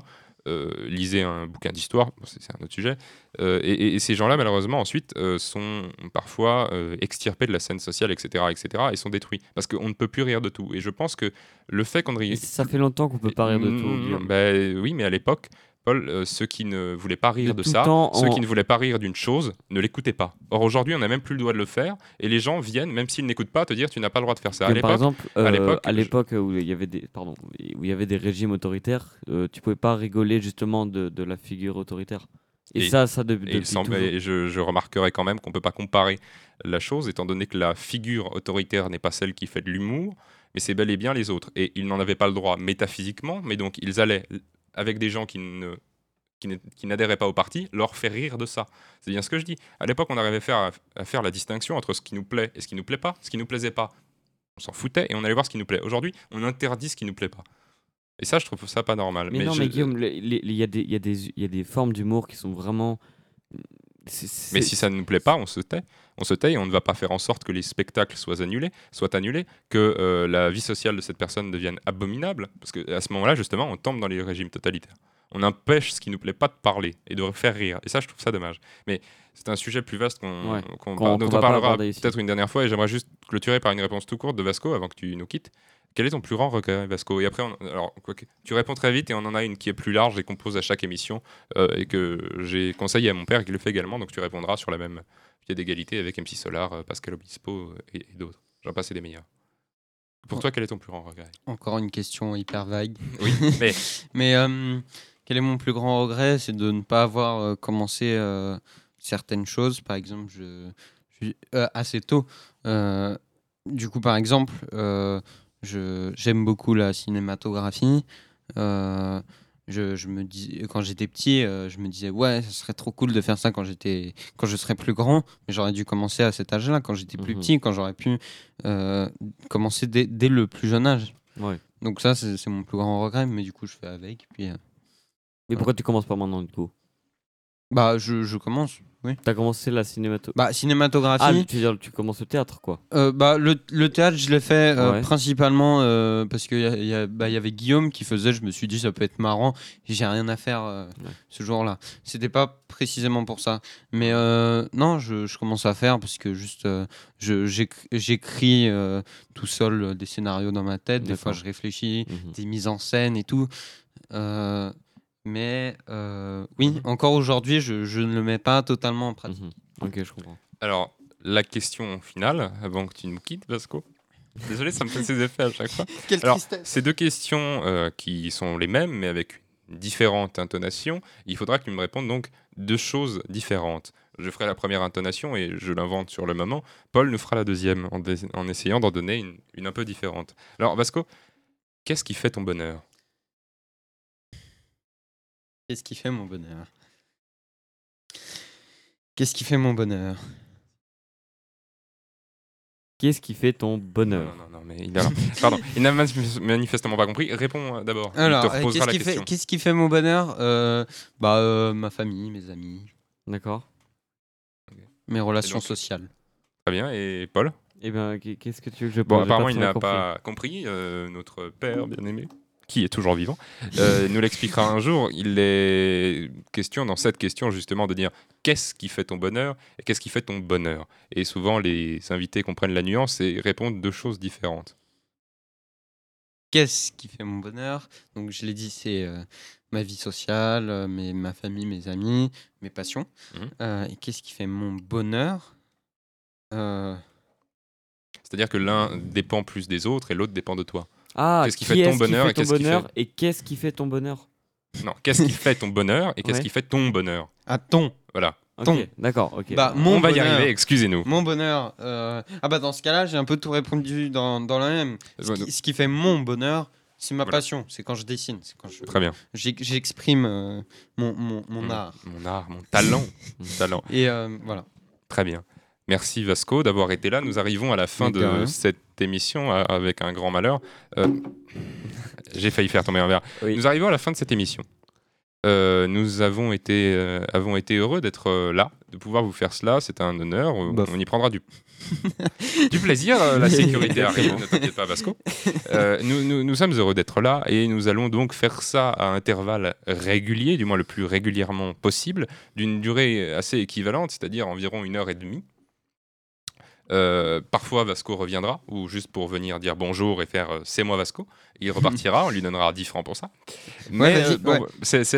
Euh, lisez un bouquin d'histoire, bon, c'est un autre sujet. Euh, et, et- et ces gens-là, malheureusement, ensuite, euh, sont parfois extirpés de la scène sociale, etc., etc., et sont détruits. Parce qu'on ne peut plus rire de tout. Et je pense que le fait qu'on. Ça fait longtemps qu'on peut pas rire de tout. Mm, bah, oui, mais à l'époque, Paul, euh, ceux qui ne voulaient pas rire De ça, ceux on- qui ne voulaient pas rire d'une chose, ne l'écoutaient pas. Or, aujourd'hui, on n'a même plus le droit de le faire, et les gens viennent, même s'ils n'écoutent pas, te dire tu n'as pas le droit de faire ça. À par exemple, à l'époque, je- où il y avait des, pardon, où il y avait des régimes autoritaires, euh, tu pouvais pas rigoler justement de, de la figure autoritaire. Et, Et- ça, ça de- Et il semble- et je, je remarquerai quand même qu'on ne peut pas comparer la chose, étant donné que la figure autoritaire n'est pas celle qui fait de l'humour, mais c'est bel et bien les autres. Et ils n'en avaient pas le droit métaphysiquement, mais donc ils allaient, avec des gens qui ne qui n'adhéraient pas au parti, leur faire rire de ça. C'est bien ce que je dis. À l'époque, on arrivait à faire, à faire la distinction entre ce qui nous plaît et ce qui nous plaît pas. Ce qui nous plaisait pas, on s'en foutait et on allait voir ce qui nous plaît. Aujourd'hui, on interdit ce qui nous plaît pas. Et ça, je trouve ça pas normal. Mais, non, je- mais Guillaume, il y, y, y a des formes d'humour qui sont vraiment. C'est- Mais si ça ne nous plaît pas, on se tait. On se tait et on ne va pas faire en sorte que les spectacles soient annulés, soient annulés, que euh, la vie sociale de cette personne devienne abominable. Parce qu'à ce moment-là, justement, on tombe dans les régimes totalitaires. On empêche ce qui nous plaît pas de parler et de faire rire. Et ça, je trouve ça dommage. Mais c'est un sujet plus vaste qu'on, Ouais, qu'on dont on parlera peut-être une dernière fois. Et j'aimerais juste clôturer par une réponse tout courte de Vasco avant que tu nous quittes. Quel est ton plus grand regret, Vasco? Et après, on- alors, tu réponds très vite et on en a une qui est plus large et qu'on pose à chaque émission euh, et que j'ai conseillé à mon père qui le fait également. Donc tu répondras sur la même pied d'égalité avec MC Solar, euh, Pascal Obispo euh, et, et d'autres. J'en passe et des meilleurs. Pour toi, quel est ton plus grand regret? Encore une question hyper vague. Oui, mais Mais euh, quel est mon plus grand regret? C'est de ne pas avoir euh, commencé certaines choses. Par exemple, je, je- assez tôt. Du coup, par exemple, j'aime beaucoup la cinématographie. Euh, je, je me dis, quand j'étais petit, euh, je me disais ouais, ça serait trop cool de faire ça quand j'étais, quand je serais plus grand. Mais j'aurais dû commencer à cet âge-là, quand j'étais plus Mhm. petit, quand j'aurais pu euh, commencer dès, dès le plus jeune âge. Ouais. Donc ça, c'est mon plus grand regret, mais du coup, je fais avec. Puis, Mais pourquoi tu commences pas maintenant du coup? Bah, je, je commence. Oui. T'as commencé la cinématographie. Bah, Ah, cinématographie. tu dire, tu commences le théâtre, quoi. Euh, bah, le, le théâtre, je l'ai fait euh, Ouais. principalement euh, parce qu'il y, a- il y, a- bah, y avait Guillaume qui faisait. Je me suis dit, ça peut être marrant. J'ai rien à faire Ouais. ce jour-là. C'était pas précisément pour ça. Mais non, je, je commence à faire parce que juste, j'écris tout seul des scénarios dans ma tête. Des fois, je réfléchis, Mhm. des mises en scène et tout. Mais euh, oui, encore aujourd'hui, je, je ne le mets pas totalement en pratique. Mhm. Ok, je comprends. Alors, la question finale, avant que tu nous quittes, Vasco. Désolé, ça me fait ces effets à chaque fois. Quelle Alors, tristesse. Ces deux questions euh, qui sont les mêmes, mais avec une différente intonation, il faudra que tu me répondes donc deux choses différentes. Je ferai la première intonation et je l'invente sur le moment. Paul nous fera la deuxième en, dé- en essayant d'en donner une, une un peu différente. Alors, Vasco, qu'est-ce qui fait ton bonheur? Qu'est-ce qui fait mon bonheur? Qu'est-ce qui fait mon bonheur? Qu'est-ce qui fait ton bonheur? Non, non, non, mais il a... Pardon, il n'a manif- manifestement pas compris. Réponds euh, d'abord. Alors, euh, qu'est-ce qui, question. fait, qu'est-ce qui fait mon bonheur? Euh, Bah, euh, ma famille, mes amis, D'accord. mes relations donc- sociales. Très bien. Et Paul? Eh bien, qu'est- qu'est-ce que tu veux que je Bon, apparemment, il n'a compris. pas compris. euh, notre père bien-aimé, qui est toujours vivant, euh, nous l'expliquera un jour. Il est question dans cette question justement de dire qu'est-ce qui fait ton bonheur et qu'est-ce qui fait ton bonheur? Et souvent, les invités comprennent la nuance et répondent deux choses différentes. Qu'est-ce qui fait mon bonheur? Donc, je l'ai dit, c'est euh, ma vie sociale, euh, mes, ma famille, mes amis, mes passions. Euh, et qu'est-ce qui fait mon bonheur? C'est-à-dire que l'un dépend plus des autres et l'autre dépend de toi. Ah, Qu'est-ce qui fait ton bonheur et qu'est-ce qui fait- Et qu'est-ce qui fait ton bonheur? Non, qu'est-ce qui fait ton bonheur et qu'est-ce qui fait ton bonheur? À ton. Voilà. Ok, Ton. d'accord, ok. Bah, mon On va y bonheur. arriver, excusez-nous. Mon bonheur. euh, Ah bah dans ce cas-là, j'ai un peu tout répondu dans, dans la même. Ce qui, ce qui fait mon bonheur, c'est ma Voilà. passion. C'est quand je dessine. C'est quand je Très bien. j'ex- j'exprime euh, mon, mon, mon art. Mon art, mon talent. mon talent. Et euh, voilà. Très bien. Merci Vasco d'avoir été là. Nous arrivons à la fin de rien. cette émission avec un grand malheur. Euh, J'ai failli faire tomber un verre. Oui. Nous arrivons à la fin de cette émission. Euh, nous avons été, euh, avons été heureux d'être euh, là, de pouvoir vous faire cela. C'est un honneur. Bof. On y prendra du, du plaisir. La sécurité arrive, ne t'inquiète pas, Vasco. Nous, nous- nous sommes heureux d'être là et nous allons donc faire ça à intervalles réguliers, du moins le plus régulièrement possible, d'une durée assez équivalente, c'est-à-dire environ une heure et demie. Euh, parfois Vasco reviendra, ou juste pour venir dire bonjour et faire euh, c'est moi Vasco. Il repartira, on lui donnera 10 francs pour ça. Mais vas-y, euh, bon, ouais. c'est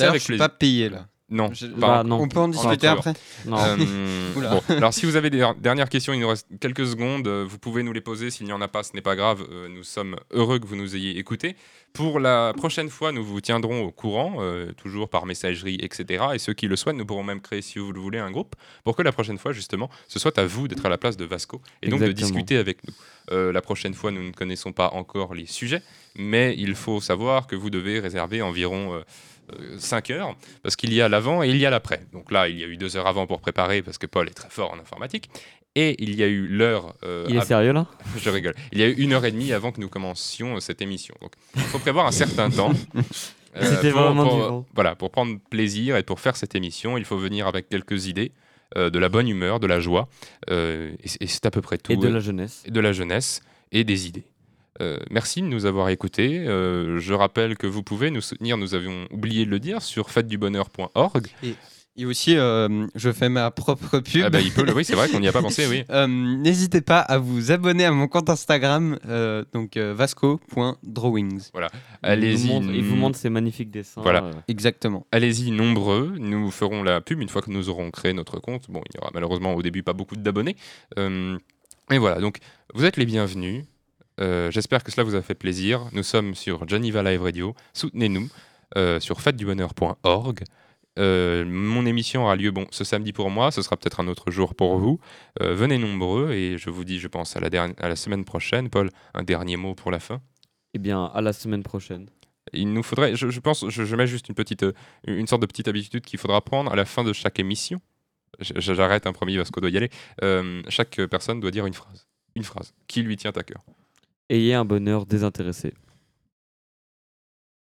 avec je suis pas payé là. Non, Je- Bah, non. On peut en discuter après. Non. euh, bon, alors si vous avez des dernières questions, il nous reste quelques secondes, euh, vous pouvez nous les poser. S'il n'y en a pas, ce n'est pas grave. euh, nous sommes heureux que vous nous ayez écoutés. Pour la prochaine fois, nous vous tiendrons au courant, euh, toujours par messagerie, etc. Et ceux qui le souhaitent, nous pourrons même créer, si vous le voulez, un groupe pour que la prochaine fois, justement, ce soit à vous d'être à la place de Vasco et donc de discuter avec nous. Euh, la prochaine fois, nous ne connaissons pas encore les sujets, mais il faut savoir que vous devez réserver environ 5 heures, parce qu'il y a l'avant et il y a l'après. Donc là, il y a eu deux heures avant pour préparer, parce que Paul est très fort en informatique. Et il y a eu l'heure. euh, Il est av- sérieux là? Je rigole. Il y a eu une heure et demie avant que nous commencions euh, cette émission. Donc, il faut prévoir un certain temps. euh, C'était pour- vraiment pour- dur. Voilà, pour prendre plaisir et pour faire cette émission, il faut venir avec quelques idées, euh, de la bonne humeur, de la joie. euh, et c'est- et c'est à peu près tout. Et de Euh, la jeunesse. et de la jeunesse et des idées. Euh, merci de nous avoir écoutés. Euh, je rappelle que vous pouvez nous soutenir, nous avions oublié de le dire, sur fêtedubonheur.org. Et aussi, euh, je fais ma propre pub. Ah bah, il peut, oui, c'est vrai qu'on n'y a pas pensé, oui. Euh, N'hésitez pas à vous abonner à mon compte Instagram, euh, donc euh, vasco.drawings. Allez-y. Il vous montre, il vous montre ses magnifiques dessins. Voilà. euh, Exactement. Allez-y nombreux, nous ferons la pub une fois que nous aurons créé notre compte. Bon, il y aura malheureusement au début pas beaucoup d'abonnés. Euh, et voilà, donc vous êtes les bienvenus. Euh, J'espère que cela vous a fait plaisir. Nous sommes sur Geneva Live Radio. Soutenez-nous euh, sur fêtedubonheur.org. Euh, mon émission aura lieu bon, ce samedi pour moi, ce sera peut-être un autre jour pour vous. Euh, venez nombreux et je vous dis, je pense, à la, derni- à la semaine prochaine. Paul, un dernier mot pour la fin? Eh bien, à la semaine prochaine. il nous faudrait, je, je pense, je, je mets juste une petite, euh, une sorte de petite habitude qu'il faudra prendre à la fin de chaque émission. J'arrête un premier parce qu'on doit y aller. Euh, chaque personne doit dire une phrase, une phrase qui lui tient à cœur. Ayez un bonheur désintéressé.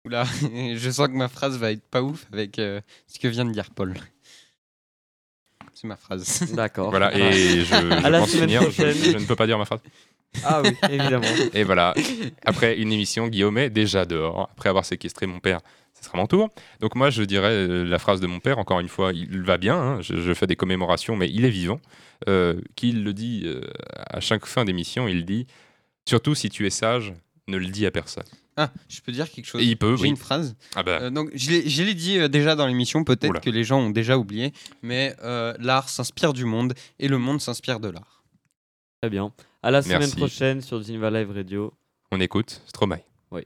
Oula, je sens que ma phrase va être pas ouf avec euh, ce que vient de dire Paul. C'est ma phrase. D'accord. Voilà, et je, je À la pense semaine finir. Je, je ne peux pas dire ma phrase. Ah oui, évidemment. Et voilà, après une émission, Guillaume est déjà dehors. Après avoir séquestré mon père, ce sera mon tour. Donc moi, je dirais euh, la phrase de mon père, encore une fois, il va bien, hein, je, je fais des commémorations, mais il est vivant, euh, qu'il le dit euh, à chaque fin d'émission, il dit, surtout si tu es sage, ne le dis à personne. Ah, je peux dire quelque chose. Et il peut, J'ai oui. une phrase. Ah bah, Euh, donc, je l'ai- dit euh, déjà dans l'émission, peut-être que les gens ont déjà oublié, mais euh, l'art s'inspire du monde et le monde s'inspire de l'art. Très bien. À la semaine prochaine sur Geneva Live Radio. on écoute Stromae. Suis